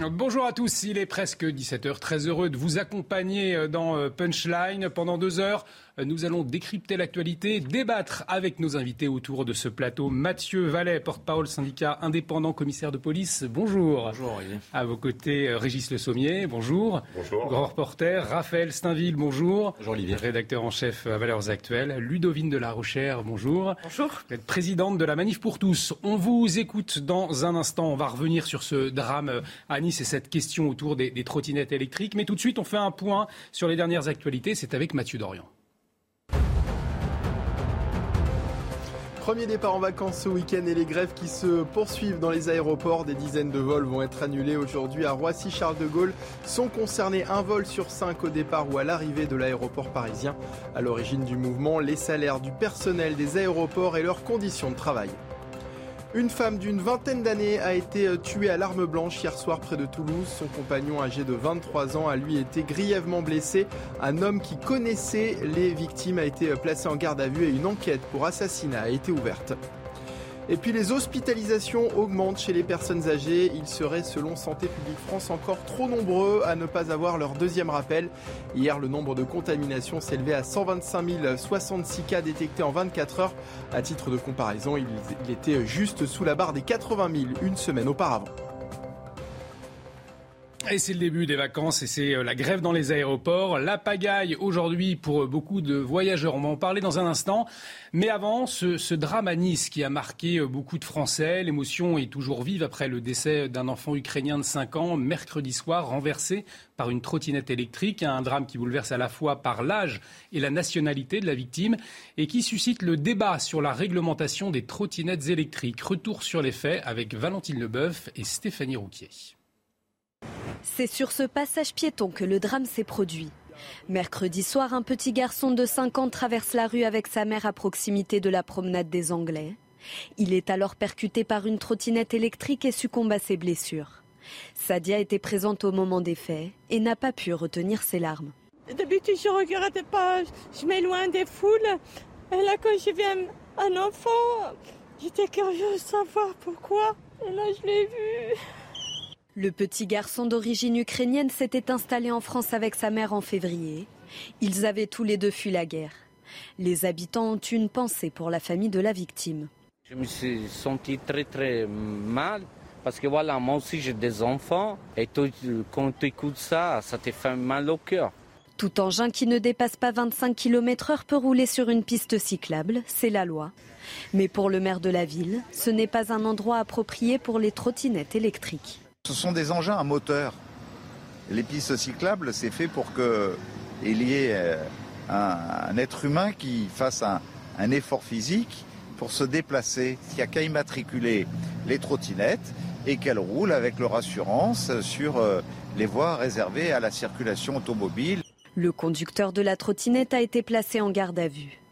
Bonjour à tous, il est presque 17h, très heureux de vous accompagner dans Punchline pendant deux heures. Nous allons décrypter l'actualité, débattre avec nos invités autour de ce plateau. Mathieu Vallet, porte-parole syndicat indépendant, commissaire de police. Bonjour. Bonjour, Olivier. À vos côtés, Régis Le Sommier. Bonjour. Bonjour. Grand reporter, Raphaël Steinville. Bonjour. Bonjour, Olivier. Rédacteur en chef à Valeurs Actuelles. Ludovine de la Rochère. Bonjour. Bonjour. Vous êtes présidente de la Manif pour tous. On vous écoute dans un instant. On va revenir sur ce drame à Nice et cette question autour des, des trottinettes électriques. Mais tout de suite, on fait un point sur les dernières actualités. C'est avec Mathieu Dorian. Premier départ en vacances ce week-end et les grèves qui se poursuivent dans les aéroports. Des dizaines de vols vont être annulés aujourd'hui à Roissy-Charles de Gaulle. Sont concernés un vol sur cinq au départ ou à l'arrivée de l'aéroport parisien. À l'origine du mouvement, les salaires du personnel des aéroports et leurs conditions de travail. Une femme d'une vingtaine d'années a été tuée à l'arme blanche hier soir près de Toulouse. Son compagnon âgé de 23 ans a lui été grièvement blessé. Un homme qui connaissait les victimes a été placé en garde à vue et une enquête pour assassinat a été ouverte. Et puis les hospitalisations augmentent chez les personnes âgées. Ils seraient, selon Santé publique France, encore trop nombreux à ne pas avoir leur deuxième rappel. Hier, le nombre de contaminations s'élevait à 125 066 cas détectés en 24 heures. À titre de comparaison, il était juste sous la barre des 80 000 une semaine auparavant. Et c'est le début des vacances et c'est la grève dans les aéroports. La pagaille aujourd'hui pour beaucoup de voyageurs. On va en parler dans un instant. Mais avant, ce, drame à Nice qui a marqué beaucoup de Français. L'émotion est toujours vive après le décès d'un enfant ukrainien de 5 ans mercredi soir renversé par une trottinette électrique. Un drame qui bouleverse à la fois par l'âge et la nationalité de la victime et qui suscite le débat sur la réglementation des trottinettes électriques. Retour sur les faits avec Valentine Leboeuf et Stéphanie Rouquier. C'est sur ce passage piéton que le drame s'est produit. Mercredi soir, un petit garçon de 5 ans traverse la rue avec sa mère à proximité de la promenade des Anglais. Il est alors percuté par une trottinette électrique et succombe à ses blessures. Sadia était présente au moment des faits et n'a pas pu retenir ses larmes. D'habitude, je ne pas, je m'éloigne des foules. Et là, quand je viens un enfant, j'étais curieuse de savoir pourquoi. Et là, je l'ai vu. Le petit garçon d'origine ukrainienne s'était installé en France avec sa mère en février. Ils avaient tous les deux fui la guerre. Les habitants ont une pensée pour la famille de la victime. Je me suis senti très très mal parce que voilà, moi aussi j'ai des enfants et quand tu écoutes ça, ça te fait mal au cœur. Tout engin qui ne dépasse pas 25 km/h peut rouler sur une piste cyclable, c'est la loi. Mais pour le maire de la ville, ce n'est pas un endroit approprié pour les trottinettes électriques. Ce sont des engins à moteur. Les pistes cyclables, c'est fait pour qu'il y ait un, un, être humain qui fasse un, un effort physique pour se déplacer. Il n'y a qu'à immatriculer les trottinettes et qu'elles roulent avec leur assurance sur les voies réservées à la circulation automobile. Le conducteur de la trottinette a été placé en garde à vue.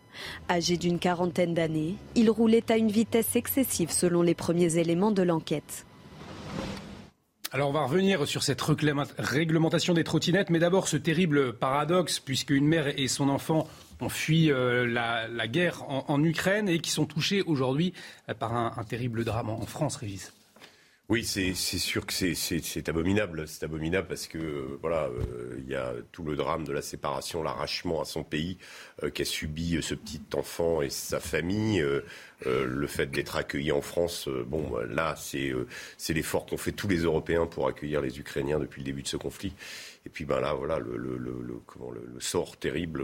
Âgé d'une quarantaine d'années, il roulait à une vitesse excessive selon les premiers éléments de l'enquête. Alors on va revenir sur cette réglementation des trottinettes, mais d'abord ce terrible paradoxe, puisque une mère et son enfant ont fui euh, la, guerre en, Ukraine et qui sont touchés aujourd'hui par un, terrible drame en France, Régis. Oui, c'est sûr que c'est abominable. C'est abominable parce que euh, voilà, il euh, y a tout le drame de la séparation, l'arrachement à son pays euh, qu'a subi ce petit enfant et sa famille. le fait d'être accueilli en France, bon, là, c'est l'effort qu'ont fait tous les Européens pour accueillir les Ukrainiens depuis le début de ce conflit. Et puis ben là, voilà, le, le, le, comment, le sort terrible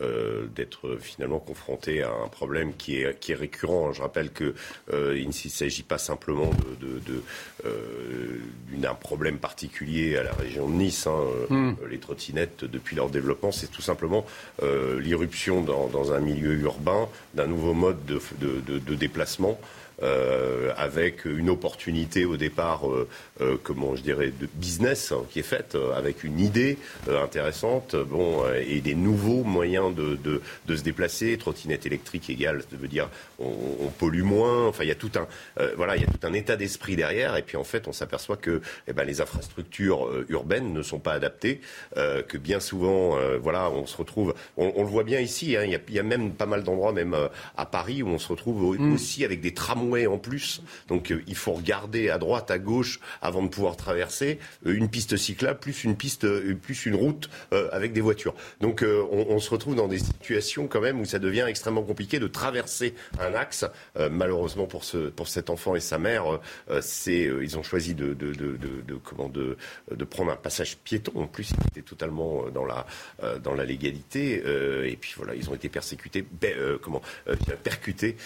euh, d'être finalement confronté à un problème qui est, qui est récurrent. Je rappelle que euh, ne s'agit pas simplement de, de, de euh, d'un problème particulier à la région de Nice. Hein, mm. Les trottinettes, depuis leur développement, c'est tout simplement l'irruption dans, dans, un milieu urbain d'un nouveau mode de, de déplacement avec une opportunité au départ, comment je dirais, de business hein, qui est faite, avec une idée intéressante, bon, et des nouveaux moyens de, de, se déplacer. Trottinette électrique égale, ça veut dire on, pollue moins. Enfin, il y a tout un, voilà, il y a tout un état d'esprit derrière. Et puis en fait, on s'aperçoit que eh ben, les infrastructures urbaines ne sont pas adaptées, que bien souvent, voilà, on se retrouve, on, le voit bien ici. Hein, il y, a même pas mal d'endroits, même à Paris, où on se retrouve mm. aussi avec des tramways en plus. Donc il faut regarder à droite, à gauche, avant de pouvoir traverser une piste cyclable plus une piste, plus une route avec des voitures. Donc on, se retrouve dans des situations quand même où ça devient extrêmement compliqué de traverser un axe. malheureusement pour, ce, pour cet enfant et sa mère, c'est, ils ont choisi de, de, de, de, comment, de, prendre un passage piéton. En plus, il était totalement dans la, dans la légalité. et puis voilà, ils ont été persécutés, comment, percutés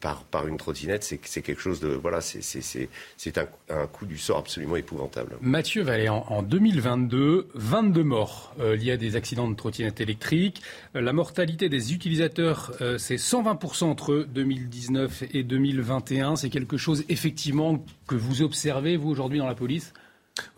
par, par une trottinette. C'est, quelque chose de, voilà, c'est, un, coup du sort absolument épouvantable. Mathieu Vallée, en, en 2022, 22 morts liés à des accidents de trottinette électrique. La mortalité des utilisateurs, c'est 120% entre 2019 et 2021. C'est quelque chose effectivement que vous observez, vous, aujourd'hui dans la police?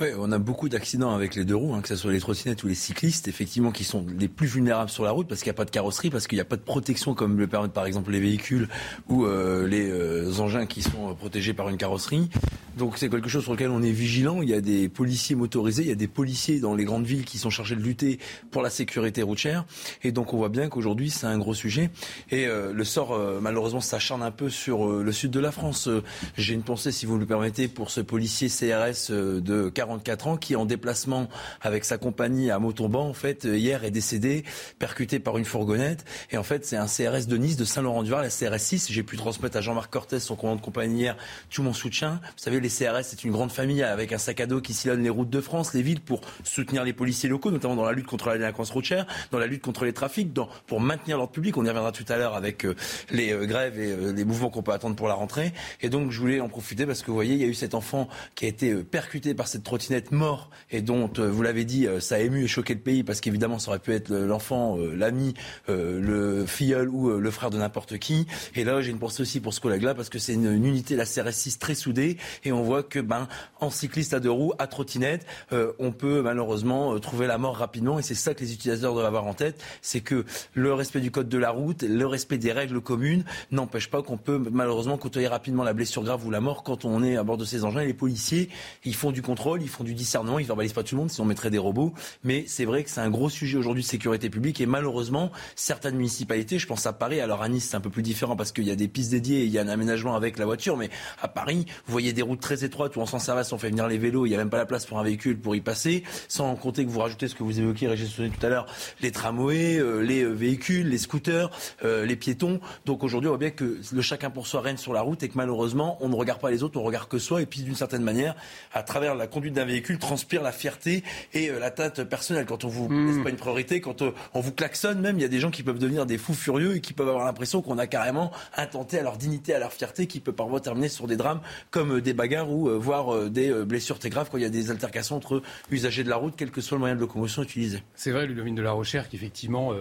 Oui, on a beaucoup d'accidents avec les deux roues, hein, que ce soit les trottinettes ou les cyclistes, effectivement, qui sont les plus vulnérables sur la route parce qu'il n'y a pas de carrosserie, parce qu'il n'y a pas de protection comme le permettent par exemple les véhicules ou euh, les euh, engins qui sont euh, protégés par une carrosserie. Donc c'est quelque chose sur lequel on est vigilant. Il y a des policiers motorisés, il y a des policiers dans les grandes villes qui sont chargés de lutter pour la sécurité routière. Et donc on voit bien qu'aujourd'hui c'est un gros sujet. Et le sort malheureusement s'acharne un peu sur le sud de la France. J'ai une pensée, si vous le permettez, pour ce policier CRS de 44 ans, qui en déplacement avec sa compagnie à Montauban, en fait, hier est décédé, percuté par une fourgonnette. Et en fait, c'est un CRS de Nice, de Saint-Laurent-du-Var, la CRS 6. J'ai pu transmettre à Jean-Marc Cortès, son commandant de compagnie hier, tout mon soutien. Vous savez, les CRS, c'est une grande famille avec un sac à dos qui sillonne les routes de France, les villes, pour soutenir les policiers locaux, notamment dans la lutte contre la délinquance routière, dans la lutte contre les trafics, dans, pour maintenir l'ordre public. On y reviendra tout à l'heure avec euh, les euh, grèves et euh, les mouvements qu'on peut attendre pour la rentrée. Et donc, je voulais en profiter parce que vous voyez, il y a eu cet enfant qui a été percuté par cette trottinette mort et dont, euh, vous l'avez dit, euh, ça a ému et choqué le pays parce qu'évidemment, ça aurait pu être l'enfant, euh, l'ami, le filleul ou le frère de n'importe qui. Et là, j'ai une pensée aussi pour ce collègue-là parce que c'est une, unité, la CRS6, très soudée et on voit que, ben, en cycliste à deux roues, à trottinette, on peut malheureusement trouver la mort rapidement et c'est ça que les utilisateurs doivent avoir en tête, c'est que le respect du code de la route, le respect des règles communes n'empêche pas qu'on peut malheureusement côtoyer rapidement la blessure grave ou la mort quand on est à bord de ces engins. Et les policiers, ils font du contrôle, ils font du discernement, ils verbalisent pas tout le monde si on mettrait des robots. Mais c'est vrai que c'est un gros sujet aujourd'hui de sécurité publique et malheureusement, certaines municipalités, je pense à Paris, alors à Nice c'est un peu plus différent parce qu'il y a des pistes dédiées, il y a un aménagement avec la voiture, mais à Paris, vous voyez des routes très étroites où on s'en service, on fait venir les vélos, il n'y a même pas la place pour un véhicule pour y passer, sans compter que vous rajoutez ce que vous évoquiez, Régis tout à l'heure, les tramways, euh, les euh, véhicules, les scooters, euh, les piétons. Donc aujourd'hui, on voit bien que le chacun pour soi règne sur la route et que malheureusement, on ne regarde pas les autres, on regarde que soi et puis d'une certaine manière, à travers la conduite d'un véhicule, transpire la fierté et euh, l'atteinte personnelle. Quand on vous mmh. pas une priorité, quand euh, on vous klaxonne même, il y a des gens qui peuvent devenir des fous furieux et qui peuvent avoir l'impression qu'on a carrément intenté à leur dignité, à leur fierté, qui peut parfois terminer sur des drames comme euh, des bagarres ou voire des blessures très graves quand il y a des altercations entre usagers de la route, quel que soit le moyen de locomotion utilisé. C'est vrai, Ludovine de la Rochère, qu'effectivement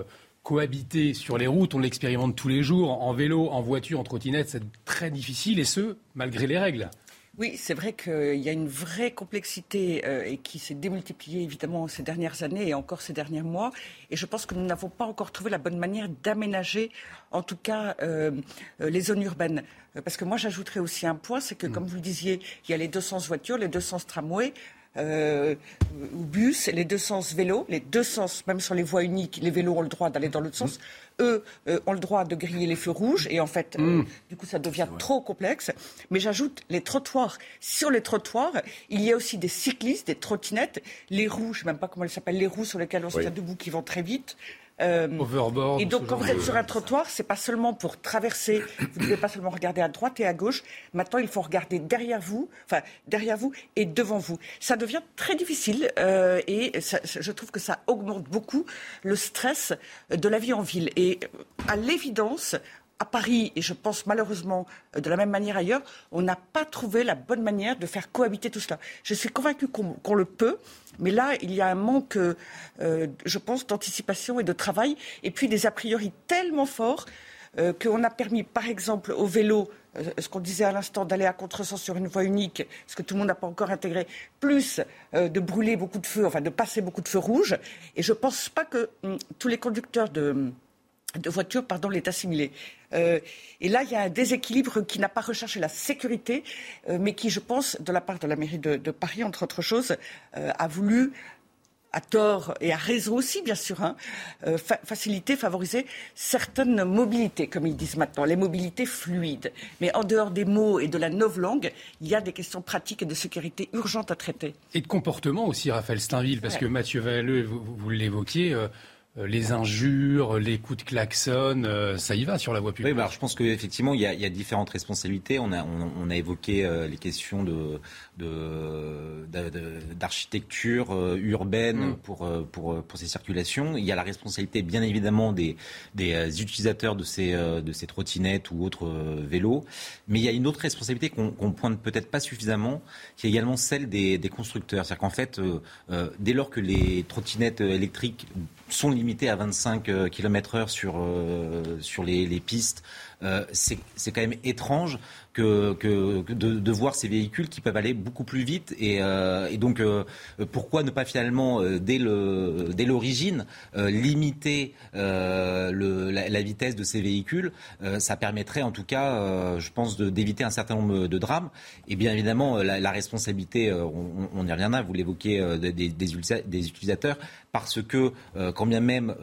cohabiter sur les routes, on l'expérimente tous les jours, en vélo, en voiture, en trottinette, c'est très difficile, et ce, malgré les règles. Oui, c'est vrai qu'il y a une vraie complexité euh, et qui s'est démultipliée évidemment ces dernières années et encore ces derniers mois. Et je pense que nous n'avons pas encore trouvé la bonne manière d'aménager, en tout cas, euh, euh, les zones urbaines. Parce que moi, j'ajouterais aussi un point, c'est que, mm. comme vous le disiez, il y a les deux sens voitures, les deux sens tramway. ou bus, les deux sens vélo, les deux sens, même sur les voies uniques, les vélos ont le droit d'aller dans l'autre sens. Mm eux euh, ont le droit de griller les feux rouges et en fait, euh, mm. du coup, ça devient trop complexe. Mais j'ajoute les trottoirs. Sur les trottoirs, il y a aussi des cyclistes, des trottinettes, les roues, je ne sais même pas comment elles s'appellent, les roues sur lesquelles on se tient debout qui vont très vite. Euh, et donc, quand vous êtes sur un trottoir, c'est pas seulement pour traverser. Vous ne devez pas seulement regarder à droite et à gauche. Maintenant, il faut regarder derrière vous, enfin derrière vous et devant vous. Ça devient très difficile euh, et je trouve que ça augmente beaucoup le stress de la vie en ville. Et à l'évidence, à Paris, et je pense malheureusement euh, de la même manière ailleurs, on n'a pas trouvé la bonne manière de faire cohabiter tout cela. Je suis convaincue qu'on le peut, mais là, il y a un manque, euh, je pense, d'anticipation et de travail, et puis des a priori tellement forts qu'on a permis, par exemple, au vélo ce qu'on disait à l'instant, d'aller à contresens sur une voie unique, ce que tout le monde n'a pas encore intégré, plus de brûler beaucoup de feux, enfin de passer beaucoup de feux rouges. Et je ne pense pas que hum, tous les conducteurs de, de voitures pardon, l'aient assimilé. Euh, et là, il y a un déséquilibre qui n'a pas recherché la sécurité, euh, mais qui, je pense, de la part de la mairie de, Paris, entre autres choses, euh, a voulu à tort et à raison aussi, bien sûr, hein, faciliter, favoriser certaines mobilités, comme ils disent maintenant, les mobilités fluides. Mais en dehors des mots et de la novlangue, il y a des questions pratiques et de sécurité urgentes à traiter. Et de comportement aussi, Raphaël Steinville, parce que Mathieu Valleux, vous, vous l'évoquiez, les injures, les coups de klaxon, euh, ça y va sur la voie publique. Oui, bah, je pense qu'effectivement, il, il, y a différentes responsabilités. On a, on, a évoqué euh, les questions de, d'architecture urbaine mm. pour, pour, pour ces circulations. Il y a la responsabilité, bien évidemment, des, des utilisateurs de ces, de ces trottinettes ou autres vélos. Mais il y a une autre responsabilité qu'on ne pointe peut-être pas suffisamment, qui est également celle des, des constructeurs. C'est-à-dire qu'en fait, dès lors que les trottinettes électriques sont limitées à 25 euh, km/h sur, euh, sur les, les pistes, euh, c'est quand même étrange que, de, voir ces véhicules qui peuvent aller beaucoup plus vite. Et, euh, donc, euh, pourquoi ne pas finalement, euh, dès l'origine, limiter la, vitesse de ces véhicules Ça permettrait en tout cas, je pense, d'éviter un certain nombre de drames. Et bien évidemment, la, responsabilité, on, on, y reviendra, vous l'évoquez, des, utilisateurs, parce que quand bien même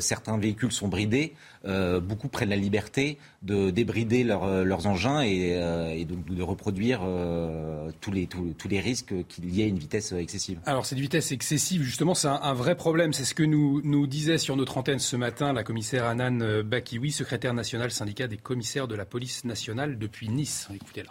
certains véhicules sont bridés, beaucoup prennent la liberté de débrider leurs engins et euh, et donc de reproduire euh, tous, les, tous, les risques qu'il y ait une vitesse excessive. Alors cette vitesse excessive, justement, c'est un, vrai problème. C'est ce que nous, nous disait sur notre antenne ce matin la commissaire Anan Bakiwi, secrétaire national syndicat des commissaires de la police nationale depuis Nice. Écoutez-la.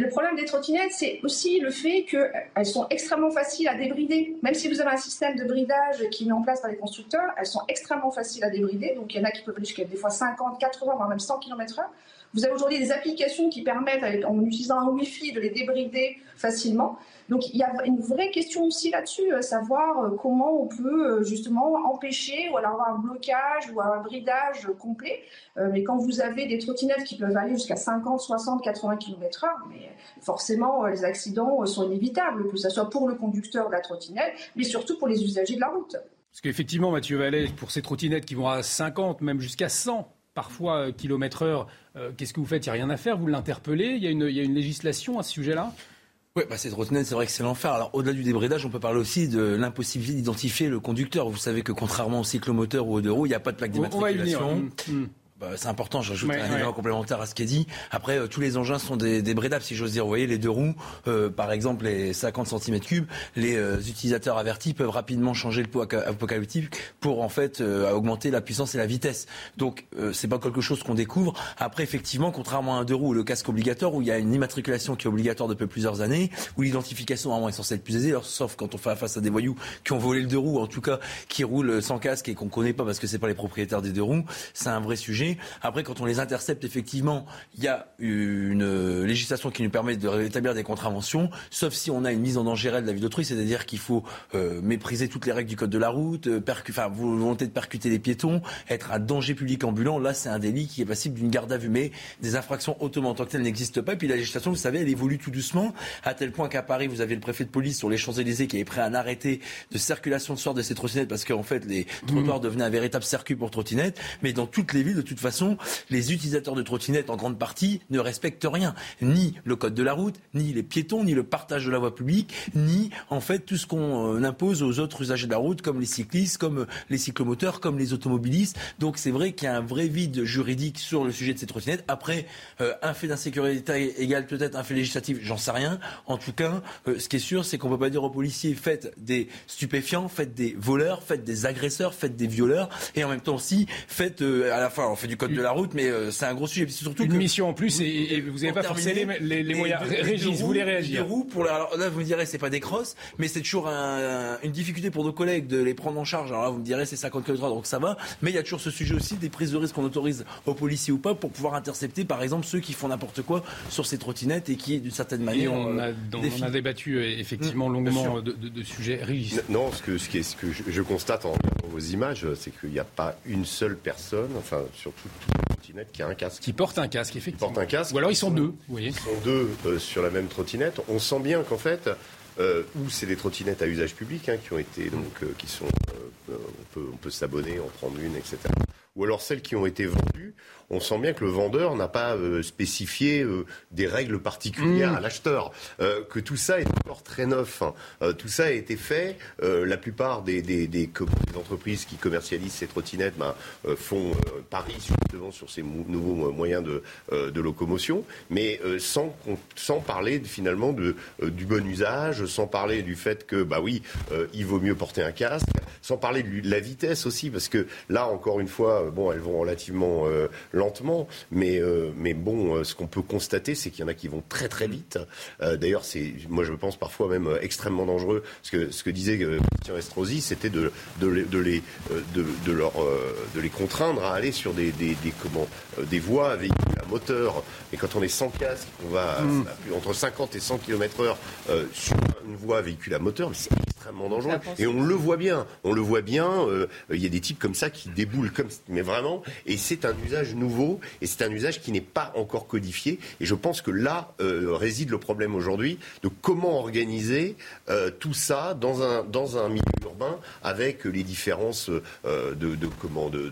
Le problème des trottinettes, c'est aussi le fait qu'elles sont extrêmement faciles à débrider. Même si vous avez un système de bridage qui est mis en place par les constructeurs, elles sont extrêmement faciles à débrider. Donc il y en a qui peuvent aller jusqu'à des fois 50, 80, voire même 100 km/h. Vous avez aujourd'hui des applications qui permettent, en utilisant un Wi-Fi, de les débrider facilement. Donc il y a une vraie question aussi là-dessus, euh, savoir euh, comment on peut euh, justement empêcher ou alors avoir un blocage ou un bridage complet. mais quand vous avez des trottinettes qui peuvent aller jusqu'à 50, 60, 80 km/h, mais forcément les accidents sont inévitables, que ce soit pour le conducteur de la trottinette, mais surtout pour les usagers de la route. Parce qu'effectivement, Mathieu Vallet, pour ces trottinettes qui vont à 50, même jusqu'à 100 parfois kilomètres heure, qu'est-ce que vous faites? Il n'y a rien à faire, vous l'interpellez? Il, il y a une législation à ce sujet-là? Oui, bah c'est trottinette, c'est vrai que c'est l'enfer. Alors, au-delà du débridage, on peut parler aussi de l'impossibilité d'identifier le conducteur. Vous savez que contrairement au cyclomoteur ou aux deux roues, il n'y a pas de plaque d'immatriculation. Bah, c'est important, j'ajoute un élément complémentaire à ce qui est dit. Après, euh, tous les engins sont des, des brédables, si j'ose dire. Vous voyez, les deux roues, euh, par exemple, les 50 cm3, les euh, utilisateurs avertis peuvent rapidement changer le poids apocalyptique pour, en fait, augmenter la puissance et la vitesse. Donc, c'est pas quelque chose qu'on découvre. Après, effectivement, contrairement à un deux roues, le casque obligatoire, où il y a une immatriculation qui est obligatoire depuis plusieurs années, où l'identification, vraiment, est censée être plus aisée, alors, sauf quand on fait face à des voyous qui ont volé le deux roues, en tout cas, qui roulent sans casque et qu'on connaît pas parce que c'est pas les propriétaires des deux roues. C'est un vrai sujet. Après, quand on les intercepte, effectivement, il y a une législation qui nous permet de rétablir des contraventions, sauf si on a une mise en danger réelle de la vie d'autrui, c'est-à-dire qu'il faut euh, mépriser toutes les règles du code de la route, euh, enfin, volonté de percuter les piétons, être un danger public ambulant. Là, c'est un délit qui est passible d'une garde à vue. Mais des infractions autonome en tant que telles n'existent pas. Et puis la législation, vous savez, elle évolue tout doucement, à tel point qu'à Paris, vous avez le préfet de police sur les Champs-Élysées qui avait pris un arrêté de circulation de soir de ces trottinettes parce qu'en fait, les trottoirs mmh. devenaient un véritable circuit pour trottinettes. Mais dans toutes les villes, de toute façon, les utilisateurs de trottinettes, en grande partie, ne respectent rien. Ni le code de la route, ni les piétons, ni le partage de la voie publique, ni, en fait, tout ce qu'on euh, impose aux autres usagers de la route, comme les cyclistes, comme euh, les cyclomoteurs, comme les automobilistes. Donc, c'est vrai qu'il y a un vrai vide juridique sur le sujet de ces trottinettes. Après, euh, un fait d'insécurité égale peut-être un fait législatif, j'en sais rien. En tout cas, ce qui est sûr, c'est qu'on ne peut pas dire aux policiers, faites des stupéfiants, faites des voleurs, faites des agresseurs, faites des violeurs, et en même temps aussi, faites, à la fin, on fait du code de la route, mais euh, c'est un gros sujet. surtout une mission en plus et, vous n'avez pas forcément les, les, moyens. Régis, vous voulez réagir roues pour alors là, vous me direz, c'est pas des crosses, mais c'est toujours une difficulté pour nos collègues de les prendre en charge. Alors là, vous me direz, c'est 50 km donc ça va. Mais il y a toujours ce sujet aussi des prises de risque qu'on autorise aux policiers ou pas pour pouvoir intercepter, par exemple, ceux qui font n'importe quoi sur ces trottinettes et qui, d'une certaine manière, on, a, on a, débattu euh, effectivement mmh, longuement de, de, sujets. Régis. Non, ce que, ce, qui ce que je, je constate en regardant vos images, c'est qu'il n'y a pas une seule personne, enfin trottinette qui a un casque. Qui porte un casque, effectivement. Porte un casque. Ou alors ils sont deux, vous voyez. Ils sont deux euh, sur la même trottinette. On sent bien qu'en fait, euh, ou c'est des trottinettes à usage public hein, qui ont été donc euh, qui sont euh, on peut on peut s'abonner, en prendre une, etc. Ou alors celles qui ont été vendues, on sent bien que le vendeur n'a pas euh, spécifié euh, des règles particulières Mmh. à l'acheteur, euh, que tout ça est encore très neuf. hein. Tout ça a été fait. La plupart des, des, des co- des entreprises qui commercialisent ces trottinettes ben, font pari justement sur ces nouveaux moyens de, de locomotion, mais sans, parler finalement de, du bon usage, sans parler du fait que bah oui, il vaut mieux porter un casque, sans parler de, la vitesse aussi, parce que là encore une fois, bon, elles vont relativement euh, lentement, mais euh, mais bon, euh, ce qu'on peut constater, c'est qu'il y en a qui vont très très vite. Euh, D'ailleurs, c'est moi je pense parfois même euh, extrêmement dangereux. Ce que ce que disait euh, Christian Estrosi, c'était de de les de les euh, de, de leur euh, de les contraindre à aller sur des des, des comment euh, des voies à véhicules à moteur. Et quand on est sans casque, on va à- Mm. à plus- entre 50 et 100 km/h euh, sur une voie à véhicule à moteur, mais c'est extrêmement dangereux. Et on le voit bien, on le voit bien. euh, Il y a des types comme ça qui déboulent comme, mais vraiment. Et c'est un usage nouveau, et c'est un usage qui n'est pas encore codifié. Et je pense que là euh, réside le problème aujourd'hui de comment organiser euh, tout ça dans un dans un milieu urbain avec les différences euh, de, de comment de,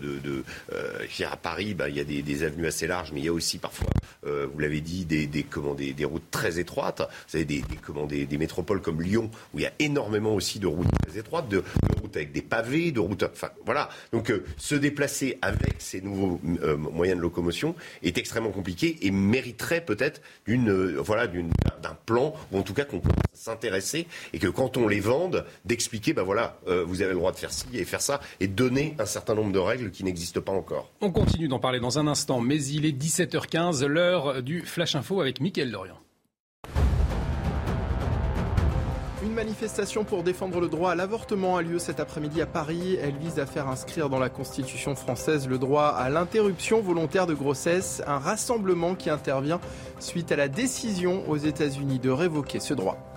à Paris, bah, il y a des, avenues assez larges, mais il y a aussi parfois, vous l'avez dit, des, comment, des, des routes très étroites. Vous avez des, comment, des, métropoles comme Lyon où il y a énormément aussi de routes très étroites, de, routes avec des pavés, de routes. Enfin, voilà. Donc, se déplacer avec ces nouveaux euh, de locomotion est extrêmement compliqué et mériterait peut-être d'une, euh, voilà, d'une, d'un plan, ou en tout cas qu'on à s'intéresser et que quand on les vende, d'expliquer, ben voilà, euh, vous avez le droit de faire ci et faire ça, et donner un certain nombre de règles qui n'existent pas encore. On continue d'en parler dans un instant, mais il est 17h15, l'heure du Flash Info avec Mickaël Dorian. Une manifestation pour défendre le droit à l'avortement a lieu cet après-midi à Paris. Elle vise à faire inscrire dans la Constitution française le droit à l'interruption volontaire de grossesse, un rassemblement qui intervient suite à la décision aux États-Unis de révoquer ce droit.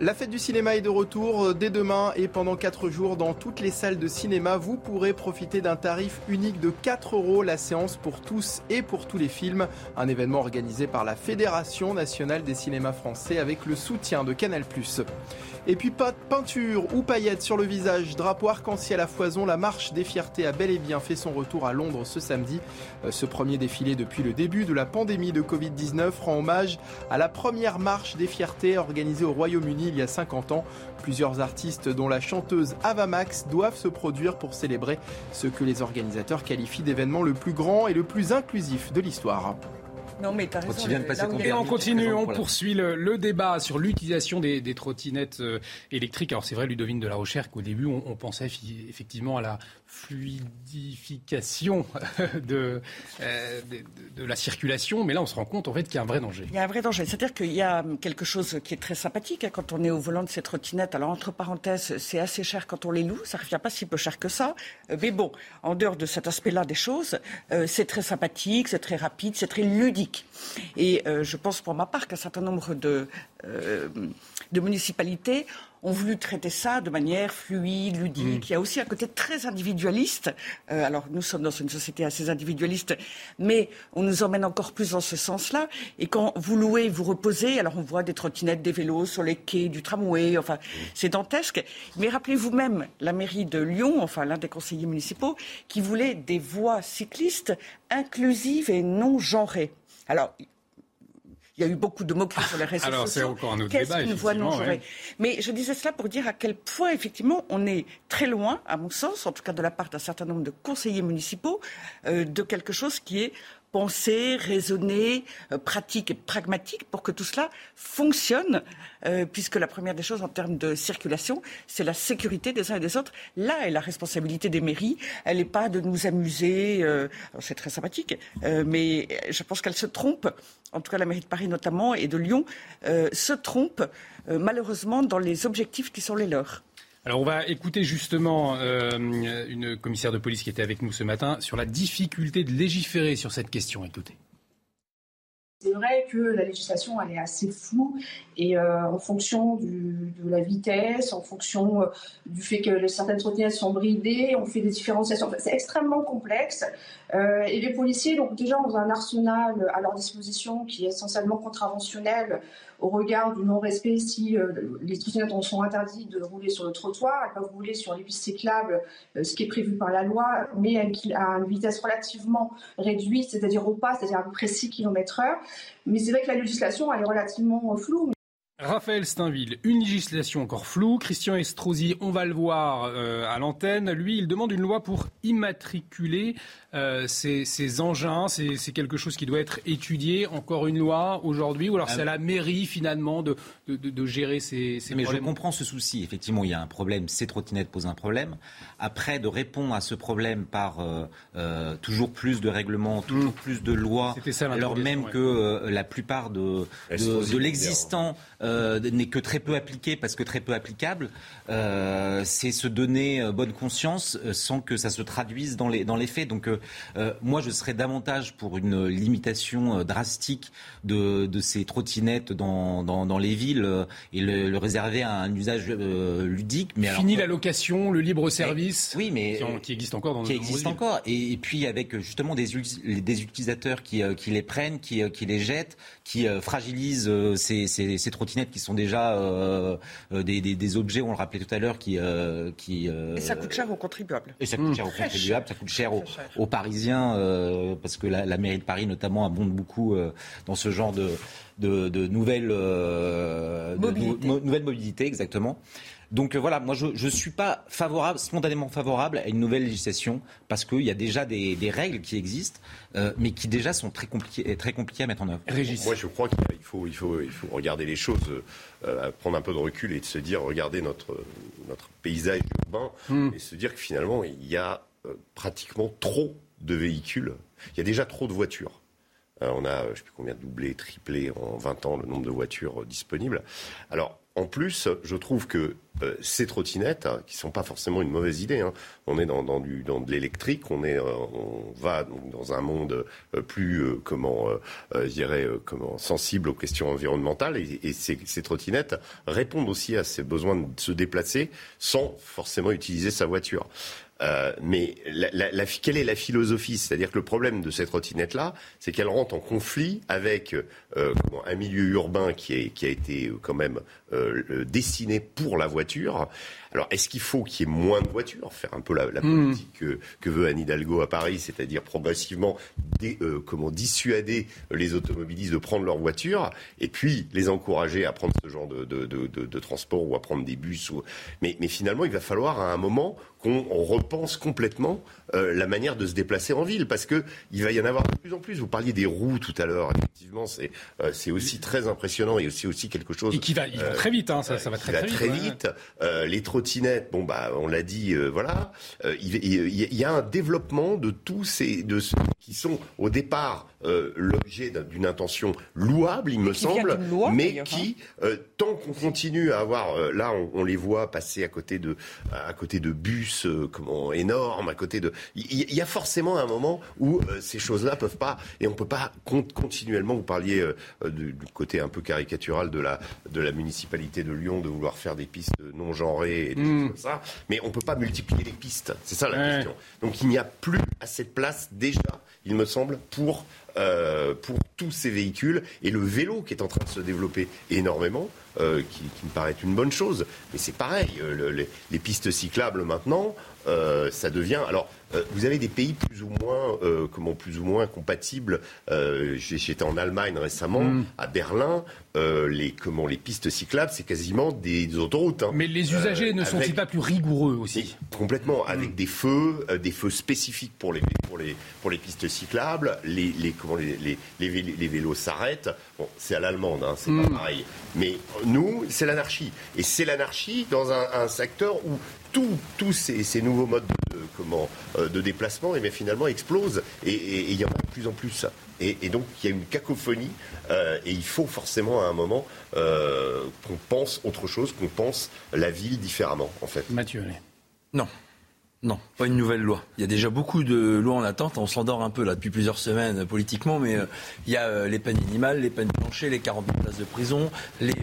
La fête du cinéma est de retour dès demain et pendant 4 jours dans toutes les salles de cinéma. Vous pourrez profiter d'un tarif unique de 4 euros la séance pour tous et pour tous les films. Un événement organisé par la Fédération nationale des cinémas français avec le soutien de Canal+. Et puis pas de peinture ou paillettes sur le visage, drapeau arc-en-ciel à foison, la marche des fiertés a bel et bien fait son retour à Londres ce samedi. Euh, Ce premier défilé depuis le début de la pandémie de Covid-19 rend hommage à la première marche des fiertés organisée au Royaume-Uni il y a 50 ans. Plusieurs artistes dont la chanteuse Ava Max doivent se produire pour célébrer ce que les organisateurs qualifient d'événement le plus grand et le plus inclusif de l'histoire. Non, mais t'as raison. il y a- Et on continue, on poursuit le, le débat sur l'utilisation des, des trottinettes euh, électriques. Alors c'est vrai, Ludovine de la Rochère, qu'au début on, on pensait effectivement à la fluidification de, euh, de, la circulation, mais là on se rend compte en fait qu'il y a un vrai danger. Il y a un vrai danger. C'est-à-dire qu'il y a quelque chose qui est très sympathique hein, quand on est au volant de ces trottinettes. Alors, entre parenthèses, c'est assez cher quand on les loue. Ça revient pas si peu cher que ça. Euh, Mais bon, en dehors de cet aspect-là des choses, euh, c'est très sympathique, c'est très rapide, c'est très ludique. Et je pense pour ma part qu'un certain nombre de, de municipalités ont voulu traiter ça de manière fluide, ludique. Il y a aussi un côté très individualiste. Euh, alors, nous sommes dans une société assez individualiste, mais on nous emmène encore plus dans ce sens-là. Et quand vous louez, vous reposez, alors on voit des trottinettes, des vélos sur les quais du tramway, enfin, c'est dantesque. Mais rappelez-vous même la mairie de Lyon, enfin, l'un des conseillers municipaux, qui voulait des voies cyclistes inclusives et non genrées. Alors, il y a eu beaucoup de moqueries sur les réseaux Alors, c'est sociaux. encore un autre Qu'est-ce qu'une voie non ouais. Mais je disais cela pour dire à quel point, effectivement, on est très loin, à mon sens, en tout cas de la part d'un certain nombre de conseillers municipaux, euh, de quelque chose qui est pensé, raisonné, euh, pratique et pragmatique pour que tout cela fonctionne, euh, puisque la première des choses en termes de circulation, c'est la sécurité des uns et des autres. Là est la responsabilité des mairies. Elle n'est pas de nous amuser. euh, c'est très sympathique, mais je pense qu'elle se trompe. En tout cas, la mairie de Paris notamment et de Lyon se trompe malheureusement dans les objectifs qui sont les leurs. Alors on va écouter justement euh, une commissaire de police qui était avec nous ce matin sur la difficulté de légiférer sur cette question. Écoutez. C'est vrai que la législation elle est assez floue et euh, en fonction de la vitesse, en fonction euh, du fait que certaines trottinettes sont bridées, on fait des différenciations. C'est extrêmement complexe. Et les policiers, donc déjà, ont un arsenal à leur disposition qui est essentiellement contraventionnel au regard du non-respect si euh, les trottinettes sont interdits de rouler sur le trottoir, elles peuvent rouler sur les pistes cyclables, euh, ce qui est prévu par la loi, mais à une vitesse relativement réduite, c'est-à-dire au pas, c'est-à-dire à peu près 6 km heure. Mais c'est vrai que la législation, elle est relativement floue. Raphaël Steinville, une législation encore floue. Christian Estrosi, on va le voir euh, à l'antenne. Lui, il demande une loi pour immatriculer euh, ces, engins. C'est quelque chose qui doit être étudié. Encore une loi aujourd'hui, ou alors c'est à la mairie finalement de, de, gérer ces, ces Mais problèmes? je comprends ce souci. Effectivement, il y a un problème. Ces trottinettes posent un problème. Après, de répondre à ce problème par euh, toujours plus de règlements, toujours mmh. plus de lois, alors même que la plupart de, de l'existant euh, n'est que très peu appliqué parce que très peu applicable, euh, c'est se donner euh, bonne conscience sans que ça se traduise dans les, dans les faits. Donc moi, je serais davantage pour une limitation drastique de, de ces trottinettes dans, dans, dans les villes et le, réserver à un usage ludique. Mais Fini la location, le libre service. oui, mais qui, existe encore dans qui existe encore. Et, puis avec justement des, des utilisateurs qui, qui les prennent, qui, qui les jettent, qui fragilisent ces, ces, ces trottinettes qui sont déjà euh, euh, des, objets, on le rappelait tout à l'heure, qui, euh, qui et ça coûte cher aux contribuables. Et ça coûte cher aux contribuables, ça coûte cher aux, Parisiens, parce que la, mairie de Paris notamment abonde beaucoup dans ce genre de, de, nouvelles, mobilité. nouvelles mobilités, exactement. Donc voilà, moi je ne suis pas favorable, spontanément favorable à une nouvelle législation parce qu'il y a déjà des, règles qui existent, mais qui déjà sont très compliquées, très compliquées à mettre en œuvre. Moi je crois qu'il faut, il faut, il faut regarder les choses, euh, prendre un peu de recul et de se dire, regardez notre, notre paysage urbain hmm. et se dire que finalement, il y a euh, pratiquement trop de véhicules. Il y a déjà trop de voitures. Euh, on a, je ne sais plus combien, doublé, triplé en 20 ans le nombre de voitures disponibles. Alors, en plus, je trouve que euh, ces trottinettes, hein, qui sont pas forcément une mauvaise idée, hein, on est dans, du, dans de l'électrique, on, euh, on va dans un monde euh, plus, comment, dirais, comment, sensible aux questions environnementales, et, ces, ces, trottinettes répondent aussi à ces besoins de se déplacer sans forcément utiliser sa voiture. Euh, mais la, quelle est la philosophie? C'est-à-dire que le problème de cette trottinette-là, c'est qu'elle rentre en conflit avec euh, un milieu urbain qui, a été euh, quand même dessiné pour la voiture. Alors, est-ce qu'il faut qu'il y ait moins de voitures? Faire un peu la, hmm. politique que, veut Anne Hidalgo à Paris, c'est-à-dire progressivement comment dissuader les automobilistes de prendre leur voiture et puis les encourager à prendre ce genre de, de, transport ou à prendre des bus. Ou... Mais, mais finalement, il va falloir à un moment qu'on repense complètement euh, la manière de se déplacer en ville, parce que il va y en avoir de plus en plus. Vous parliez des roues tout à l'heure, effectivement, c'est euh, c'est aussi très impressionnant et aussi aussi quelque chose. Et qui va, euh, très vite, hein, ça, ça va très, très, très vite. les trottinettes, bon bah on l'a dit, voilà. Il, il, y a un développement de tous ces de ceux qui sont au départ l'objet d'une intention louable, il me semble, mais qui, tant qu'on continue à avoir, là on, on, les voit passer à côté de à côté de bus euh, comment énorme à côté de. Il y, a forcément un moment où euh, ces choses-là peuvent pas et on peut pas continuellement. Vous parliez euh, du, côté un peu caricatural de la de la municipalité de Lyon de vouloir faire des pistes non genrées et des choses comme ça, mais on peut pas multiplier les pistes. C'est ça la question. Donc il n'y a plus assez de place déjà, il me semble, pour pour tous ces véhicules et le vélo qui est en train de se développer énormément. Euh, qui, me paraît une bonne chose. Mais c'est pareil, euh, les, pistes cyclables maintenant, euh, ça devient. Alors, euh, vous avez des pays plus ou moins, euh, comment plus ou moins compatibles. J'étais en Allemagne récemment, mm. à Berlin. les comment les pistes cyclables, c'est quasiment des, autoroutes. Hein. Mais les usagers ne sont-ils pas plus rigoureux aussi? Complètement, avec mm. des feux, des feux spécifiques pour les pour les pour les pistes cyclables. Les, les comment les, les, les vélos s'arrêtent. Bon, c'est à l'allemande, hein, c'est pas mm. pareil. Mais nous, c'est l'anarchie. Et c'est l'anarchie dans un, un secteur où tous ces, nouveaux modes de, euh, déplacement et eh finalement explosent et il y en a de plus en plus. Et, donc il y a une cacophonie euh, et il faut forcément à un moment euh, qu'on pense autre chose, qu'on pense la ville différemment en fait. Mathieu, Non. Non, pas une nouvelle loi. Il y a déjà beaucoup de lois en attente. On s'endort un peu là depuis plusieurs semaines euh, politiquement, mais euh, il y a euh, les peines minimales, les peines planchées, les 40 000 places de prison, les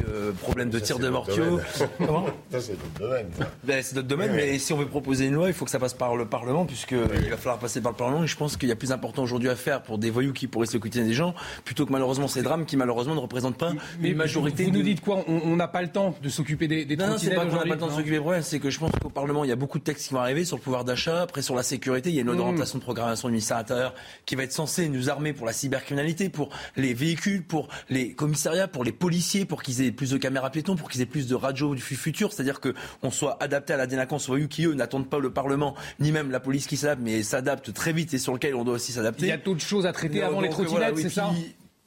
problèmes de tir de mortiaux. Comment Ça, c'est notre domaine. Ben, c'est notre domaine, mais si on veut proposer une loi, il faut que ça passe par le Parlement, puisqu'il va falloir passer par le Parlement. Et je pense qu'il y a plus important aujourd'hui à faire pour des voyous qui pourraient se quotidien des gens, plutôt que malheureusement ces drames qui malheureusement ne représentent pas une majorité. Vous, nous dites quoi? On n'a pas le temps de s'occuper des, des Non, non c'est pas qu'on n'a pas le temps de s'occuper des problèmes, c'est que je pense qu'au Parlement, il y a beaucoup de textes qui vont arriver sur le pouvoir d'achat, après sur la sécurité, il y a une de mmh. de programmation du ministère intérieur qui va être censée nous armer pour la cybercriminalité, pour les véhicules, pour les commissariats, pour les policiers, pour qu'ils aient plus de caméras piétons, pour qu'ils aient plus de radios du futur, c'est-à-dire qu'on soit adapté à la délinquance voyous qui, eux, n'attendent pas le Parlement, ni même la police qui s'adapte, mais s'adapte très vite et sur lequel on doit aussi s'adapter. Il y a d'autres choses à traiter avant les trottinettes, c'est ça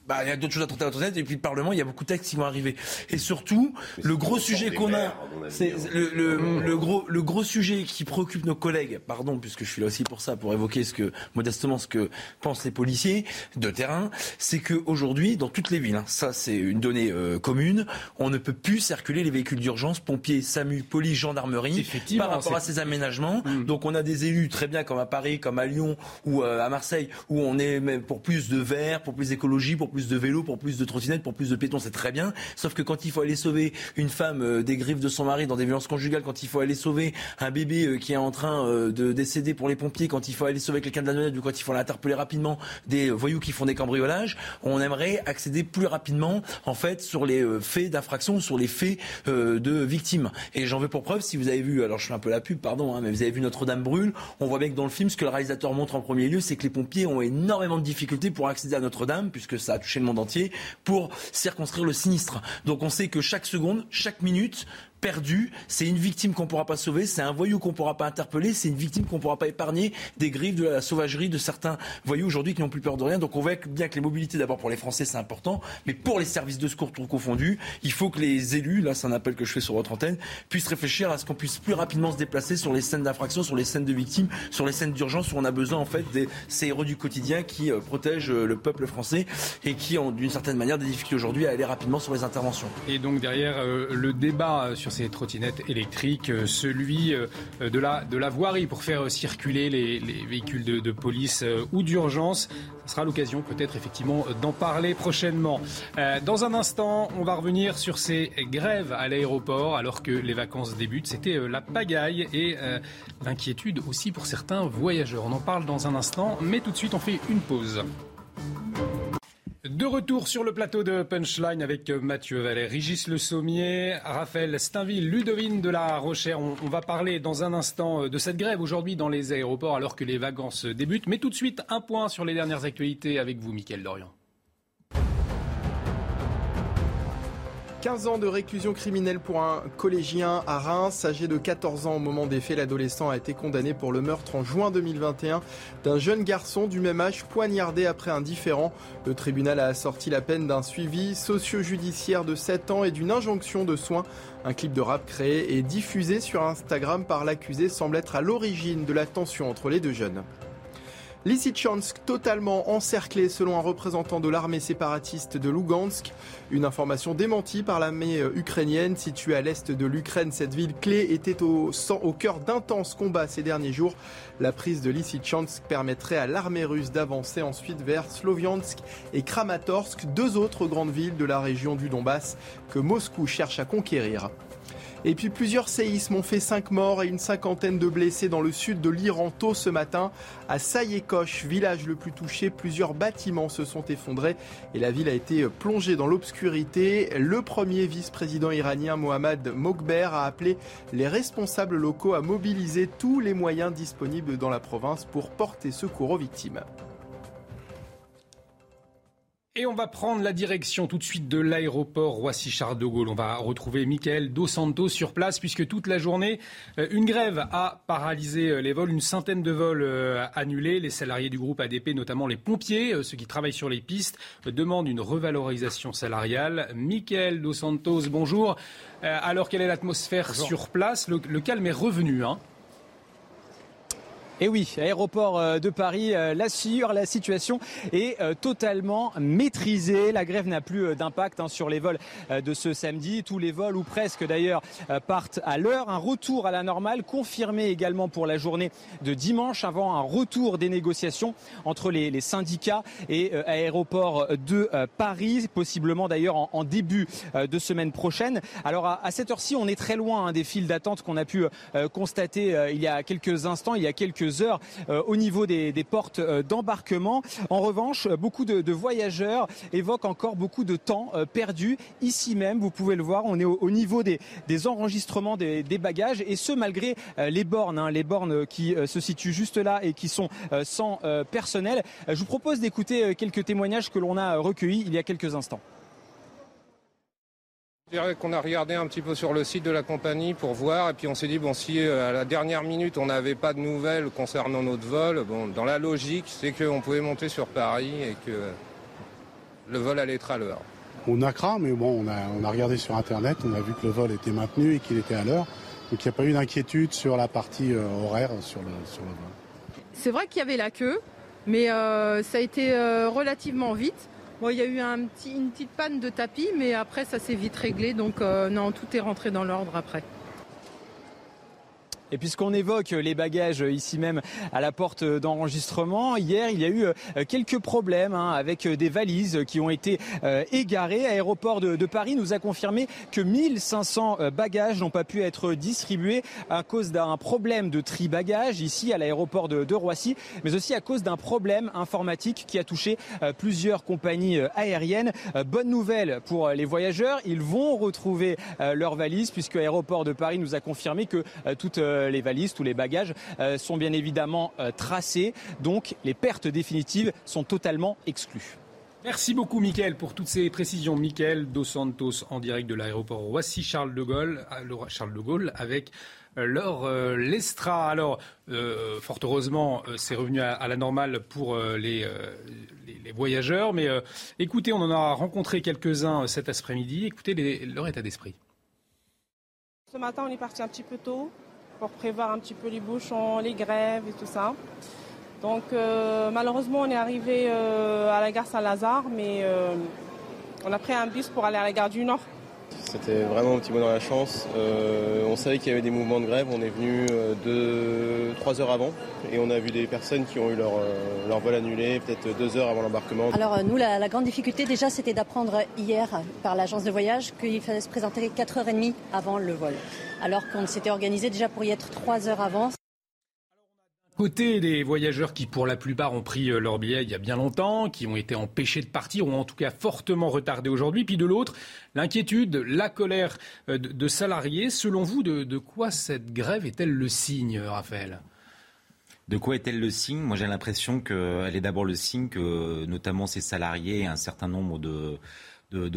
bah, il y a d'autres choses à traiter à la et puis le Parlement, il y a beaucoup de textes qui vont arriver. Et surtout, le gros sujet qu'on a, c'est le, le, le, gros, le gros sujet qui préoccupe nos collègues, pardon, puisque je suis là aussi pour ça, pour évoquer ce que, modestement, ce que pensent les policiers de terrain, c'est qu'aujourd'hui, dans toutes les villes, hein, ça c'est une donnée euh, commune, on ne peut plus circuler les véhicules d'urgence, pompiers, SAMU, police, gendarmerie, par rapport à ces aménagements. Mmh. Donc on a des élus très bien comme à Paris, comme à Lyon ou euh, à Marseille, où on est même pour plus de verre, pour plus d'écologie, pour plus de vélos, pour plus de trottinettes, pour plus de pétons, c'est très bien. Sauf que quand il faut aller sauver une femme euh, des griffes de son mari dans des violences conjugales, quand il faut aller sauver un bébé euh, qui est en train euh, de décéder pour les pompiers, quand il faut aller sauver quelqu'un de la noyade ou quand il faut l'interpeller rapidement des voyous qui font des cambriolages, on aimerait accéder plus rapidement en fait sur les faits d'infraction, sur les faits de victimes. Et j'en veux pour preuve, si vous avez vu, alors je fais un peu la pub, pardon, hein, mais vous avez vu Notre-Dame brûle, on voit bien que dans le film, ce que le réalisateur montre en premier lieu, c'est que les pompiers ont énormément de difficultés pour accéder à Notre-Dame, puisque ça a touché le monde entier pour circonscrire le sinistre. Donc on sait que chaque seconde, chaque minute, perdu, c'est une victime qu'on ne pourra pas sauver, c'est un voyou qu'on ne pourra pas interpeller, c'est une victime qu'on ne pourra pas épargner des griffes de la sauvagerie de certains voyous aujourd'hui qui n'ont plus peur de rien. Donc on voit bien que les mobilités, d'abord pour les Français, c'est important, mais pour les services de secours tout confondus, il faut que les élus, là c'est un appel que je fais sur votre antenne, puissent réfléchir à ce qu'on puisse plus rapidement se déplacer sur les scènes d'infraction, sur les scènes de victimes, sur les scènes d'urgence où on a besoin en fait de ces héros du quotidien qui euh, protègent euh, le peuple français et qui ont d'une certaine manière des difficultés aujourd'hui à aller rapidement sur les interventions. Et donc derrière euh, le débat sur ces trottinettes électriques, euh, celui euh, de la, de la voirie pour faire circuler les, véhicules de, police euh, ou d'urgence. Ce sera l'occasion peut-être effectivement d'en parler prochainement. dans un instant, on va revenir sur ces grèves à l'aéroport alors que les vacances débutent. C'était la pagaille et l'inquiétude aussi pour certains voyageurs. On en parle dans un instant, mais tout de suite on fait une pause. De retour sur le plateau de Punchline avec euh, Mathieu Vallet, Régis Le Sommier, Raphaël Steinville, Ludovine de la Rochère. On, va parler dans un instant euh, de cette grève aujourd'hui dans les aéroports alors que les vacances débutent. Mais tout de suite, un point sur les dernières actualités avec vous, Mickaël Dorian. 15 ans de réclusion criminelle pour un collégien à Reims. Âgé de 14 ans au moment des faits, l'adolescent a été condamné pour le meurtre en juin 2021 d'un jeune garçon du même âge poignardé après un différent. Le tribunal a assorti la peine d'un suivi socio-judiciaire de 7 ans et d'une injonction de soins. Un clip de rap créé et diffusé sur Instagram par l'accusé semble être à l'origine de la tension entre les deux jeunes. Lysychansk totalement encerclé selon un représentant de l'armée séparatiste de Lugansk. Une information démentie par l'armée euh, ukrainienne située à l'est de l'Ukraine. Cette ville clé était au, cœur d'intenses combats ces derniers jours. La prise de Lysychansk permettrait à l'armée russe d'avancer ensuite vers Sloviansk et Kramatorsk, deux autres grandes villes de la région du Donbass que Moscou cherche à conquérir. Et puis plusieurs séismes ont fait 5 morts et une cinquantaine de blessés dans le sud de l'Iran tôt ce matin. À Sayekosh, village le plus touché, plusieurs bâtiments se sont effondrés et la ville a été plongée dans l'obscurité. Le premier vice-président iranien Mohammad Mokber a appelé les responsables locaux à mobiliser tous les moyens disponibles dans la province pour porter secours aux victimes. Et on va prendre la direction tout de suite de l'aéroport Roissy-Charles de Gaulle. On va retrouver Michael Dos Santos sur place puisque toute la journée, euh, une grève a paralysé euh, les vols, une centaine de vols euh, annulés. Les salariés du groupe ADP, notamment les pompiers, ceux qui travaillent sur les pistes, demandent une revalorisation salariale. Michael Dos Santos, bonjour. Alors quelle est l'atmosphère sur place? Le, calme est revenu. Hein Et oui, aéroport euh, de Paris euh, l'assure, la situation est euh, totalement maîtrisée. La grève n'a plus d'impact hein, sur les vols de ce samedi. Tous les vols, ou presque d'ailleurs, partent à l'heure. Un retour à la normale confirmé également pour la journée de dimanche avant un retour des négociations entre les, syndicats et aéroport de Paris, possiblement d'ailleurs en, début de semaine prochaine. Alors à, cette heure-ci, on est très loin hein, des files d'attente qu'on a pu constater il y a quelques instants, il y a quelques heures euh, au niveau des, portes euh, d'embarquement. En revanche, beaucoup de, voyageurs évoquent encore beaucoup de temps euh, perdu. Ici même, vous pouvez le voir, on est au, niveau des, enregistrements des, bagages et ce malgré les bornes, hein, les bornes qui se situent juste là et qui sont sans personnel. Je vous propose d'écouter quelques témoignages que l'on a recueillis il y a quelques instants. Je dirais qu'on a regardé un petit peu sur le site de la compagnie pour voir, et puis on s'est dit, bon, si euh, à la dernière minute on n'avait pas de nouvelles concernant notre vol, bon, dans la logique, c'est qu'on pouvait monter sur Paris et que le vol allait être à l'heure. On a craint, mais bon, on a, on a regardé sur Internet, on a vu que le vol était maintenu et qu'il était à l'heure. Donc il n'y a pas eu d'inquiétude sur la partie euh, horaire sur le, sur le vol. C'est vrai qu'il y avait la queue, mais euh, ça a été relativement vite il y a eu une petite panne de tapis, mais après, ça s'est vite réglé. Donc, euh, non, tout est rentré dans l'ordre après. Et puisqu'on évoque les bagages ici même à la porte d'enregistrement, hier il y a eu euh, quelques problèmes hein, avec des valises qui ont été euh, égarées. Aéroport de, Paris nous a confirmé que 1500 euh, bagages n'ont pas pu être distribués à cause d'un problème de tri bagages ici à l'aéroport de, Roissy, mais aussi à cause d'un problème informatique qui a touché plusieurs compagnies aériennes. Bonne nouvelle pour les voyageurs, ils vont retrouver leurs valises puisque l'aéroport de Paris nous a confirmé que toutes euh, les valises, tous les bagages euh, sont bien évidemment euh, tracés. Donc les pertes définitives sont totalement exclues. Merci beaucoup, Mickaël, pour toutes ces précisions. Mickaël Dos Santos en direct de l'aéroport Roissy-Charles de Gaulle, Charles de Gaulle avec Laure Lestra. Alors, fort heureusement, c'est revenu à, la normale pour les, voyageurs. Mais écoutez, on en a rencontré quelques-uns cet après-midi. Écoutez leur état d'esprit. Ce matin, on est parti un petit peu tôt pour prévoir un petit peu les bouchons, les grèves et tout ça. Donc euh, malheureusement, on est arrivé euh, à la gare Saint-Lazare, mais euh, on a pris un bus pour aller à la gare du Nord. C'était vraiment un petit bonheur à la chance. Euh, on savait qu'il y avait des mouvements de grève. On est venu euh, deux, trois heures avant et on a vu des personnes qui ont eu leur, euh, leur vol annulé peut-être deux heures avant l'embarquement. Alors nous, la, grande difficulté déjà, c'était d'apprendre hier par l'agence de voyage qu'il fallait se présenter 4h30 avant le vol. Alors qu'on s'était organisé déjà pour y être trois heures avant. Côté des voyageurs qui, pour la plupart, ont pris euh, leur billet il y a bien longtemps, qui ont été empêchés de partir, ou en tout cas fortement retardés aujourd'hui. Puis de l'autre, l'inquiétude, la colère euh, de, salariés. Selon vous, de, quoi cette grève est-elle le signe, Raphaël? De quoi est-elle le signe? Moi, j'ai l'impression qu'elle est d'abord le signe que, notamment ces salariés et un certain nombre de,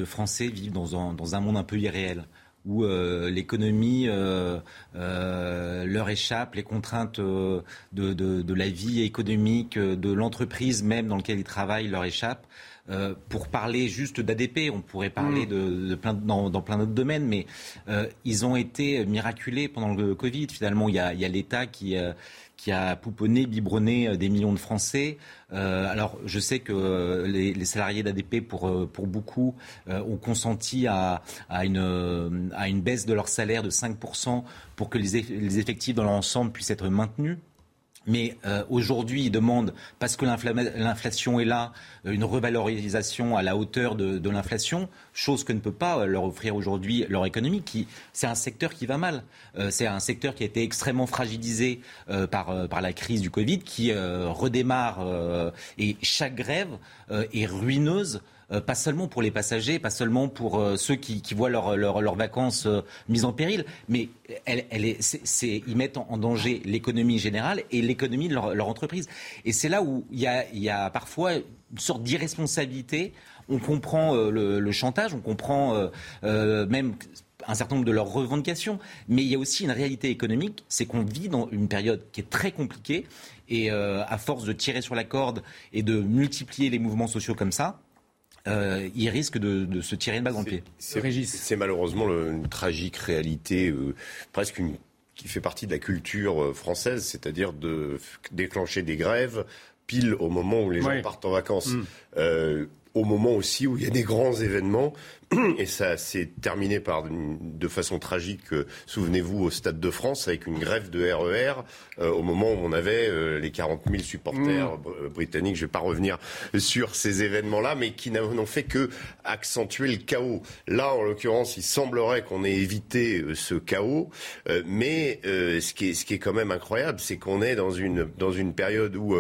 Français vivent dans un monde un peu irréel où euh, l'économie euh, euh, leur échappe, les contraintes de, de, la vie économique, de l'entreprise même dans laquelle ils travaillent leur échappent. pour parler juste d'ADP, on pourrait parler mm. de, plein, dans, dans, plein d'autres domaines, mais ils ont été miraculés pendant le Covid. Finalement, il y a, il y a l'État qui qui a pouponné, biberonné euh, des millions de Français. Euh, alors, je sais que euh, les, salariés d'ADP, pour, pour beaucoup, ont consenti à, à, une, à une baisse de leur salaire de 5% pour que les, les effectifs dans l'ensemble puissent être maintenus. Mais euh, aujourd'hui, ils demandent, parce que l'inflation est là, euh, une revalorisation à la hauteur de, l'inflation, chose que ne peut pas euh, leur offrir aujourd'hui leur économie. Qui, c'est un secteur qui va mal. c'est un secteur qui a été extrêmement fragilisé par, par la crise du Covid, qui redémarre. et chaque grève est ruineuse euh, pas seulement pour les passagers, pas seulement pour euh, ceux qui, voient leurs vacances euh, mises en péril, mais elle, est, ils mettent en, danger l'économie générale et l'économie de leur, entreprise. Et c'est là où il y a, y a parfois une sorte d'irresponsabilité. On comprend le, chantage, on comprend même un certain nombre de leurs revendications, mais il y a aussi une réalité économique, c'est qu'on vit dans une période qui est très compliquée, et à force de tirer sur la corde et de multiplier les mouvements sociaux comme ça, euh, il risque de, se tirer une balle dans le pied. C'est malheureusement une tragique réalité, euh, presque une qui fait partie de la culture française, c'est-à-dire de déclencher des grèves pile au moment où les gens partent en vacances. Mm. Au moment aussi où il y a des grands événements et ça s'est terminé par de façon tragique, souvenez-vous, au Stade de France, avec une grève de RER, e euh, au moment où on avait euh, les 40 000 supporters mmh. britanniques. Je ne vais pas revenir sur ces événements-là, mais qui n'ont fait que accentuer le chaos. Là, en l'occurrence, il semblerait qu'on ait évité euh, ce chaos, mais ce, qui est, ce qui est quand même incroyable, c'est qu'on est dans une, dans une période où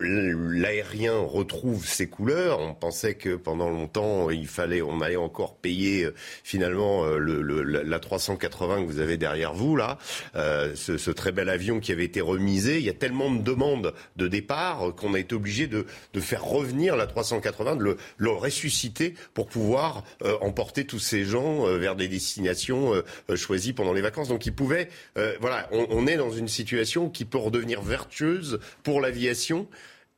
l'aérien retrouve ses couleurs. On pensait que pendant longtemps, il fallait, on allait encore payer euh, finalement euh, le, la 380 que vous avez derrière vous là, euh, ce, très bel avion qui avait été remisé. Il y a tellement de demandes de départ qu'on a été obligé de, de, faire revenir la 380, de le, le ressusciter pour pouvoir emporter tous ces gens vers des destinations choisies pendant les vacances. Donc ils pouvaient, voilà, on, on est dans une situation qui peut redevenir vertueuse pour l'aviation.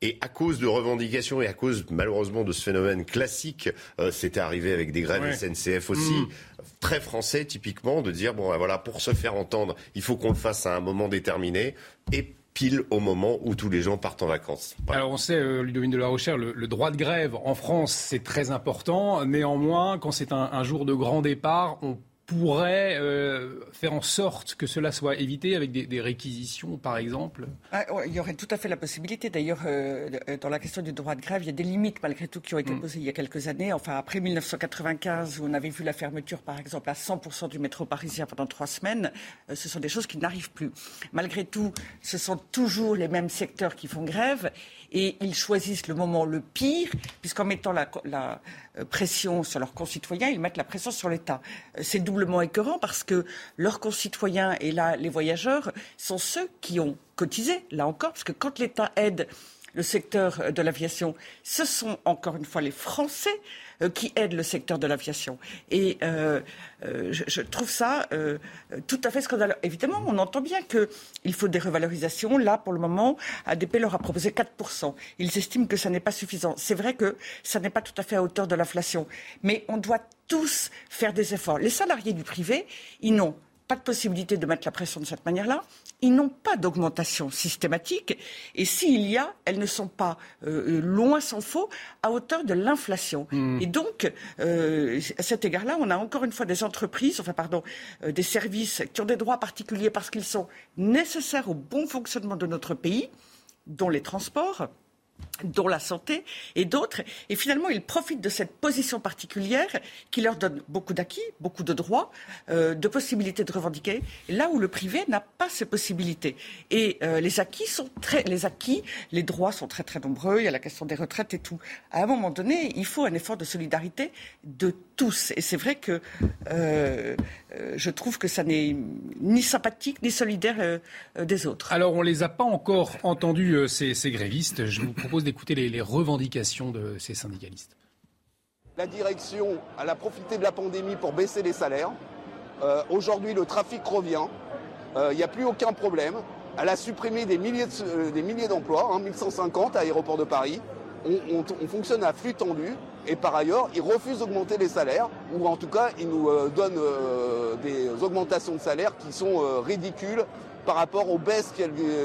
Et à cause de revendications et à cause malheureusement de ce phénomène classique, euh, c'était arrivé avec des grèves SNCF aussi, mm. très français typiquement, de dire bon ben voilà pour se faire entendre, il faut qu'on le fasse à un moment déterminé et pile au moment où tous les gens partent en vacances. Alors on sait, euh, Ludovine de la Rochère, le, droit de grève en France c'est très important. Néanmoins, quand c'est un, un, jour de grand départ, on pourrait euh, faire en sorte que cela soit évité avec des, réquisitions, par exemple? Ah, Il y aurait tout à fait la possibilité. D'ailleurs, euh, dans la question du droit de grève, il y a des limites, malgré tout, qui ont été mm. posées il y a quelques années. Enfin, après 1995, où on avait vu la fermeture, par exemple, à 100% du métro parisien pendant trois semaines, euh, ce sont des choses qui n'arrivent plus. Malgré tout, ce sont toujours les mêmes secteurs qui font grève et ils choisissent le moment le pire, puisqu'en mettant la, euh, pression sur leurs concitoyens, ils mettent la pression sur l'État. Euh, c'est doublement écœurant parce que leurs concitoyens, et là les voyageurs, sont ceux qui ont cotisé, là encore, parce que quand l'État aide le secteur de l'aviation, ce sont encore une fois les Français euh, qui aident le secteur de l'aviation. Et euh, euh, je, trouve ça tout à fait scandaleux. Évidemment, on entend bien qu'il faut des revalorisations. Là, pour le moment, ADP leur a proposé 4%. Ils estiment que ça n'est pas suffisant. C'est vrai que ça n'est pas tout à fait à hauteur de l'inflation. Mais on doit tous faire des efforts. Les salariés du privé, ils n'ont pas de possibilité de mettre la pression de cette manière-là. Ils n'ont pas d'augmentation systématique. Et s'il y a, elles ne sont pas, euh, loin s'en faut, à hauteur de l'inflation. Hmm. Et donc, euh, à cet égard-là, on a encore une fois des entreprises, enfin, pardon, euh, des services qui ont des droits particuliers parce qu'ils sont nécessaires au bon fonctionnement de notre pays, dont les transports dont la santé et d'autres. Et finalement, ils profitent de cette position particulière qui leur donne beaucoup d'acquis, beaucoup de droits, euh, de possibilités de revendiquer, là où le privé n'a pas ces possibilités. Et euh, les acquis sont très, les acquis, les droits sont très très nombreux. Il y a la question des retraites et tout. À un moment donné, il faut un effort de solidarité de tous. Et c'est vrai que euh, je trouve que ça n'est ni sympathique ni solidaire des autres. Alors, on les a pas encore entendus ces, grévistes. Je propose d'écouter les, revendications de ces syndicalistes. La direction a profité de la pandémie pour baisser les salaires. Euh, aujourd'hui, le trafic revient. Euh, il n'y a plus aucun problème. Elle a supprimé des milliers, euh, d'emplois, 1150 hein, à l'aéroport de Paris. On, fonctionne à flux tendu et par ailleurs, ils refusent d'augmenter les salaires ou en tout cas, ils nous donnent des augmentations de salaires qui sont ridicules par rapport aux baisses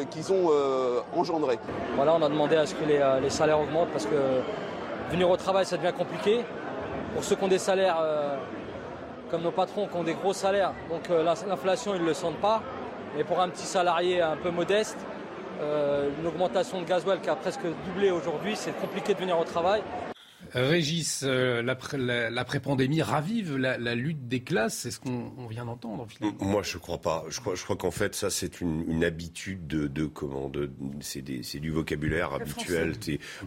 qu'ils ont euh, engendrées. Voilà, on a demandé à ce que euh, les, salaires augmentent parce que venir au travail, ça devient compliqué. Pour ceux qui ont des salaires euh, comme nos patrons qui ont des gros salaires, donc l'inflation, ils ne le sentent pas. Mais pour un petit salarié un peu modeste, une augmentation de gasoil qui a presque doublé aujourd'hui, c'est compliqué de venir au travail. Régis, euh, l'après-pandémie ravive la, lutte des classes, c'est ce qu'on vient d'entendre Moi, je crois pas. Je crois, je crois qu'en fait, ça, c'est une, habitude de, de comment, c'est du vocabulaire habituel.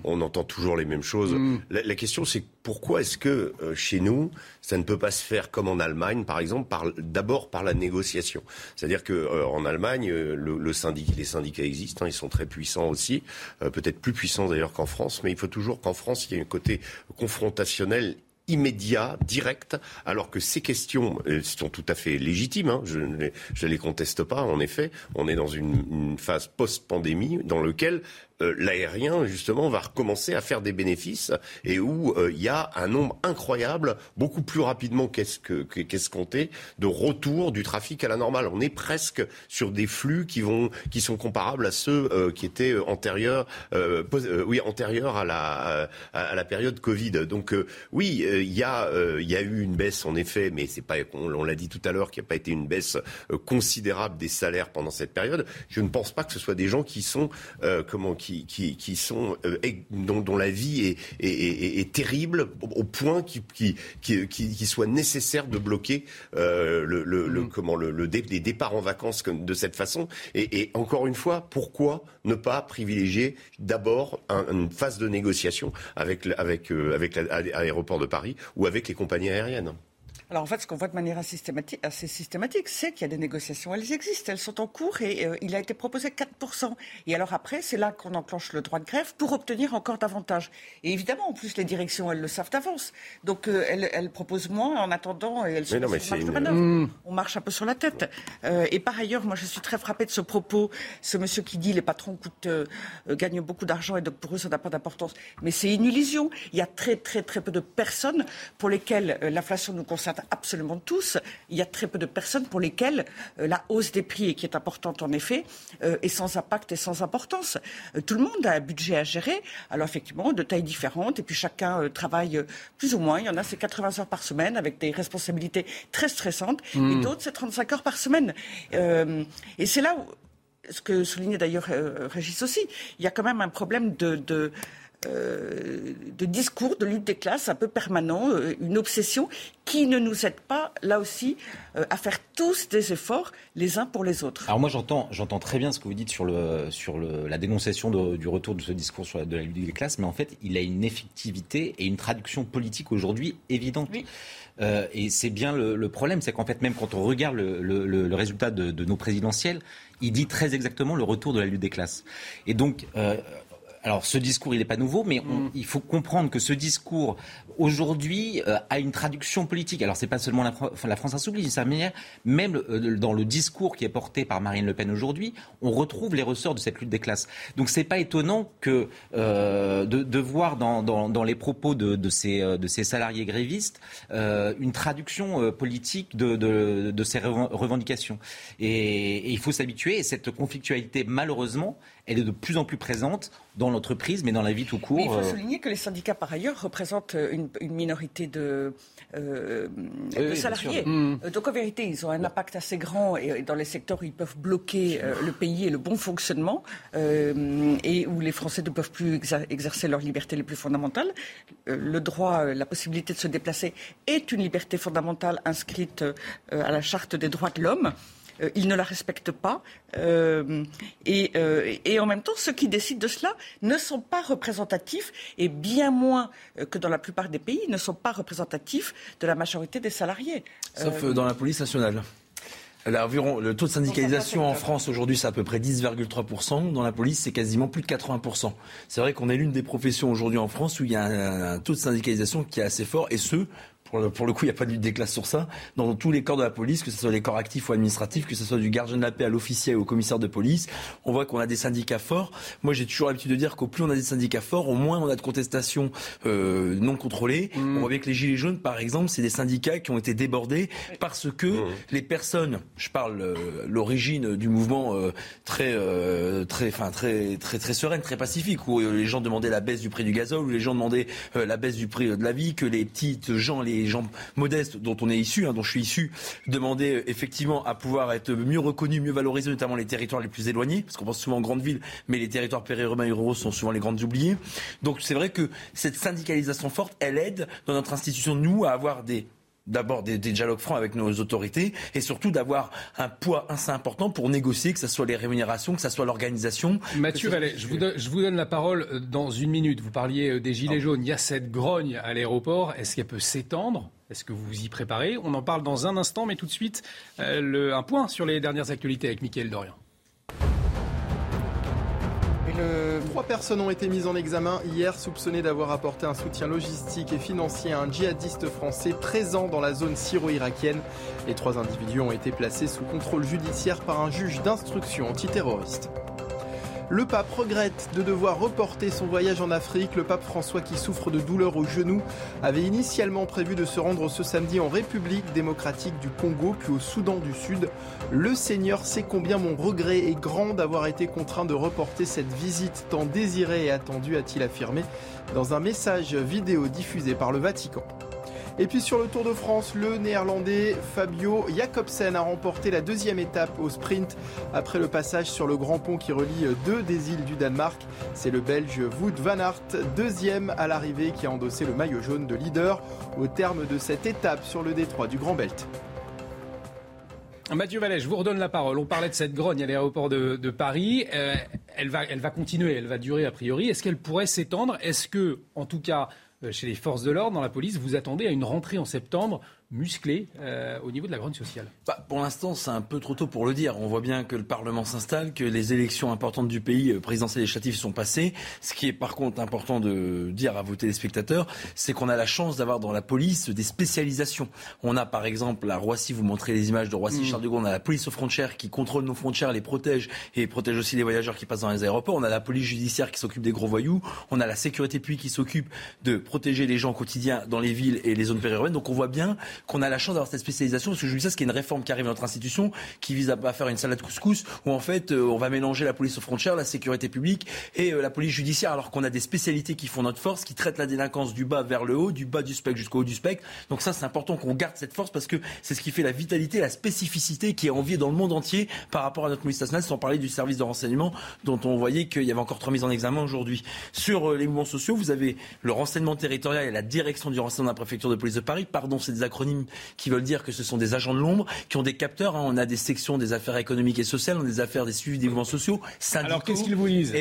On entend toujours les mêmes choses. Mm. La, question, c'est pourquoi est-ce que euh, chez nous, ça ne peut pas se faire comme en Allemagne, par exemple, d'abord par la négociation. C'est-à-dire que euh, en Allemagne, le, syndicat, les syndicats existent, hein, ils sont très puissants aussi, peut-être plus puissants d'ailleurs qu'en France, mais il faut toujours qu'en France, il y ait un côté confrontationnel immédiat, direct, alors que ces questions sont tout à fait légitimes. Hein, je ne les, conteste pas. En effet, on est dans une, phase post-pandémie dans laquelle euh, l'aérien, justement, va recommencer à faire des bénéfices et où euh, il y a un nombre incroyable, beaucoup plus rapidement qu'escompté, de retour du trafic à la normale. On est presque sur des flux qui, vont, qui sont comparables à ceux euh, qui étaient antérieurs, oui, antérieurs à la, à, la période Covid. Donc oui, il y, y a eu une baisse, en effet, mais c'est pas, on, on l'a dit tout à l'heure, qu'il n'y a pas été une baisse considérable des salaires pendant cette période. Je ne pense pas que ce soit des gens qui sont, comment, qui, qui, qui sont, euh, dont, dont, la vie est, est, est, terrible au point qu'il qui, qui, qui, soit nécessaire de bloquer euh, le, le, le, mm. comment, le, le les départs en vacances de cette façon. Et, et encore une fois, pourquoi ne pas privilégier d'abord un, une phase de négociation avec, avec, euh, avec l'aéroport de Paris ou avec les compagnies aériennes? Alors en fait, ce qu'on voit de manière assez systématique, c'est qu'il y a des négociations. Elles existent, elles sont en cours et euh, il a été proposé 4%. Et alors après, c'est là qu'on enclenche le droit de grève pour obtenir encore davantage. Et évidemment, en plus, les directions, elles le savent d'avance. Donc euh, elles, proposent moins en attendant et elles sont mmh. On marche un peu sur la tête. Euh, et par ailleurs, moi, je suis très frappée de ce propos, ce monsieur qui dit les patrons coûtent, gagnent beaucoup d'argent et donc pour eux, ça n'a pas d'importance. Mais c'est une illusion. Il y a très très très peu de personnes pour lesquelles l'inflation nous concerne absolument tous. Il y a très peu de personnes pour lesquelles euh, la hausse des prix, qui est importante en effet, euh, est sans impact et sans importance. Euh, tout le monde a un budget à gérer, alors effectivement, de tailles différentes, et puis chacun travaille plus ou moins. Il y en a, c'est 80 heures par semaine, avec des responsabilités très stressantes, et mmh. d'autres, c'est 35 heures par semaine. et c'est là où, ce que soulignait d'ailleurs Régis aussi, il y a quand même un problème de euh, de discours de lutte des classes un peu permanent, euh, une obsession qui ne nous aide pas, là aussi, euh, à faire tous des efforts les uns pour les autres. Alors moi j'entends, j'entends très bien ce que vous dites sur, le, sur le, la dénonciation du retour de ce discours sur la, de la lutte des classes, mais en fait il a une effectivité et une traduction politique aujourd'hui évidente. et c'est bien le, problème, c'est qu'en fait même quand on regarde le, résultat de, de, nos présidentielles, il dit très exactement le retour de la lutte des classes. Et donc alors ce discours, il n'est pas nouveau, mais mm. il faut comprendre que ce discours, aujourd'hui, euh, a une traduction politique. Alors c'est pas seulement la, la France insoumise, sa manière, même euh, dans le discours qui est porté par Marine Le Pen aujourd'hui, on retrouve les ressorts de cette lutte des classes. Donc c'est pas étonnant que euh, de, de, voir dans, dans, dans, les propos de, de, ces, de ces salariés grévistes une traduction politique de, de, ces revendications. Et, et il faut s'habituer, et cette conflictualité, malheureusement, elle est de plus en plus présente dans l'entreprise, mais dans la vie tout court. il faut euh. souligner que les syndicats, par ailleurs, représentent une, minorité de, euh, salariés. Mm. Euh, donc en vérité, ils ont un impact assez grand et, dans les secteurs où ils peuvent bloquer le pays et le bon fonctionnement, et où les Français ne peuvent plus exercer leurs libertés les plus fondamentales. le droit, la possibilité de se déplacer est une liberté fondamentale inscrite à la Charte des droits de l'homme. Euh, ils ne la respectent pas. Euh, euh, et, en même temps, ceux qui décident de cela ne sont pas représentatifs, et bien moins que dans la plupart des pays, ne sont pas représentatifs de la majorité des salariés. Sauf dans la police nationale. le taux de syndicalisation en France aujourd'hui, c'est à peu près 10,3%. Dans la police, c'est quasiment plus de 80%. C'est vrai qu'on est l'une des professions aujourd'hui en France où il y a un, un, taux de syndicalisation qui est assez fort, et ce, pour le, pour le coup, il n'y a pas de déclasse sur ça. Dans tous les corps de la police, que ce soit les corps actifs ou administratifs, que ce soit du gardien de la paix à l'officier ou au commissaire de police, on voit qu'on a des syndicats forts. Moi, j'ai toujours l'habitude de dire qu'au plus on a des syndicats forts, au moins on a de contestations euh, non contrôlées. Mmh. On voit bien que les Gilets jaunes, par exemple, c'est des syndicats qui ont été débordés parce que mmh. les personnes, je parle euh, l'origine du mouvement euh, très, euh, très, enfin très, très, très sereine, très pacifique, où les gens demandaient la baisse du prix du gazole, où les gens demandaient la baisse du prix de la vie, que les petites gens, les les gens modestes dont on est issu, hein, dont je suis issu, demander effectivement à pouvoir être mieux reconnus, mieux valorisés, notamment les territoires les plus éloignés, parce qu'on pense souvent aux grandes villes, mais les territoires périurbains et ruraux sont souvent les grandes oubliés. Donc c'est vrai que cette syndicalisation forte, elle aide dans notre institution, nous, à avoir des d'abord des, dialogues francs avec nos autorités et surtout d'avoir un poids assez important pour négocier, que ce soit les rémunérations, que ce soit l'organisation. Mathieu je vous, donne, je vous donne la parole euh, dans une minute. Vous parliez euh, des Gilets jaunes. Il y a cette grogne à l'aéroport. Est-ce qu'elle peut s'étendre? Est-ce que vous vous y préparez? On en parle dans un instant, mais tout de suite, euh, le, un point sur les dernières actualités avec Mickaël Dorian. Trois personnes ont été mises en examen hier, soupçonnées d'avoir apporté un soutien logistique et financier à un djihadiste français présent dans la zone syro-irakienne. Les trois individus ont été placés sous contrôle judiciaire par un juge d'instruction antiterroriste. Le pape regrette de devoir reporter son voyage en Afrique. Le pape François, qui souffre de douleurs au genou, avait initialement prévu de se rendre ce samedi en République démocratique du Congo, puis au Soudan du Sud. Le Seigneur sait combien mon regret est grand d'avoir été contraint de reporter cette visite tant désirée et attendue, a-t-il affirmé dans un message vidéo diffusé par le Vatican. Et puis sur le Tour de France, le néerlandais Fabio Jacobsen a remporté la deuxième étape au sprint après le passage sur le grand pont qui relie deux des îles du Danemark. C'est le Belge Wout van Aert, deuxième à l'arrivée, qui a endossé le maillot jaune de leader au terme de cette étape sur le détroit du Grand Belt. Mathieu Vallet, je vous redonne la parole. On parlait de cette grogne à l'aéroport de, Paris. Euh, elle, va, elle va continuer, elle va durer a priori. Est-ce qu'elle pourrait s'étendre? Est-ce que, en tout cas, chez les forces de l'ordre, dans la police, vous attendez à une rentrée en septembre musclé euh, au niveau de la grogne sociale bah, Pour l'instant, c'est un peu trop tôt pour le dire. On voit bien que le Parlement s'installe, que les élections importantes du pays, euh, présidentielles et législatives, sont passées. Ce qui est par contre important de dire à vos téléspectateurs, c'est qu'on a la chance d'avoir dans la police des spécialisations. On a par exemple à Roissy, vous montrez les images de Roissy-Charles mm. de Gaulle, on a la police aux frontières qui contrôle nos frontières, les protège et protège aussi les voyageurs qui passent dans les aéroports. On a la police judiciaire qui s'occupe des gros voyous. On a la sécurité publique qui s'occupe de protéger les gens au quotidien dans les villes et les zones périurbaines. Donc on voit bien qu'on a la chance d'avoir cette spécialisation, parce que je vous dis ça, c'est une réforme qui arrive dans notre institution, qui vise à faire une salade couscous, où en fait, euh, on va mélanger la police aux frontières, la sécurité publique et euh, la police judiciaire, alors qu'on a des spécialités qui font notre force, qui traitent la délinquance du bas vers le haut, du bas du spectre jusqu'au haut du spectre. Donc ça, c'est important qu'on garde cette force, parce que c'est ce qui fait la vitalité, la spécificité qui est enviée dans le monde entier par rapport à notre police nationale, sans parler du service de renseignement, dont on voyait qu'il y avait encore trois mises en examen aujourd'hui. Sur euh, les mouvements sociaux, vous avez le renseignement territorial et la direction du renseignement de la préfecture de police de Paris. Pardon, c'est des acronymes qui veulent dire que ce sont des agents de l'ombre qui ont des capteurs. Hein. On a des sections des affaires économiques et sociales, on a des affaires des suivis des mouvements sociaux, syndicaux. Alors qu'est-ce qu'ils vous disent?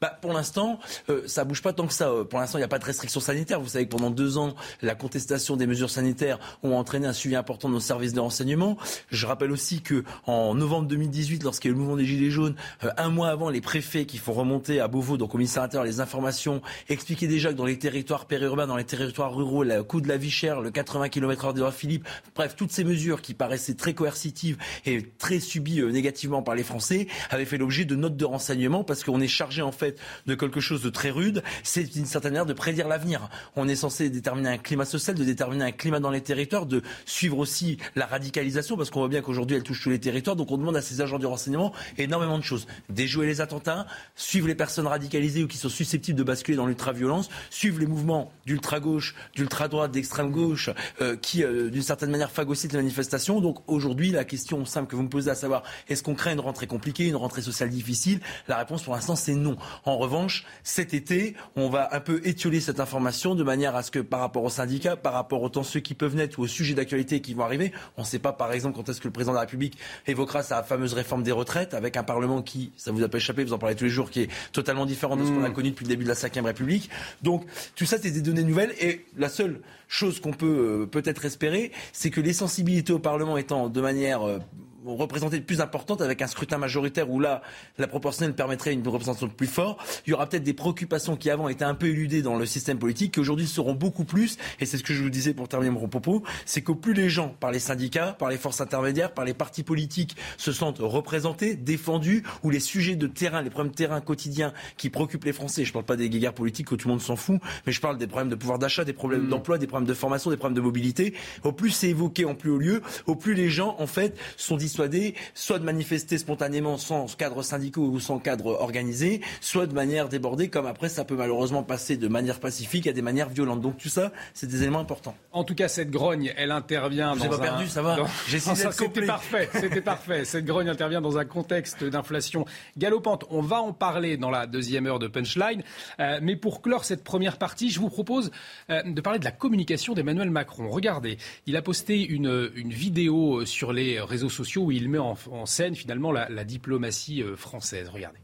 Bah, pour l'instant, euh, ça bouge pas tant que ça. Euh, pour l'instant, il n'y a pas de restrictions sanitaires. Vous savez que pendant deux ans, la contestation des mesures sanitaires ont entraîné un suivi important de nos services de renseignement. Je rappelle aussi que en novembre 2018, lorsqu'il y a eu le mouvement des Gilets jaunes, euh, un mois avant, les préfets qui font remonter à Beauvau, donc au ministère intérieur, les informations, expliquaient déjà que dans les territoires périurbains, dans les territoires ruraux, le coût de la vie chère, le 80 km/h de Philippe, bref, toutes ces mesures qui paraissaient très coercitives et très subies négativement par les Français, avaient fait l'objet de notes de renseignement parce qu'on est chargé en fait de quelque chose de très rude, c'est d'une certaine manière de prédire l'avenir. On est censé déterminer un climat social, de déterminer un climat dans les territoires, de suivre aussi la radicalisation, parce qu'on voit bien qu'aujourd'hui elle touche tous les territoires. Donc on demande à ces agents du renseignement énormément de choses. Déjouer les attentats, suivre les personnes radicalisées ou qui sont susceptibles de basculer dans l'ultra-violence, suivre les mouvements d'ultra-gauche, d'ultra-droite, d'extrême-gauche, euh, qui euh, d'une certaine manière phagocytent les manifestations. Donc aujourd'hui, la question simple que vous me posez, à savoir est-ce qu'on crée une rentrée compliquée, une rentrée sociale difficile? La réponse pour l'instant c'est non. En revanche, cet été, on va un peu étioler cette information de manière à ce que par rapport aux syndicats, par rapport aux ceux qui peuvent naître ou aux sujets d'actualité qui vont arriver, on ne sait pas par exemple quand est-ce que le président de la République évoquera sa fameuse réforme des retraites avec un Parlement qui, ça vous a pas échappé, vous en parlez tous les jours, qui est totalement différent de ce qu'on a mmh. connu depuis le début de la Ve République. Donc tout ça, c'est des données nouvelles et la seule chose qu'on peut euh, peut-être espérer, c'est que les sensibilités au Parlement étant de manière euh, représenter de plus importante avec un scrutin majoritaire où là, la proportionnelle permettrait une représentation plus forte. Il y aura peut-être des préoccupations qui avant étaient un peu éludées dans le système politique, qui aujourd'hui seront beaucoup plus, et c'est ce que je vous disais pour terminer mon propos, c'est que plus les gens, par les syndicats, par les forces intermédiaires, par les partis politiques, se sentent représentés, défendus, ou les sujets de terrain, les problèmes de terrain quotidiens qui préoccupent les Français, je ne parle pas des guéguerres politiques que tout le monde s'en fout, mais je parle des problèmes de pouvoir d'achat, des problèmes mmh. d'emploi, des problèmes de formation, des problèmes de mobilité, au plus c'est évoqué en plus haut lieu, au plus les gens, en fait, sont soit de manifester spontanément sans cadre syndical ou sans cadre organisé, soit de manière débordée, comme après ça peut malheureusement passer de manière pacifique à des manières violentes. Donc tout ça, c'est des éléments importants. En tout cas, cette grogne, elle intervient dans pas perdu, ça va. J'ai C'était parfait, c'était parfait. Cette grogne intervient dans un contexte d'inflation galopante. On va en parler dans la deuxième heure de Punchline. Euh, mais pour clore cette première partie, je vous propose euh, de parler de la communication d'Emmanuel Macron. Regardez, il a posté une, une vidéo sur les réseaux sociaux où il met en, scène finalement la, diplomatie euh, française. Regardez.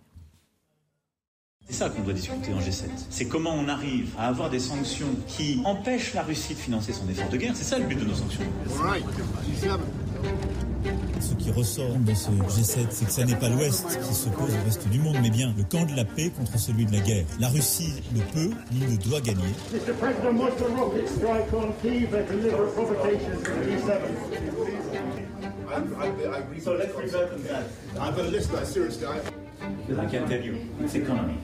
C'est ça qu'on doit discuter en G7. C'est comment on arrive à avoir des sanctions qui empêchent la Russie de financer son effort de guerre. C'est ça le but de nos sanctions. Ce qui ressort de ce G7, c'est que ce n'est pas l'Ouest qui s'oppose au reste du monde, mais bien le camp de la paix contre celui de la guerre. La Russie ne peut ni ne doit gagner. So let's I can tell you, it's economy.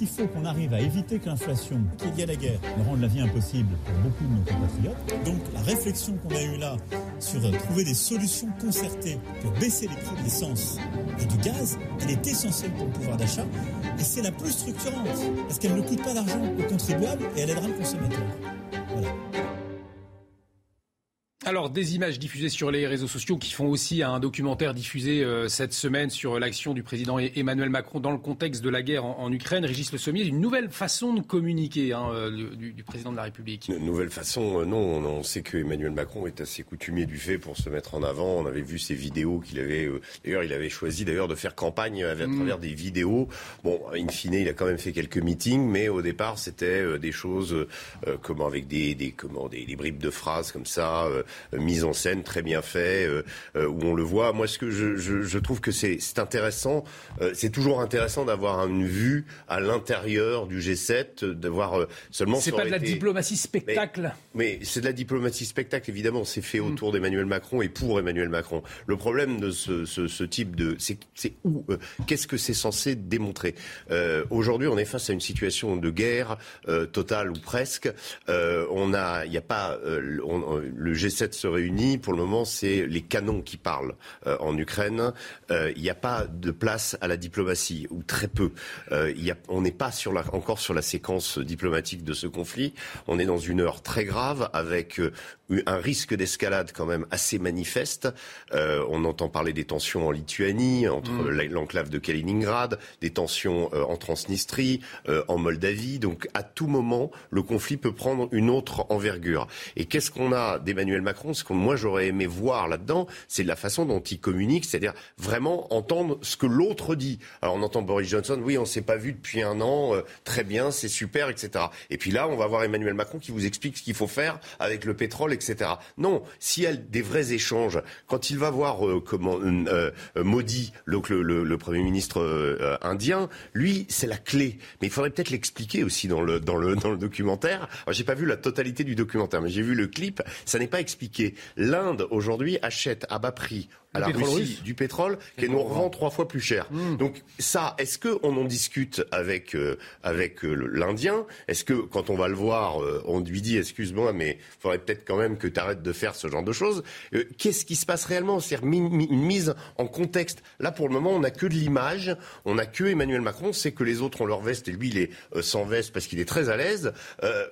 Il faut qu'on arrive à éviter que l'inflation, qu'il y ait la guerre, ne rende la vie impossible pour beaucoup de nos compatriotes. Donc la réflexion qu'on a eue là sur euh, trouver des solutions concertées pour baisser les prix de l'essence et du gaz, elle est essentielle pour le pouvoir d'achat et c'est la plus structurante parce qu'elle ne coûte pas d'argent aux contribuables et elle aidera le consommateur. Voilà. Alors, des images diffusées sur les réseaux sociaux qui font aussi un documentaire diffusé euh, cette semaine sur l'action du président e- Emmanuel Macron dans le contexte de la guerre en, en Ukraine. Régis Le Sommier, une nouvelle façon de communiquer hein, euh, du, du, président de la République. Une nouvelle façon, euh, non. On, sait que Emmanuel Macron est assez coutumier du fait pour se mettre en avant. On avait vu ces vidéos qu'il avait. Euh, d'ailleurs, il avait choisi d'ailleurs de faire campagne à Mm. travers des vidéos. Bon, in fine, il a quand même fait quelques meetings, mais au départ, c'était euh, des choses euh, comment avec des, des comment des, des bribes de phrases comme ça, euh, mises en scène très bien fait, euh, euh, où on le voit. Moi, ce que je, je, je trouve que c'est intéressant, c'est toujours intéressant d'avoir une vue à l'intérieur du G7, euh, d'avoir seulement. C'est pas de la été- diplomatie spectacle. mais c'est de la diplomatie spectacle, évidemment. C'est fait autour d'Emmanuel Macron et pour Emmanuel Macron. Le problème de ce, ce, ce type de, c'est où, euh, qu'est-ce que c'est censé démontrer? Euh, Aujourd'hui, on est face à une situation de guerre euh, totale ou presque. On a, il n'y a pas, on- le G7 se réunit. Pour le moment, c'est les canons qui parlent euh, en Ukraine. Euh, Il n'y a pas de place à la diplomatie ou très peu. Euh, il y a, on n'est pas sur la, encore sur la séquence diplomatique de ce conflit. On est dans une heure très grave avec un risque d'escalade quand même assez manifeste. On entend parler des tensions en Lituanie, entre Mm. la- l'enclave de Kaliningrad, des tensions en Transnistrie, en Moldavie. Donc à tout moment, le conflit peut prendre une autre envergure. Et qu'est-ce qu'on a d'Emmanuel Macron Ce que moi j'aurais aimé voir là-dedans, c'est la façon dont il communique, c'est-à-dire vraiment entendre ce que l'autre dit. Alors on entend Boris Johnson, oui, on s'est pas vu depuis un an, euh, très bien, c'est super, etc. Et puis là, on va voir Emmanuel Macron qui vous explique ce qu'il faut faire avec le pétrole, etc. Non, s'il y a des vrais échanges, quand il va voir euh, comment euh, euh, Modi, le, le, premier ministre indien, lui, c'est la clé. Mais il faudrait peut-être l'expliquer aussi dans le dans le dans le documentaire. Alors, j'ai pas vu la totalité du documentaire, mais j'ai vu le clip. Ça n'est pas expliqué. L'Inde aujourd'hui achète à bas prix à la pétrole Russie russe. du pétrole qu'elle nous revend trois fois plus cher. Donc ça, est-ce que on en discute avec euh, avec euh, l'Indien? Est-ce que quand on va le voir, euh, on lui dit excuse-moi, mais il faudrait peut-être quand même que tu arrêtes de faire ce genre de choses Qu'est-ce qui se passe réellement? C'est-à-dire mi- mi- une mise en contexte. Là, pour le moment, on n'a que de l'image, on n'a que Emmanuel Macron. C'est que les autres ont leur veste et lui, il est sans veste parce qu'il est très à l'aise.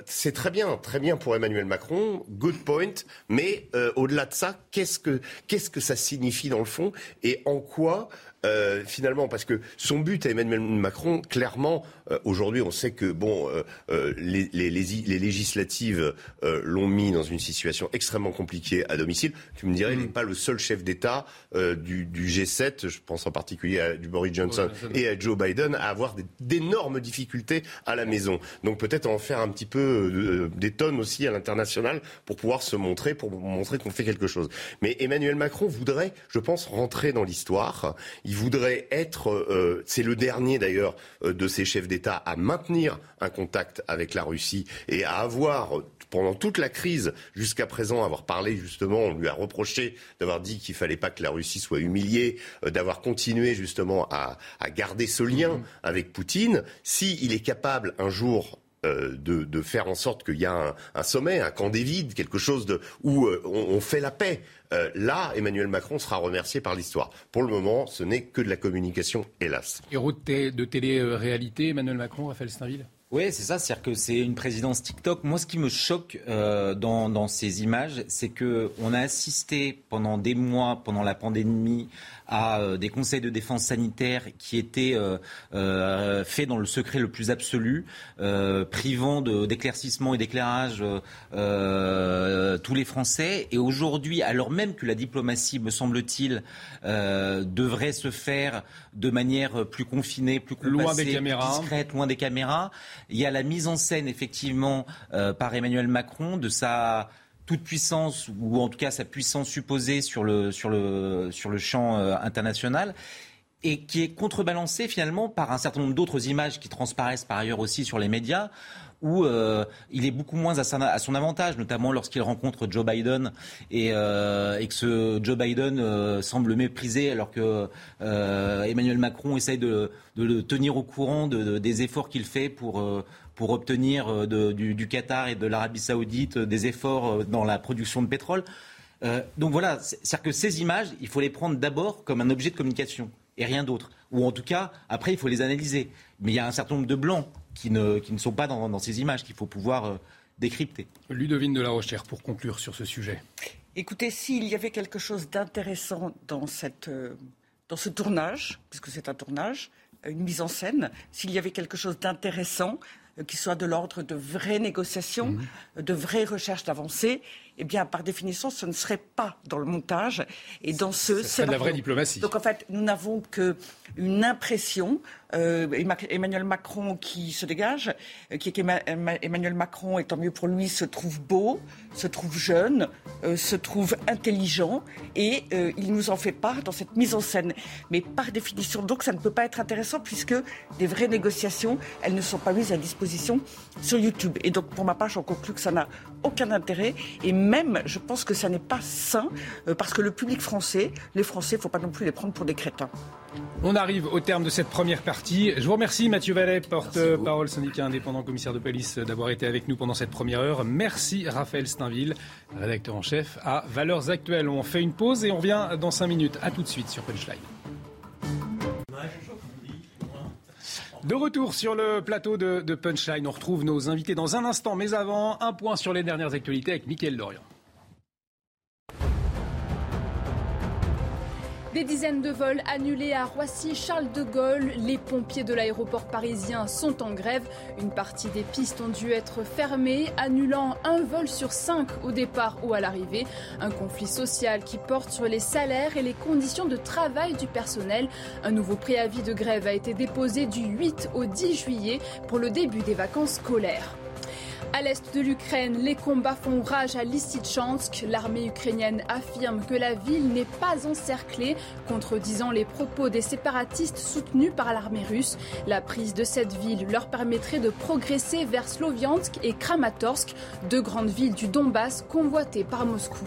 C'est très bien, très bien pour Emmanuel Macron. Good point. Mais euh, au-delà de ça, qu'est-ce que ça signifie dans le fond et en quoi euh, finalement, parce que son but à Emmanuel Macron, clairement, aujourd'hui, on sait que bon, euh, euh, les, les, les, les législatives euh, l'ont mis dans une situation extrêmement compliquée à domicile. Tu me dirais, il n'est pas le seul chef d'État euh, du, du G7, je pense en particulier à du Boris Johnson et à Joe Biden, à avoir d'énormes difficultés à la maison. Donc peut-être en faire un petit peu euh, des tonnes aussi à l'international pour pouvoir se montrer, pour montrer qu'on fait quelque chose. Mais Emmanuel Macron voudrait, je pense, rentrer dans l'histoire. Il voudrait être, euh, c'est le dernier d'ailleurs euh, de ces chefs d'État à maintenir un contact avec la Russie et à avoir pendant toute la crise jusqu'à présent avoir parlé justement, on lui a reproché d'avoir dit qu'il fallait pas que la Russie soit humiliée, euh, d'avoir continué justement à, à garder ce lien avec Poutine. S'il est capable un jour euh, de, faire en sorte qu'il y a un, sommet, un camp des vides, quelque chose de, où euh, on, fait la paix. Euh, là, Emmanuel Macron sera remercié par l'histoire. Pour le moment, ce n'est que de la communication, hélas. Héros de, té- de télé-réalité, Emmanuel Macron, Raphaël Steinville? Oui, c'est ça, c'est-à-dire que c'est une présidence TikTok. Moi, ce qui me choque euh, dans, dans ces images, c'est que on a assisté pendant des mois, pendant la pandémie, à euh, des conseils de défense sanitaire qui étaient euh, faits dans le secret le plus absolu, privant d'éclaircissement et d'éclairage tous les Français. Et aujourd'hui, alors même que la diplomatie, me semble-t-il, devrait se faire de manière plus confinée, plus Loin des caméras. discrète, loin des caméras. Il y a la mise en scène, effectivement, euh, par Emmanuel Macron de sa toute puissance, ou en tout cas sa puissance supposée sur le, champ euh, international. et qui est contrebalancé finalement par un certain nombre d'autres images qui transparaissent par ailleurs aussi sur les médias où euh, il est beaucoup moins à, son avantage, notamment lorsqu'il rencontre Joe Biden et, euh, que ce Joe Biden euh, semble méprisé alors que Emmanuel Macron essaye de, le tenir au courant de, des efforts qu'il fait pour, obtenir du, Qatar et de l'Arabie saoudite des efforts dans la production de pétrole. donc voilà, c'est-à-dire que ces images, il faut les prendre d'abord comme un objet de communication et rien d'autre. Ou en tout cas, après, il faut les analyser. Mais il y a un certain nombre de blancs qui ne, qui ne sont pas dans, ces images qu'il faut pouvoir euh, décrypter. Ludovine de la Rochère, pour conclure sur ce sujet. Écoutez, s'il y avait quelque chose d'intéressant dans, cette, euh, dans ce tournage, puisque c'est un tournage, une mise en scène, s'il y avait quelque chose d'intéressant, euh, qui soit de l'ordre de vraies négociations, mmh. de vraies recherches d'avancées, eh bien, par définition, ce ne serait pas dans le montage. Et dans ce, c'est de la vraie diplomatie. Donc, en fait, nous n'avons qu'une impression. Euh, Emmanuel Macron qui se dégage, euh, qui est Emmanuel Macron, et tant mieux pour lui, se trouve beau, se trouve jeune, euh, se trouve intelligent, et il nous en fait part dans cette mise en scène. Mais par définition, donc, ça ne peut pas être intéressant puisque des vraies négociations, elles ne sont pas mises à disposition sur YouTube. Et donc, pour ma part, j'en conclus que ça n'a aucun intérêt. Et même, je pense que ça n'est pas sain, euh, parce que le public français, les Français, faut pas non plus les prendre pour des crétins. On arrive au terme de cette première partie. Je vous remercie Mathieu Vallet, porte-parole syndicat indépendant, commissaire de police, d'avoir été avec nous pendant cette première heure. Merci Raphaël Steinville, rédacteur en chef à Valeurs Actuelles. On fait une pause et on revient dans 5 minutes. A tout de suite sur Punchline. De retour sur le plateau de, Punchline, on retrouve nos invités dans un instant, mais avant, un point sur les dernières actualités avec Mickaël Dorian. Des dizaines de vols annulés à Roissy, Charles de Gaulle. Les pompiers de l'aéroport parisien sont en grève. Une partie des pistes ont dû être fermées, annulant un vol sur cinq au départ ou à l'arrivée. Un conflit social qui porte sur les salaires et les conditions de travail du personnel. Un nouveau préavis de grève a été déposé du 8 au 10 juillet pour le début des vacances scolaires. À l'est de l'Ukraine, les combats font rage à Lysychansk. L'armée ukrainienne affirme que la ville n'est pas encerclée, contredisant les propos des séparatistes soutenus par l'armée russe. La prise de cette ville leur permettrait de progresser vers Sloviansk et Kramatorsk, deux grandes villes du Donbass convoitées par Moscou.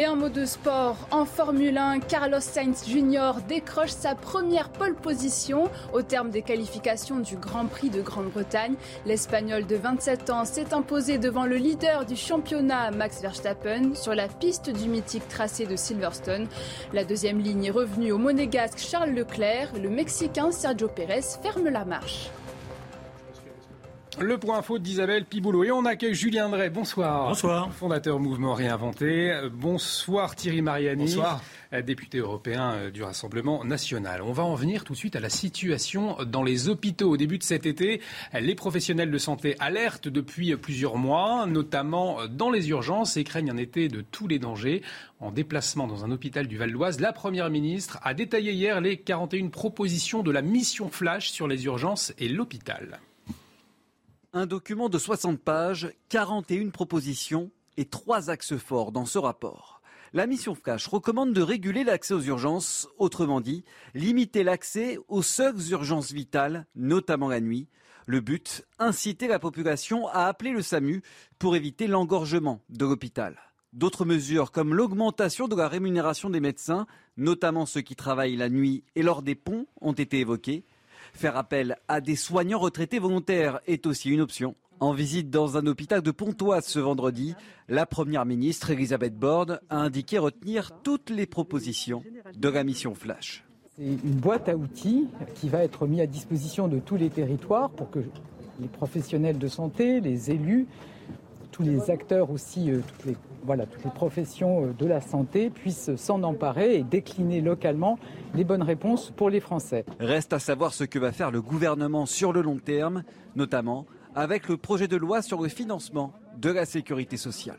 Et en mode de sport, en Formule 1, Carlos Sainz Jr. décroche sa première pole position au terme des qualifications du Grand Prix de Grande-Bretagne. L'Espagnol de 27 ans s'est imposé devant le leader du championnat, Max Verstappen, sur la piste du mythique tracé de Silverstone. La deuxième ligne est revenue au monégasque Charles Leclerc. Le Mexicain Sergio Pérez ferme la marche. Le point info d'Isabelle Piboulot. Et on accueille Julien Drey. Bonsoir. Bonsoir. Fondateur Mouvement Réinventé. Bonsoir Thierry Mariani. Bonsoir. Député européen euh, du Rassemblement national. On va en venir tout de suite à la situation dans les hôpitaux. Au début de cet été, les professionnels de santé alertent depuis plusieurs mois, notamment dans les urgences et craignent un été de tous les dangers. En déplacement dans un hôpital du Val d'Oise, la Première ministre a détaillé hier les 41 propositions de la mission Flash sur les urgences et l'hôpital. Un document de 60 pages, 41 propositions et trois axes forts dans ce rapport. La mission Flash recommande de réguler l'accès aux urgences, autrement dit, limiter l'accès aux seules urgences vitales, notamment la nuit. Le but, inciter la population à appeler le SAMU pour éviter l'engorgement de l'hôpital. D'autres mesures comme l'augmentation de la rémunération des médecins, notamment ceux qui travaillent la nuit et lors des ponts, ont été évoquées. Faire appel à des soignants retraités volontaires est aussi une option. En visite dans un hôpital de Pontoise ce vendredi, la Première ministre Elisabeth Borne a indiqué retenir toutes les propositions de la mission Flash. C'est une boîte à outils qui va être mise à disposition de tous les territoires pour que les professionnels de santé, les élus, tous les acteurs aussi, euh, toutes les voilà, toutes les professions euh, de la santé puissent s'en emparer et décliner localement les bonnes réponses pour les Français. Reste à savoir ce que va faire le gouvernement sur le long terme, notamment avec le projet de loi sur le financement de la sécurité sociale.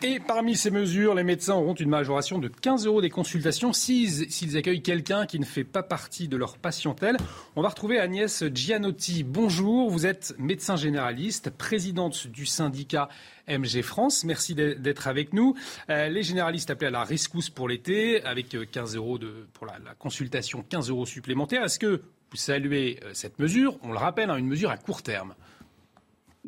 Et parmi ces mesures, les médecins auront une majoration de 15 euros des consultations s'ils accueillent quelqu'un qui ne fait pas partie de leur patientèle. On va retrouver Agnès Gianotti. Bonjour, vous êtes médecin généraliste, présidente du syndicat MG France. Merci d'être avec nous. Euh, les généralistes appellent à la rescousse pour l'été avec 15 euh, euros pour la, consultation, 15 euros supplémentaires. Est-ce que vous saluez euh, cette mesure? On le rappelle, hein, une mesure à court terme.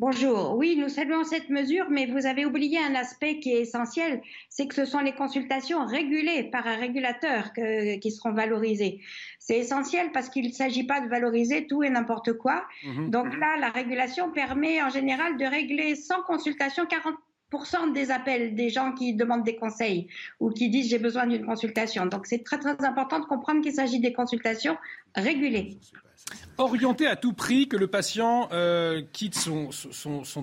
Bonjour. Oui, nous saluons cette mesure, mais vous avez oublié un aspect qui est essentiel, c'est que ce sont les consultations régulées par un régulateur qui seront valorisées. C'est essentiel parce qu'il ne s'agit pas de valoriser tout et n'importe quoi. Mhm. Donc là, la régulation permet en général de régler sans consultation 40 des appels des gens qui demandent des conseils ou qui disent j'ai besoin d'une consultation. Donc c'est très très important de comprendre qu'il s'agit des consultations régulées. Orienter à tout prix que le patient euh, quitte son,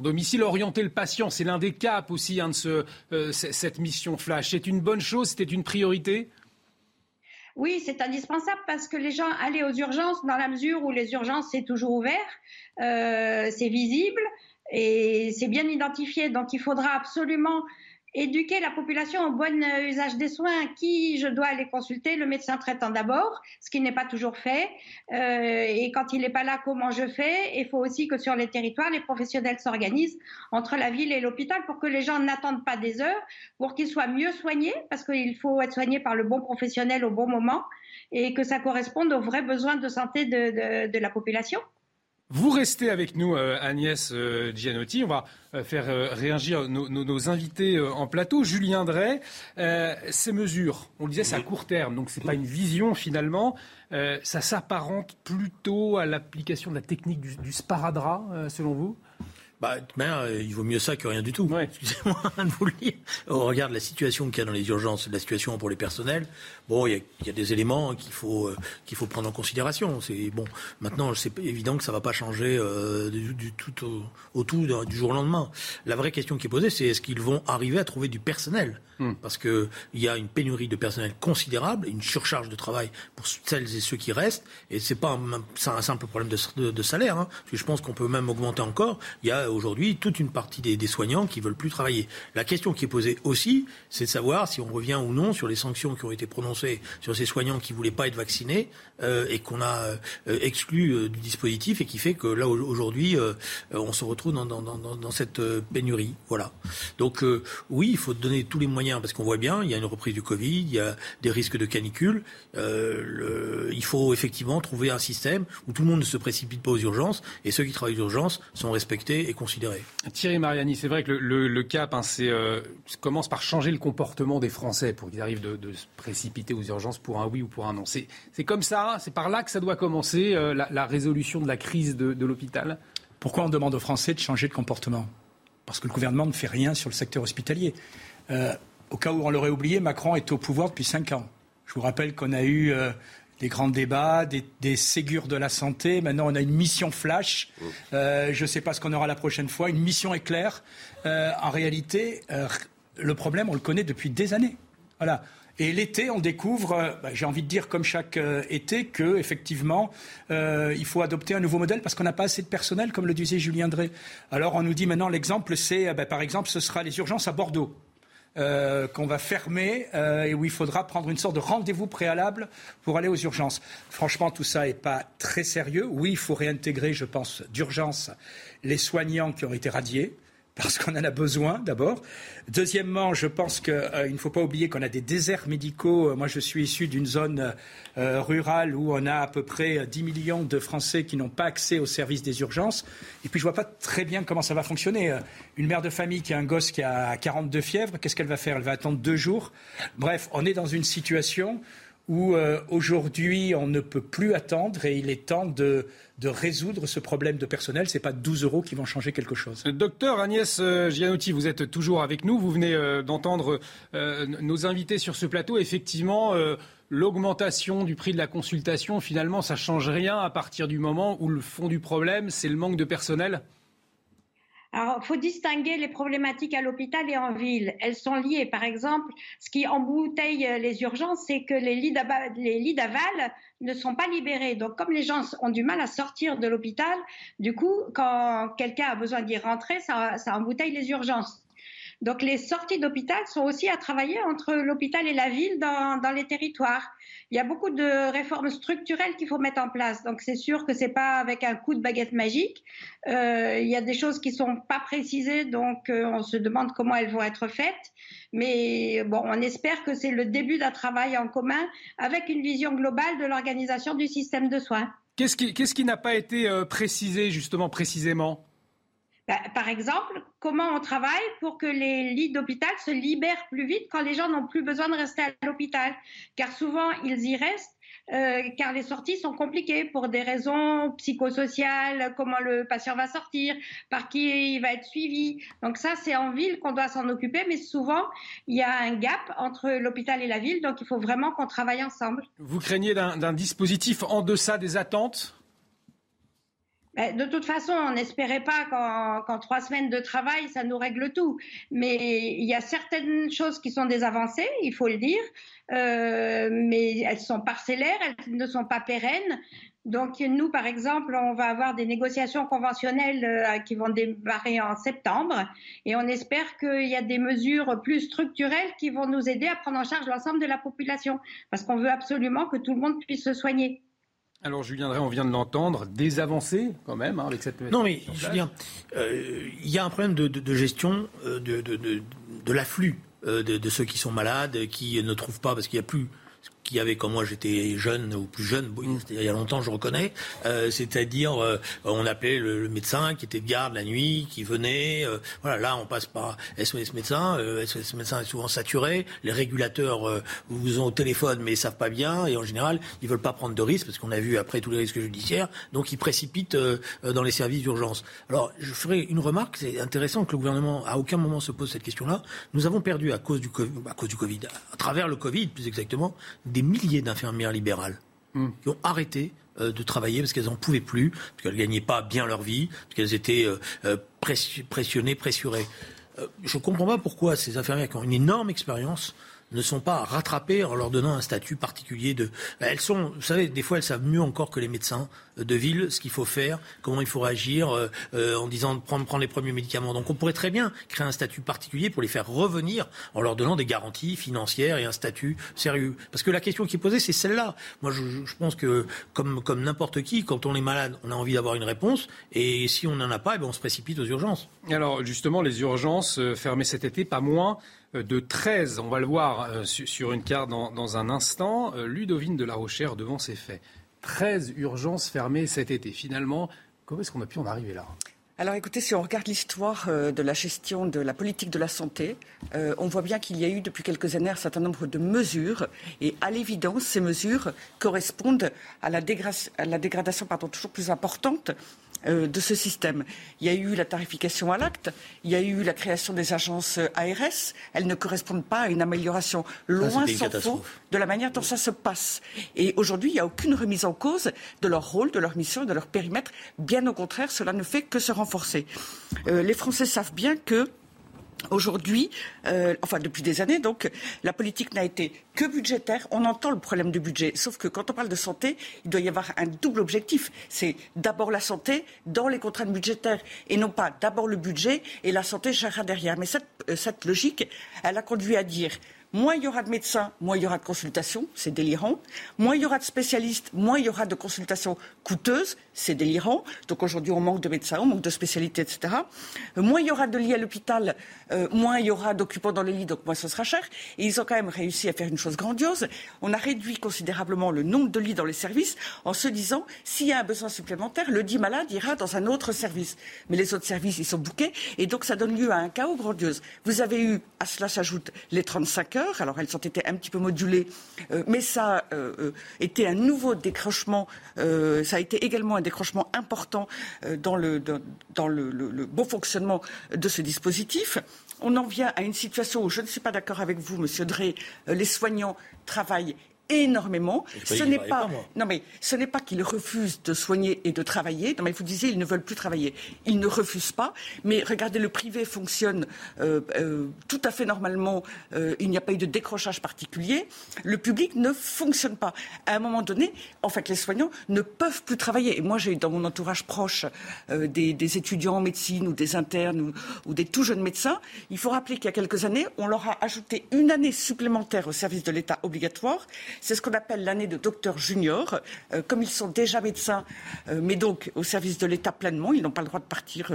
domicile, orienter le patient, c'est l'un des caps aussi hein, de euh, cette mission flash. C'est une bonne chose, c'était une priorité? Oui, c'est indispensable parce que les gens allaient aux urgences dans la mesure où les urgences c'est toujours ouvert, euh, c'est visible et c'est bien identifié. Donc il faudra absolument éduquer la population au bon usage des soins. Qui je dois aller consulter Le médecin traitant d'abord, ce qui n'est pas toujours fait. Euh, et quand il n'est pas là, comment je fais? Il faut aussi que sur les territoires, les professionnels s'organisent entre la ville et l'hôpital pour que les gens n'attendent pas des heures, pour qu'ils soient mieux soignés, parce qu'il faut être soigné par le bon professionnel au bon moment, et que ça corresponde aux vrais besoins de santé de la population. Vous restez avec nous, euh, Agnès euh, Gianotti. On va euh, faire réagir nos, invités en plateau. Julien Drey, ces mesures, on le disait, c'est à court terme, donc ce n'est pas une vision finalement. ça s'apparente plutôt à l'application de la technique du, du sparadrap, selon vous? Bah, euh, il vaut mieux ça que rien du tout. Excusez-moi de vous le dire. On regarde la situation qu'il y a dans les urgences, la situation pour les personnels. Bon, il y a, des éléments qu'il faut euh, qu'il faut prendre en considération. C'est bon. Maintenant, c'est évident que ça va pas changer euh, du, tout au, tout du jour au lendemain. La vraie question qui est posée, c'est est-ce qu'ils vont arriver à trouver du personnel? Hmm. Parce qu'il y a une pénurie de personnel considérable, une surcharge de travail pour celles et ceux qui restent. Et ce n'est pas un, un, simple problème de, salaire. Hein, parce que je pense qu'on peut même augmenter encore. Il y a aujourd'hui toute une partie des, soignants qui veulent plus travailler. La question qui est posée aussi, c'est de savoir si on revient ou non sur les sanctions qui ont été prononcées sur ces soignants qui voulaient pas être vaccinés euh, et qu'on a euh, exclu euh, du dispositif et qui fait que là aujourd'hui on se retrouve dans, cette pénurie. Voilà. Donc oui, il faut donner tous les moyens parce qu'on voit bien, il y a une reprise du Covid, il y a des risques de canicule. Euh, il faut effectivement trouver un système où tout le monde ne se précipite pas aux urgences et ceux qui travaillent aux urgences sont respectés et considérés. Thierry Mariani, c'est vrai que le, cap hein, euh, commence par changer le comportement des Français pour qu'ils arrivent de, se précipiter aux urgences pour un oui ou pour un non. C'est comme ça, c'est par là que ça doit commencer euh, la, résolution de la crise de, de l'hôpital. Pourquoi on demande aux Français de changer de comportement? Parce que le gouvernement ne fait rien sur le secteur hospitalier. Euh, au cas où on l'aurait oublié, Macron est au pouvoir depuis cinq ans. Je vous rappelle qu'on a eu euh, des grands débats, des, des, Ségures de la santé. Maintenant, on a une mission flash. Mmh. Euh, je ne sais pas ce qu'on aura la prochaine fois. Une mission éclair. Euh, en réalité, le problème, on le connaît depuis des années. Voilà. Et l'été, on découvre, bah, j'ai envie de dire comme chaque été, que effectivement, il faut adopter un nouveau modèle parce qu'on n'a pas assez de personnel, comme le disait Julien Drey. Alors on nous dit maintenant l'exemple, c'est, bah, par exemple, ce sera les urgences à Bordeaux. Euh, qu'on va fermer euh, et où il faudra prendre une sorte de rendez-vous préalable pour aller aux urgences. Franchement, tout ça n'est pas très sérieux. Oui, il faut réintégrer, je pense, d'urgence les soignants qui ont été radiés parce qu'on en a besoin d'abord. Deuxièmement, je pense qu'il euh, ne faut pas oublier qu'on a des déserts médicaux. Moi, je suis issu d'une zone euh, rurale où on a à peu près 10 millions de Français qui n'ont pas accès aux services des urgences. Et puis, je ne vois pas très bien comment ça va fonctionner. Euh, une mère de famille qui a un gosse qui a 42 fièvres, qu'est-ce qu'elle va faire? Elle va attendre deux jours. Bref, on est dans une situation où aujourd'hui, on ne peut plus attendre et il est temps de de résoudre ce problème de personnel. Ce n'est pas 12 euros qui vont changer quelque chose. Docteur Agnès euh, Gianotti, vous êtes toujours avec nous. Vous venez euh, d'entendre euh, nos invités sur ce plateau. Effectivement, l'augmentation du prix de la consultation, finalement, ça ne change rien à partir du moment où le fond du problème, c'est le manque de personnel alors, il faut distinguer les problématiques à l'hôpital et en ville. Elles sont liées. Par exemple, ce qui embouteille les urgences, c'est que les lits d'aval ne sont pas libérés. Donc, comme les gens ont du mal à sortir de l'hôpital, du coup, quand quelqu'un a besoin d'y rentrer, ça, embouteille les urgences. Donc les sorties d'hôpital sont aussi à travailler entre l'hôpital et la ville dans les territoires. Il y a beaucoup de réformes structurelles qu'il faut mettre en place. Donc c'est sûr que c'est pas avec un coup de baguette magique. Euh, il y a des choses qui sont pas précisées, donc euh, on se demande comment elles vont être faites. Mais bon, on espère que c'est le début d'un travail en commun avec une vision globale de l'organisation du système de soins. Qu'est-ce qui, qu'est-ce qui n'a pas été euh, précisé justement précisément? Bah, par exemple, comment on travaille pour que les lits d'hôpital se libèrent plus vite quand les gens n'ont plus besoin de rester à l'hôpital? Car souvent, ils y restent euh, car les sorties sont compliquées pour des raisons psychosociales, comment le patient va sortir, par qui il va être suivi. Donc ça, c'est en ville qu'on doit s'en occuper, mais souvent, il y a un gap entre l'hôpital et la ville, donc il faut vraiment qu'on travaille ensemble. Vous craignez d'un dispositif en deçà des attentes? De toute façon, on n'espérait pas qu'en trois semaines de travail, ça nous règle tout. Mais il y a certaines choses qui sont des avancées, il faut le dire, euh, mais elles sont parcellaires, elles ne sont pas pérennes. Donc nous, par exemple, on va avoir des négociations conventionnelles euh, qui vont démarrer en septembre et on espère qu'il y a des mesures plus structurelles qui vont nous aider à prendre en charge l'ensemble de la population parce qu'on veut absolument que tout le monde puisse se soigner. Alors Julien Drey, on vient de l'entendre, des avancées quand même hein, avec cette Non mais Julien, euh, il y a un problème de, gestion euh, de, de l'afflux euh, de, ceux qui sont malades, qui ne trouvent pas parce qu'il n'y a plus qui avait, comme moi j'étais jeune ou plus jeune, il y a longtemps je reconnais, euh, c'est-à-dire euh, on appelait le, médecin qui était de garde la nuit, qui venait, euh, voilà, là on passe par SOS médecin, SOS médecin est souvent saturé, les régulateurs vous ont au téléphone mais ils savent pas bien et en général ils veulent pas prendre de risques parce qu'on a vu après tous les risques judiciaires, donc ils précipitent dans les services d'urgence. Alors je ferai une remarque, c'est intéressant que le gouvernement à aucun moment se pose cette question-là. Nous avons perdu à cause du COVID, à cause du Covid, à travers le Covid plus exactement, des milliers d'infirmières libérales hmm. qui ont arrêté euh, de travailler parce qu'elles n'en pouvaient plus, parce qu'elles ne gagnaient pas bien leur vie, parce qu'elles étaient euh, euh, pressionnées, pressurées. je ne comprends pas pourquoi ces infirmières qui ont une énorme expérience ne sont pas rattrapées en leur donnant un statut particulier de. Elles sont, vous savez, des fois elles savent mieux encore que les médecins de ville ce qu'il faut faire, comment il faut réagir, euh, euh, en disant de prendre, prendre les premiers médicaments. Donc on pourrait très bien créer un statut particulier pour les faire revenir en leur donnant des garanties financières et un statut sérieux. Parce que la question qui est posée, c'est celle-là. Moi, je, je, pense que comme, comme n'importe qui, quand on est malade, on a envie d'avoir une réponse, et si on n'en a pas, eh bien, on se précipite aux urgences. Alors justement, les urgences euh, fermées cet été, pas moins de 13, on va le voir sur une carte dans, un instant. Ludovine de la Rochère devant ses faits. 13 urgences fermées cet été. Finalement, comment est-ce qu'on a pu en arriver là? Alors écoutez, si on regarde l'histoire euh, de la gestion de la politique de la santé, euh, on voit bien qu'il y a eu depuis quelques années un certain nombre de mesures et à l'évidence, ces mesures correspondent à la, dégradation toujours plus importante euh, de ce système. Il y a eu la tarification à l'acte, il y a eu la création des agences ARS. Elles ne correspondent pas à une amélioration loin s'en faut de la manière dont ça se passe. Et aujourd'hui, il n'y a aucune remise en cause de leur rôle, de leur mission, de leur périmètre. Bien au contraire, cela ne fait que se renforcer. Euh, les Français savent bien que Aujourd'hui, euh, enfin depuis des années, donc la politique n'a été que budgétaire. On entend le problème du budget, sauf que quand on parle de santé, il doit y avoir un double objectif. C'est d'abord la santé dans les contraintes budgétaires et non pas d'abord le budget et la santé gérera derrière. Mais cette, euh, cette logique, elle a conduit à dire moins il y aura de médecins, moins il y aura de consultations, c'est délirant. Moins il y aura de spécialistes, moins il y aura de consultations coûteuses, c'est délirant. Donc aujourd'hui, on manque de médecins, on manque de spécialités, etc. Euh, moins il y aura de lits à l'hôpital, euh, moins il y aura d'occupants dans les lits, donc moins ce sera cher. Et ils ont quand même réussi à faire une chose grandiose. On a réduit considérablement le nombre de lits dans les services en se disant, s'il y a un besoin supplémentaire, le dit malade ira dans un autre service. Mais les autres services, ils sont bouqués, et donc ça donne lieu à un chaos grandiose. Vous avez eu, à cela s'ajoute les 35 heures, alors elles ont été un petit peu modulées, euh, mais ça a euh, été un nouveau décrochement, ça a été également décrochement important dans, le, dans, le, bon fonctionnement de ce dispositif. On en vient à une situation où je ne suis pas d'accord avec vous, Monsieur Drey, les soignants travaillent énormément. Ce n'est pas, non mais ce n'est pas qu'ils refusent de soigner et de travailler. Non mais vous disiez ils ne veulent plus travailler. Ils ne refusent pas. Mais regardez, le privé fonctionne euh, euh, tout à fait normalement. Euh, il n'y a pas eu de décrochage particulier. Le public ne fonctionne pas. À un moment donné, en fait, les soignants ne peuvent plus travailler. Et moi, j'ai eu dans mon entourage proche des, étudiants en médecine ou des internes ou, des tout jeunes médecins. Il faut rappeler qu'il y a quelques années, on leur a ajouté une année supplémentaire au service de l'État obligatoire. C'est ce qu'on appelle l'année de docteur junior. comme ils sont déjà médecins, mais donc au service de l'État pleinement, ils n'ont pas le droit de partir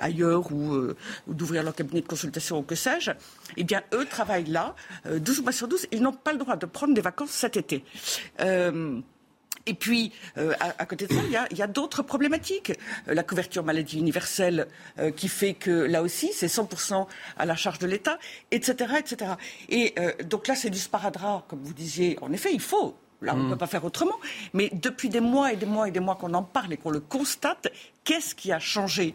ailleurs ou, d'ouvrir leur cabinet de consultation ou que sais-je. Eh bien, eux travaillent là, 12 mois sur 12. Ils n'ont pas le droit de prendre des vacances cet été. Et puis, euh, à, côté de ça, il y a, d'autres problématiques. Euh, la couverture maladie universelle euh, qui fait que là aussi, c'est 100% à la charge de l'État, etc., etc. Et donc là, c'est du sparadrap, comme vous disiez. En effet, il faut. Là, on ne mm. peut pas faire autrement. Mais depuis des mois et des mois et des mois qu'on en parle et qu'on le constate, qu'est-ce qui a changé?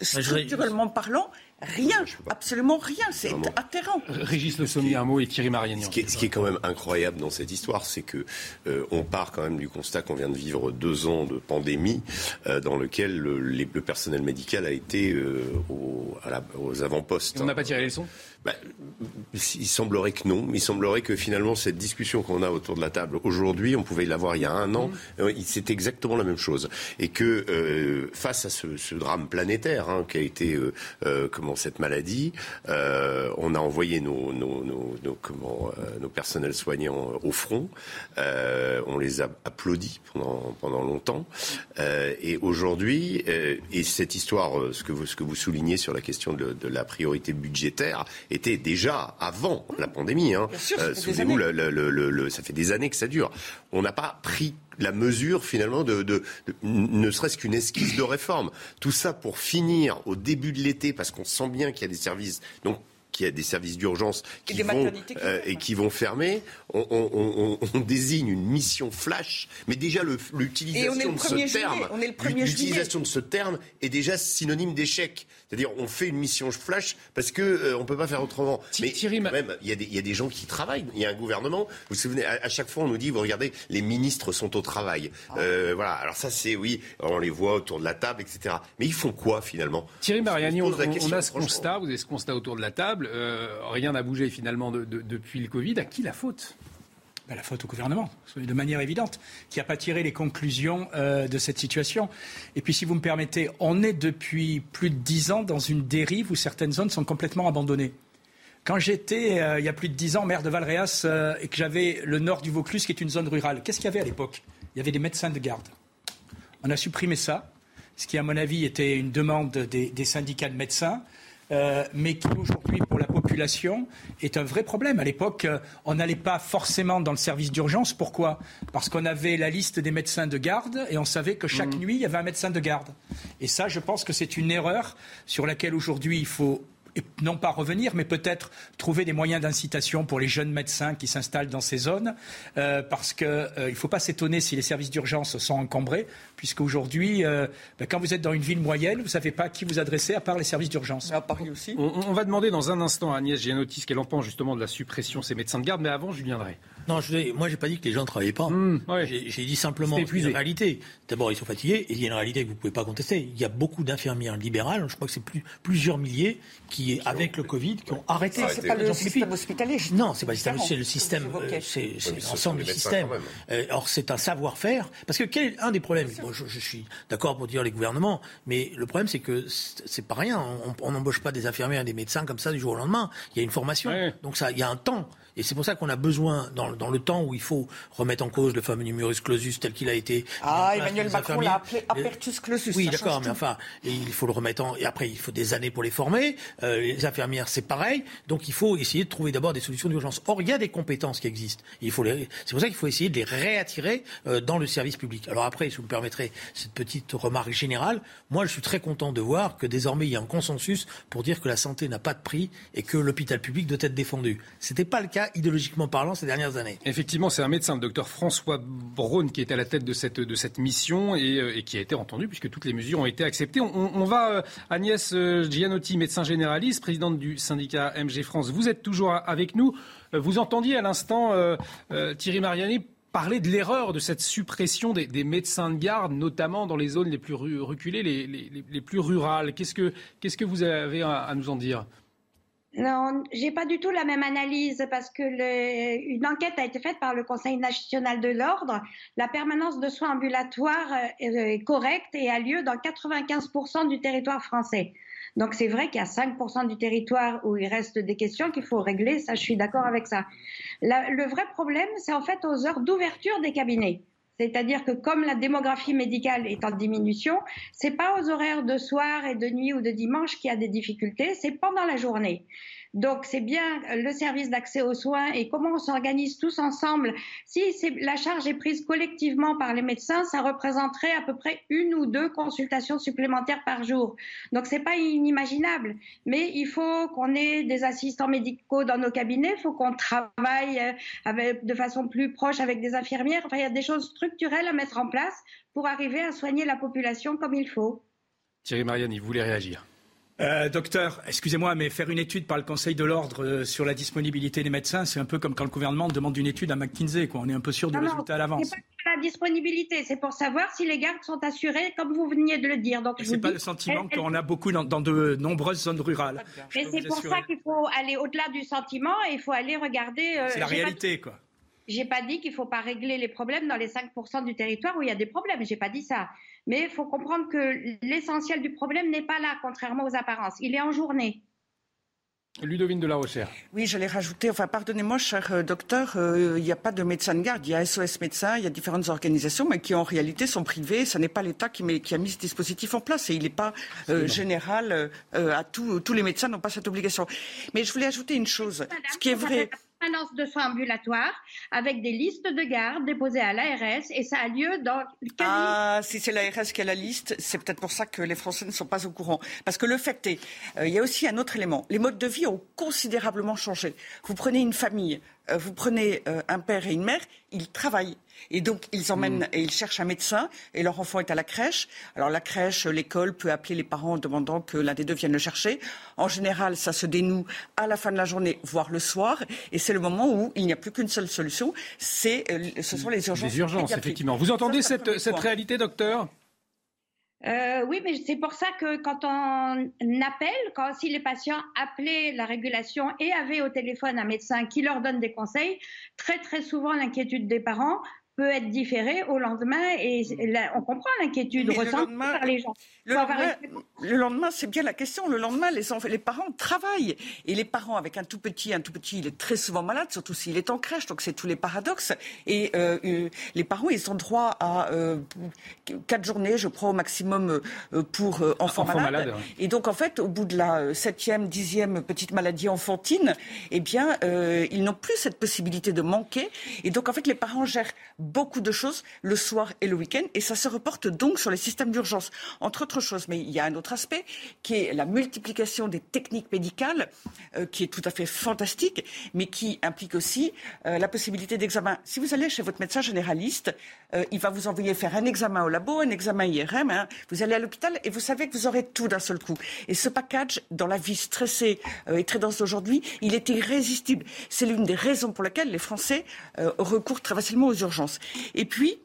Structurellement parlant Rien, absolument rien. C'est atterrant. Régis Le Sommier, un mot et Thierry Mariani. Ce qui, est, ce qui est quand même incroyable dans cette histoire, c'est que euh, on part quand même du constat qu'on vient de vivre deux ans de pandémie euh, dans lequel le, le, personnel médical a été euh, aux avant-postes. On n'a pas tiré les leçons? Bah, il semblerait que non. Il semblerait que finalement, cette discussion qu'on a autour de la table aujourd'hui, on pouvait l'avoir il y a un an. Mm. C'est exactement la même chose. Et que euh, face à ce, ce, drame planétaire hein, qui a été euh, euh, comment cette maladie, on a envoyé nos, nos, nos, nos comment nos personnels soignants au front. on les a applaudis pendant pendant longtemps. et aujourd'hui, et cette histoire, ce que vous ce que vous soulignez sur la question de, de la priorité budgétaire était déjà avant la pandémie. Hein. Euh, souvenez-vous, ça fait des années que ça dure. On n'a pas pris la mesure finalement de, ne serait-ce qu'une esquisse de réforme. Tout ça pour finir au début de l'été, parce qu'on sent bien qu'il y a des services. Donc qu'il y a des services d'urgence qui, vont, euh, et qui vont fermer, on, désigne une mission flash, mais déjà l'utilisation de ce terme, l'utilisation de ce terme est déjà synonyme d'échec. C'est-à-dire, on fait une mission flash parce que euh, on peut pas faire autrement. Mais Thierry, même, il y, a des gens qui travaillent. Il y a un gouvernement. Vous vous souvenez, à, chaque fois, on nous dit, vous regardez, les ministres sont au travail. Ah. Euh, voilà. Alors ça, c'est oui, on les voit autour de la table, etc. Mais ils font quoi finalement? Thierry Mariani, on, a ce constat. Vous avez ce constat autour de la table. Euh, rien n'a bougé finalement depuis le Covid. À qui la faute? Ben, la faute au gouvernement, de manière évidente, qui n'a pas tiré les conclusions euh, de cette situation. Et puis, si vous me permettez, on est depuis plus de dix ans dans une dérive où certaines zones sont complètement abandonnées. Quand j'étais, euh, il y a plus de dix ans, maire de Valréas euh, et que j'avais le nord du Vaucluse, qui est une zone rurale, qu'est-ce qu'il y avait à l'époque? Il y avait des médecins de garde. On a supprimé ça, ce qui, à mon avis, était une demande des syndicats de médecins. Euh, mais qui aujourd'hui, pour la population, est un vrai problème. À l'époque, euh, on n'allait pas forcément dans le service d'urgence. Pourquoi? Parce qu'on avait la liste des médecins de garde et on savait que chaque mmh. nuit, il y avait un médecin de garde. Et ça, je pense que c'est une erreur sur laquelle aujourd'hui il faut non pas revenir, mais peut-être trouver des moyens d'incitation pour les jeunes médecins qui s'installent dans ces zones, euh, parce qu'il euh, ne faut pas s'étonner si les services d'urgence sont encombrés, puisqu'aujourd'hui, euh, ben, quand vous êtes dans une ville moyenne, vous ne savez pas à qui vous adresser à part les services d'urgence. À Paris aussi. On, va demander dans un instant à Agnès Gianotti ce qu'elle en pense justement de la suppression de ces médecins de garde, mais avant, je viendrai. Non, je, moi, j'ai pas dit que les gens ne travaillaient pas. Mmh, j'ai dit simplement une réalité. D'abord, ils sont fatigués, et il y a une réalité que vous ne pouvez pas contester. Il y a beaucoup d'infirmières libérales, je crois que c'est plus, plusieurs milliers, qui, avec le Covid, qui ont arrêté. c'est pas le système hospitalier. Non, c'est pas le système, c'est le système, euh, c'est l'ensemble du système. Euh, or, c'est un savoir-faire. Parce que quel est un des problèmes je, je, suis d'accord pour dire les gouvernements, mais le problème, c'est que c'est pas rien. On n'embauche pas des infirmières et des médecins comme ça du jour au lendemain. Il y a une formation. Donc, ça, il y a un temps. Et c'est pour ça qu'on a besoin, dans, dans, le temps où il faut remettre en cause le fameux numerus clausus tel qu'il a été. Ah, Emmanuel Macron l'a appelé apertus clausus. Oui, d'accord, mais enfin, il faut le remettre en. Et après, il faut des années pour les former. Euh, les infirmières, c'est pareil. Donc, il faut essayer de trouver d'abord des solutions d'urgence. Or, il y a des compétences qui existent. Il faut les... C'est pour ça qu'il faut essayer de les réattirer euh, dans le service public. Alors après, si vous me permettrez cette petite remarque générale, moi, je suis très content de voir que désormais, il y a un consensus pour dire que la santé n'a pas de prix et que l'hôpital public doit être défendu. C'était pas le cas idéologiquement parlant ces dernières années. Effectivement, c'est un médecin, le docteur François Braun, qui est à la tête de cette, de cette mission et, euh, qui a été entendu puisque toutes les mesures ont été acceptées. On, va, euh, Agnès euh, Gianotti, médecin généraliste, présidente du syndicat MG France. Vous êtes toujours avec nous. Vous entendiez à l'instant Thierry Mariani parler de l'erreur de cette suppression des, médecins de garde, notamment dans les zones les plus reculées, les, plus rurales. Qu'est-ce que, qu'est-ce que vous avez à nous en dire? Non, j'ai pas du tout la même analyse parce que une enquête a été faite par le Conseil national de l'ordre. La permanence de soins ambulatoires euh, est correcte et a lieu dans 95% du territoire français. Donc c'est vrai qu'il y a 5% du territoire où il reste des questions qu'il faut régler. Ça, je suis d'accord avec ça. le vrai problème, c'est en fait aux heures d'ouverture des cabinets. C'est-à-dire que comme la démographie médicale est en diminution, c'est pas aux horaires de soir et de nuit ou de dimanche qu'il y a des difficultés, c'est pendant la journée. Donc c'est bien le service d'accès aux soins et comment on s'organise tous ensemble. Si la charge est prise collectivement par les médecins, ça représenterait à peu près une ou deux consultations supplémentaires par jour. Donc c'est pas inimaginable, mais il faut qu'on ait des assistants médicaux dans nos cabinets, il faut qu'on travaille euh, de façon plus proche avec des infirmières. Enfin, il y a des choses structurelles à mettre en place pour arriver à soigner la population comme il faut. Thierry Mariani, il voulait réagir? Euh, docteur, excusez-moi, mais faire une étude par le Conseil de l'ordre euh, sur la disponibilité des médecins, c'est un peu comme quand le gouvernement demande une étude à McKinsey. Quoi. On est un peu sûr du résultat à l'avance. C'est pas la disponibilité, c'est pour savoir si les gardes sont assurés, comme vous veniez de le dire. Donc, c'est pas le sentiment qu'on a beaucoup dans, de nombreuses zones rurales. Mais c'est pour ça qu'il faut aller au-delà du sentiment et il faut aller regarder. Euh, c'est la réalité, quoi. J'ai pas dit qu'il faut pas régler les problèmes dans les 5% du territoire où il y a des problèmes. J'ai pas dit ça. Mais il faut comprendre que l'essentiel du problème n'est pas là, contrairement aux apparences. Il est en journée. Ludovine de la Rochère. Oui, j'allais rajouter, enfin, pardonnez-moi, cher euh, docteur, euh, il n'y a pas de médecin de garde, il y a SOS médecins, il y a différentes organisations, mais qui en réalité sont privées. Ce n'est pas l'État qui, a mis ce dispositif en place et il n'est pas euh, général à tous. Tous les médecins n'ont pas cette obligation. Mais je voulais ajouter une chose. Ce qui est vrai permanence de soins ambulatoires avec des listes de garde déposées à l'ARS et ça a lieu dans. Ah, si c'est l'ARS qui a la liste, c'est peut-être pour ça que les Français ne sont pas au courant. Parce que le fait est, euh, il y a aussi un autre élément. Les modes de vie ont considérablement changé. Vous prenez une famille, euh, vous prenez euh, un père et une mère, ils travaillent. Et donc, ils emmènent mm. et ils cherchent un médecin et leur enfant est à la crèche. Alors, la crèche, l'école peut appeler les parents en demandant que l'un des deux vienne le chercher. En général, ça se dénoue à la fin de la journée, voire le soir. Et c'est le moment où il n'y a plus qu'une seule solution. C'est, euh, ce sont les urgences. Les urgences, effectivement. Vous entendez cette, cette réalité, docteur? Euh, oui, mais c'est pour ça que quand on appelle, quand si les patients appelaient la régulation et avaient au téléphone un médecin qui leur donne des conseils, très très souvent l'inquiétude des parents, peut être différé au lendemain et on comprend l'inquiétude ressentie par les gens. Le lendemain, c'est bien la question. Le lendemain, les, les parents travaillent et les parents avec un tout petit, un tout petit, il est très souvent malade, surtout s'il est en crèche. Donc c'est tous les paradoxes. Et euh, euh, les parents, ils ont droit à euh, quatre journées, je crois au maximum pour enfants, malades. Et donc en fait, au bout de la septième, dixième petite maladie enfantine, eh bien, ils n'ont plus cette possibilité de manquer. Et donc en fait, les parents gèrent beaucoup de choses le soir et le week-end, et ça se reporte donc sur les systèmes d'urgence, entre autres choses. Mais il y a un autre aspect qui est la multiplication des techniques médicales, euh, qui est tout à fait fantastique, mais qui implique aussi euh, la possibilité d'examen. Si vous allez chez votre médecin généraliste, euh, il va vous envoyer faire un examen au labo, un examen IRM. Hein. Vous allez à l'hôpital et vous savez que vous aurez tout d'un seul coup. Et ce package, dans la vie stressée et très dense d'aujourd'hui, il est irrésistible. C'est l'une des raisons pour lesquelles les Français recourent très facilement aux urgences. Et puis,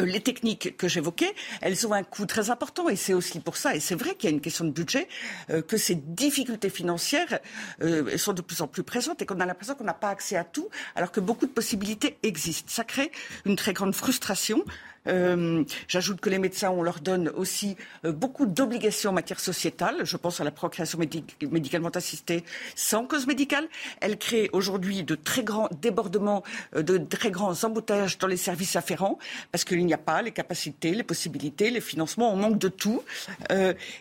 euh, les techniques que j'évoquais, elles ont un coût très important et c'est aussi pour ça, et c'est vrai qu'il y a une question de budget, euh, que ces difficultés financières euh, sont de plus en plus présentes et qu'on a l'impression qu'on n'a pas accès à tout, alors que beaucoup de possibilités existent. Ça crée une très grande frustration euh, j'ajoute que les médecins, on leur donne aussi euh, beaucoup d'obligations en matière sociétale. Je pense à la procréation médicalement assistée sans cause médicale. Elle crée aujourd'hui de très grands débordements, euh, de très grands embouteillages dans les services afférents, parce qu'il n'y a pas les capacités, les possibilités, les financements, on manque de tout,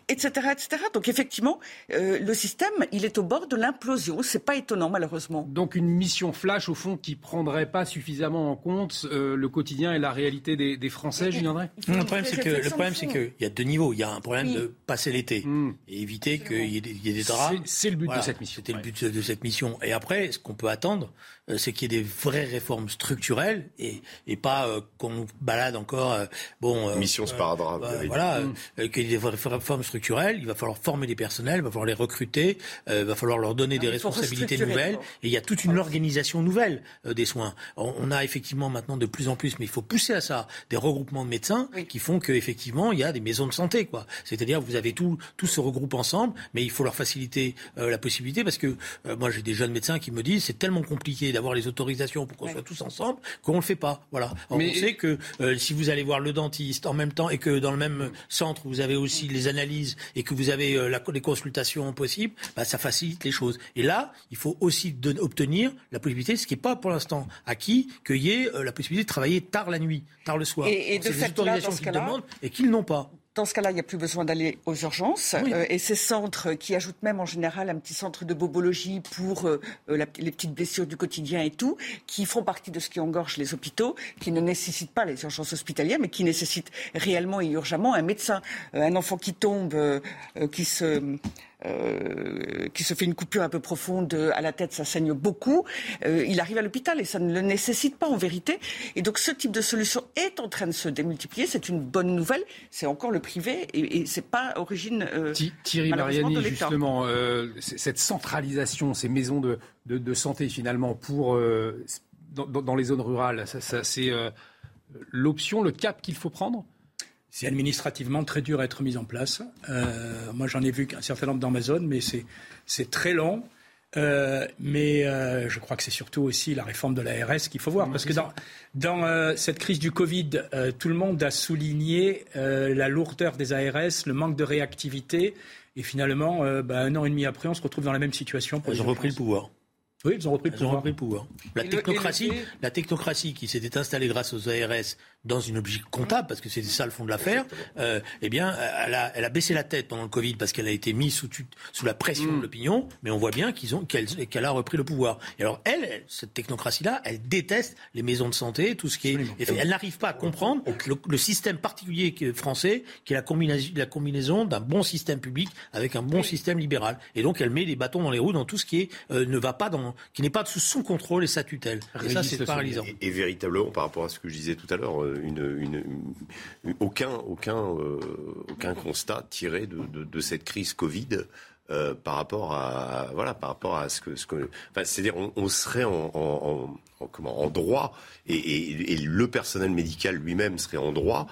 etc., etc. Donc effectivement, le système, il est au bord de l'implosion. C'est pas étonnant, malheureusement. Donc une mission flash, au fond, qui prendrait pas suffisamment en compte le quotidien et la réalité des, des Français, Julien Drey Le problème, c'est que le problème, c'est qu'il y a deux niveaux. Il y a un problème de passer l'été Hmm. et éviter qu'il y, ait des- il y ait des drames. C'est le but Voilà, de cette mission. C'était le but de cette mission. Et après, ce qu'on peut attendre, euh, c'est qu'il y ait des vraies réformes structurelles et, et pas euh, qu'on nous balade encore. euh, bon, euh, Mission sparadrap, euh, avez voilà, euh, qu'il y ait des vraies réformes structurelles. Il va falloir former des personnels, il va falloir les recruter, euh, il va falloir leur donner des responsabilités nouvelles. Et il y a toute une organisation nouvelle euh, des soins. On, on a effectivement maintenant de plus en plus, mais il faut pousser à ça, des regroupements de médecins qui font qu'effectivement, il y a des maisons de santé. quoi. C'est-à-dire, vous avez tout, tout se regroupe ensemble, mais il faut leur faciliter euh, la possibilité parce que euh, moi, j'ai des jeunes médecins qui me disent c'est tellement compliqué d'avoir les autorisations pour qu'on soit tous ensemble qu'on le fait pas. Voilà. Mais- On sait que euh, si vous allez voir le dentiste en même temps et que dans le même centre, vous avez aussi les analyses et que vous avez euh, la, les consultations possibles, bah, ça facilite les choses. Et là, il faut aussi don- obtenir la possibilité, ce qui n'est pas pour l'instant acquis, qu'il y ait euh, la possibilité de travailler tard la nuit, tard le soir. Et- de fait, autorisations qu'ils demandent et qu'ils n'ont pas. Dans ce cas-là, il n'y a plus besoin d'aller aux urgences. Euh, et ces centres qui ajoutent même en général un petit centre de bobologie pour euh, euh, la- les petites blessures du quotidien et tout, qui font partie de ce qui engorge les hôpitaux, qui ne nécessitent pas les urgences hospitalières, mais qui nécessitent réellement et urgemment un médecin. Euh, un enfant qui tombe, euh, euh, qui se... euh, qui se fait une coupure un peu profonde euh, à la tête, ça saigne beaucoup, euh, il arrive à l'hôpital et ça ne le nécessite pas en vérité. Et donc ce type de solution est en train de se démultiplier, c'est une bonne nouvelle, c'est encore le privé et, et c'est pas origine euh, Thierry Mariani, de justement, cette centralisation, ces maisons de, de, de santé finalement pour dans, les zones rurales, ça, ça, c'est l'option, le cap qu'il faut prendre? C'est administrativement très dur à être mis en place. Euh, moi, j'en ai vu qu'un certain nombre dans ma zone, mais c'est, très long. Euh, mais euh, je crois que c'est surtout aussi la réforme de l'ARS qu'il faut voir. Parce que dans, dans euh, cette crise du Covid, euh, tout le monde a souligné euh, la lourdeur des ARS, le manque de réactivité. Et finalement, euh, bah, un an et demi après, on se retrouve dans la même situation. Pour Ils ont repris le pouvoir. Oui, ils ont repris le pouvoir. repris le pouvoir. La technocratie, la technocratie qui s'était installée grâce aux ARS dans une logique comptable, parce que c'était ça le fond de l'affaire, euh, eh bien, elle a, elle a baissé la tête pendant le Covid parce qu'elle a été mise sous, sous la pression de l'opinion, mais on voit bien qu'ils ont, qu'elle, qu'elle a repris le pouvoir. Et alors, elle, cette technocratie-là, elle déteste les maisons de santé, tout ce qui est, elle n'arrive pas à comprendre le, le système particulier français, qui est la combinaison, la combinaison d'un bon système public avec un bon système libéral. Et donc, elle met des bâtons dans les roues dans tout ce qui est, euh, ne va pas dans, qui n'est pas sous son contrôle et sa tutelle. Et ça, c'est paralysant. Et, et véritablement, par rapport à ce que je disais tout à l'heure, euh, aucun, euh, aucun constat tiré de, cette crise Covid. euh, par rapport à par rapport à ce que ce que c'est-à-dire on, serait en, en- en- en- comment en droit et, le personnel médical lui-même serait en droit euh,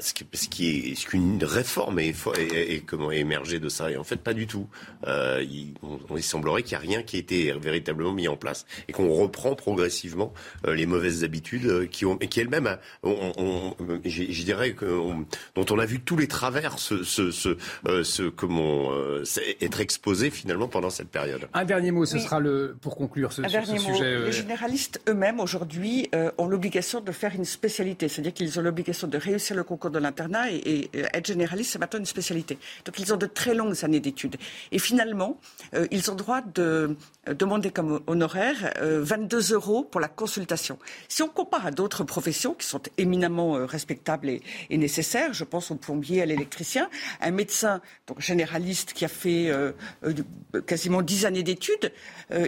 ce, qui- ce qui est ce qu'une réforme est, est- est- est comment est émergée de ça et en fait pas du tout Euh, il, on- on- il semblerait qu'il n'y a rien qui ait été véritablement mis en place et qu'on reprend progressivement euh, les mauvaises habitudes euh, qui ont et qui elles-mêmes euh, on, on- on- je dirais que on- dont on a vu tous les travers se, se, euh, se- comment euh, être exposés finalement pendant cette période Un dernier mot, ce Oui. sera le pour conclure ce, Un sur ce dernier mot. sujet. euh, Les généralistes eux-mêmes, aujourd'hui, euh, ont l'obligation de faire une spécialité. C'est-à-dire qu'ils ont l'obligation de réussir le concours de l'internat et, et, euh, être généraliste, c'est maintenant une spécialité. Donc ils ont de très longues années d'études. Et finalement, euh, ils ont droit de euh, demander comme honoraire euh, 22 euros pour la consultation. Si on compare à d'autres professions qui sont éminemment respectables et, et nécessaires, je pense au plombier, à l'électricien, un médecin donc généraliste qui a fait quasiment 10 années d'études,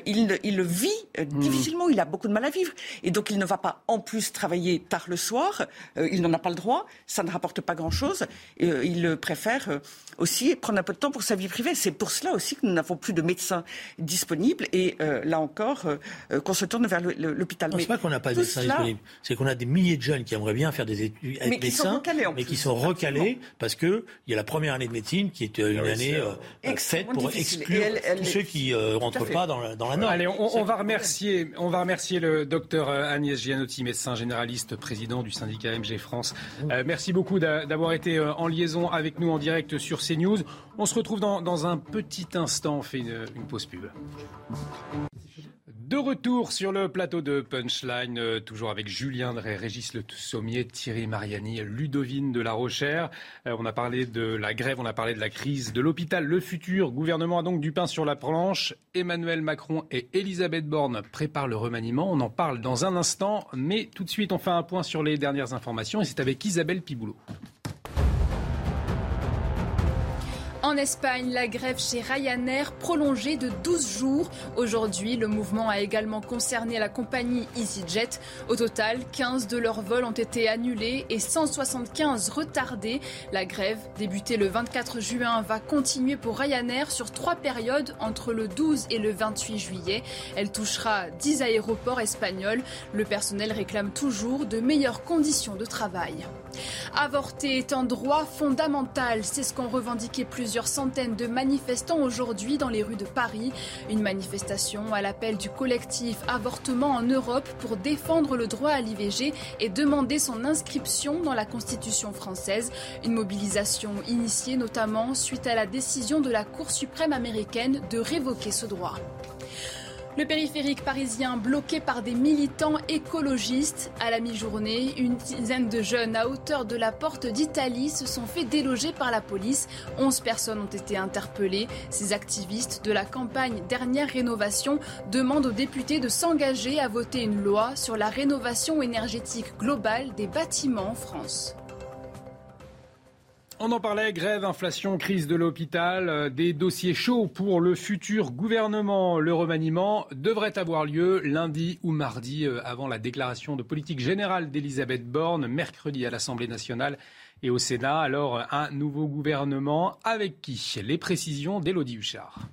il, il le vit euh, difficilement, il a beaucoup de mal à vivre. Et donc il ne va pas en plus travailler tard le soir, il n'en a pas le droit, ça ne rapporte pas grand-chose. Euh, il préfère euh, aussi prendre un peu de temps pour sa vie privée. C'est pour cela aussi que nous n'avons plus de médecins disponibles et euh, là encore euh, euh, qu'on se tourne vers l'hôpital. C'est pas qu'on n'a pas de médecins cela- disponibles. C'est qu'on a des milliers de jeunes qui aimeraient bien faire des études, être Mais qui sont médecins, recalés, en mais qui sont recalés parce que il y a la première année de médecine qui est euh, une Ah oui, année euh, faite pour difficile. exclure Et elle- elle tous est- ceux qui euh, rentrent pas dans la, dans la norme. Allez, on, va remercier, on va remercier le docteur euh, Agnès Gianotti, médecin généraliste, président du syndicat MG France. Euh, merci beaucoup d'a- d'avoir été euh, en liaison avec nous en direct sur CNews. On se retrouve dans, un petit instant. On fait une pause pub. De retour sur le plateau de Punchline, euh, toujours avec Julien Drey, Régis Le Sommier, Thierry Mariani, Ludovine de la Rochère. Euh, on a parlé de la grève, on a parlé de la crise de l'hôpital. Le futur gouvernement a donc du pain sur la planche. Emmanuel Macron et Elisabeth Borne préparent le remaniement. On en parle dans un instant, mais tout de suite on fait un point sur les dernières informations et c'est avec Isabelle Piboulot. En Espagne, la grève chez Ryanair prolongée de 12 jours. Aujourd'hui, le mouvement a également concerné la compagnie EasyJet. Au total, 15 de leurs vols ont été annulés et 175 retardés. La grève, débutée le 24 juin, va continuer pour Ryanair sur trois périodes entre le 12 et le 28 juillet. Elle touchera 10 aéroports espagnols. Le personnel réclame toujours de meilleures conditions de travail. Avorter est un droit fondamental, c'est ce qu'ont revendiqué plusieurs centaines de manifestants aujourd'hui dans les rues de Paris. Une manifestation à l'appel du collectif Avortement en Europe pour défendre le droit à l'IVG et demander son inscription dans la Constitution française. Une mobilisation initiée notamment suite à la décision de la Cour suprême américaine de révoquer ce droit. Le périphérique parisien bloqué par des militants écologistes. À la mi-journée, une dizaine de jeunes à hauteur de la porte d'Italie se sont fait déloger par la police. Onze personnes ont été interpellées. Ces activistes de la campagne Dernière Rénovation demandent aux députés de s'engager à voter une loi sur la rénovation énergétique globale des bâtiments en France. On en parlait, grève, inflation, crise de l'hôpital, euh, des dossiers chauds pour le futur gouvernement. Le remaniement devrait avoir lieu lundi ou mardi euh, avant la déclaration de politique générale d'Elisabeth Borne, mercredi à l'Assemblée nationale et au Sénat. Alors, un nouveau gouvernement avec qui? Les précisions d'Élodie Huchard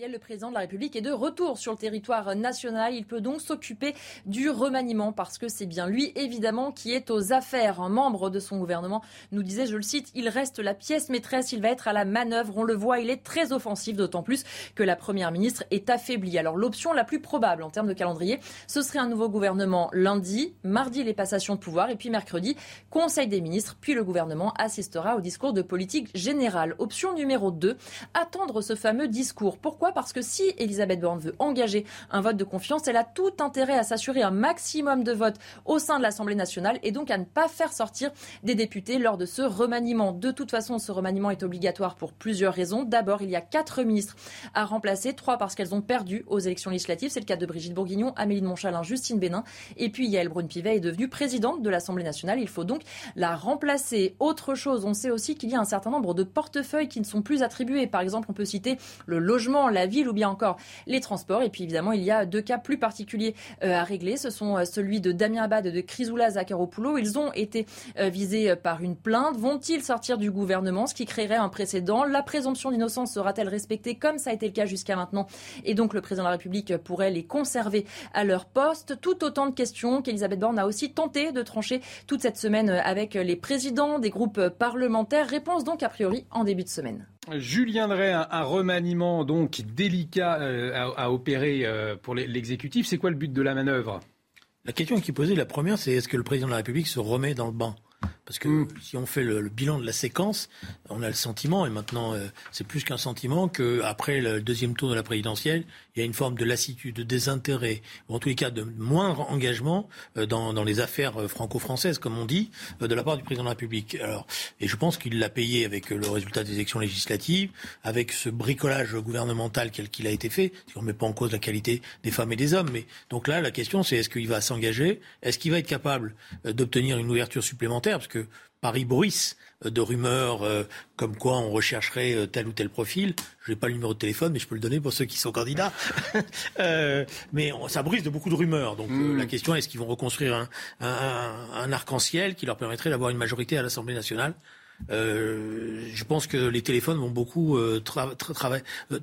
le président de la République est de retour sur le territoire national. Il peut donc s'occuper du remaniement parce que c'est bien lui, évidemment, qui est aux affaires. Un membre de son gouvernement nous disait, je le cite, il reste la pièce maîtresse, il va être à la manœuvre. On le voit, il est très offensif, d'autant plus que la première ministre est affaiblie. Alors l'option la plus probable en termes de calendrier, ce serait un nouveau gouvernement lundi, mardi les passations de pouvoir et puis mercredi, Conseil des ministres, puis le gouvernement assistera au discours de politique générale. Option numéro 2, attendre ce fameux discours. Parce que si Elisabeth Borne veut engager un vote de confiance, elle a tout intérêt à s'assurer un maximum de votes au sein de l'Assemblée nationale et donc à ne pas faire sortir des députés lors de ce remaniement. De toute façon, ce remaniement est obligatoire pour plusieurs raisons. D'abord, il y a quatre ministres à remplacer, trois parce qu'elles ont perdu aux élections législatives. C'est le cas de Brigitte Bourguignon, Amélie de Montchalin, Justine Bénin. Et puis Yael Braun-Pivet est devenue présidente de l'Assemblée nationale. Il faut donc la remplacer. Autre chose, on sait aussi qu'il y a un certain nombre de portefeuilles qui ne sont plus attribués. Par exemple, on peut citer le logement, la ville ou bien encore les transports. Et puis évidemment, il y a deux cas plus particuliers euh, à régler. Ce sont euh, celui de Damien Abad et de Chrysoula Zakharopoulou. Ils ont été euh, visés par une plainte. Vont-ils sortir du gouvernement, ce qui créerait un précédent? La présomption d'innocence sera-t-elle respectée comme ça a été le cas jusqu'à maintenant? Et donc le président de la République pourrait les conserver à leur poste. Tout autant de questions qu'Elisabeth Borne a aussi tenté de trancher toute cette semaine avec les présidents des groupes parlementaires. Réponse donc a priori en début de semaine. Julien Drey, un, remaniement donc délicat euh, à, opérer euh, pour l'exécutif. C'est quoi le but de la manœuvre? La question qui est posée, la première, c'est est-ce que le président de la République se remet dans le banc parce que mm. si on fait le, bilan de la séquence, on a le sentiment, et maintenant euh, c'est plus qu'un sentiment, qu'après le deuxième tour de la présidentielle, il y a une forme de lassitude, de désintérêt, ou en tous les cas de moindre engagement euh, dans, dans, les affaires euh, franco-françaises, comme on dit, de la part du président de la République. Alors, et je pense qu'il l'a payé avec le résultat des élections législatives, avec ce bricolage gouvernemental quel qu'il a été fait, si on ne met pas en cause la qualité des femmes et des hommes. Mais donc là, la question c'est est-ce qu'il va s'engager, est-ce qu'il va être capable d'obtenir une ouverture supplémentaire, parce que Paris bruisse euh, de rumeurs euh, comme quoi on rechercherait euh, tel ou tel profil. Je n'ai pas le numéro de téléphone, mais je peux le donner pour ceux qui sont candidats. mais ça brise de beaucoup de rumeurs. Donc hmm. la question est est-ce qu'ils vont reconstruire un, arc-en-ciel qui leur permettrait d'avoir une majorité à l'Assemblée nationale? Je pense que les téléphones vont beaucoup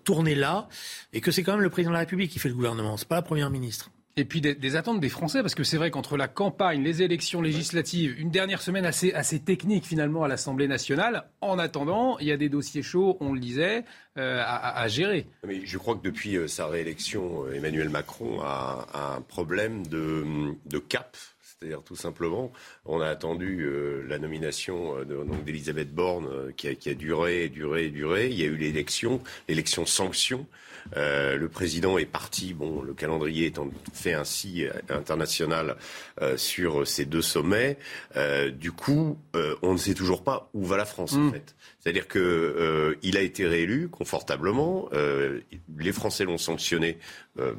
tourner là et que c'est quand même le président de la République qui fait le gouvernement, c'est pas la première ministre. Et puis des, attentes des Français, parce que c'est vrai qu'entre la campagne, les élections législatives, une dernière semaine assez, technique finalement à l'Assemblée nationale, en attendant, il y a des dossiers chauds, on le disait, euh, à, gérer. Mais je crois que depuis euh, sa réélection, euh, Emmanuel Macron a, un problème de, de cap C'est-à-dire tout simplement, on a attendu la nomination d'Elisabeth Borne qui, a, qui, a, duré, duré, duré. Il y a eu l'élection, l'élection sanction. Euh, le président est parti. Bon, le calendrier étant fait ainsi international sur ces deux sommets. du coup, on ne sait toujours pas où va la France en mm. fait. C'est-à-dire que euh, il a été réélu confortablement. Euh, les Français l'ont sanctionné euh,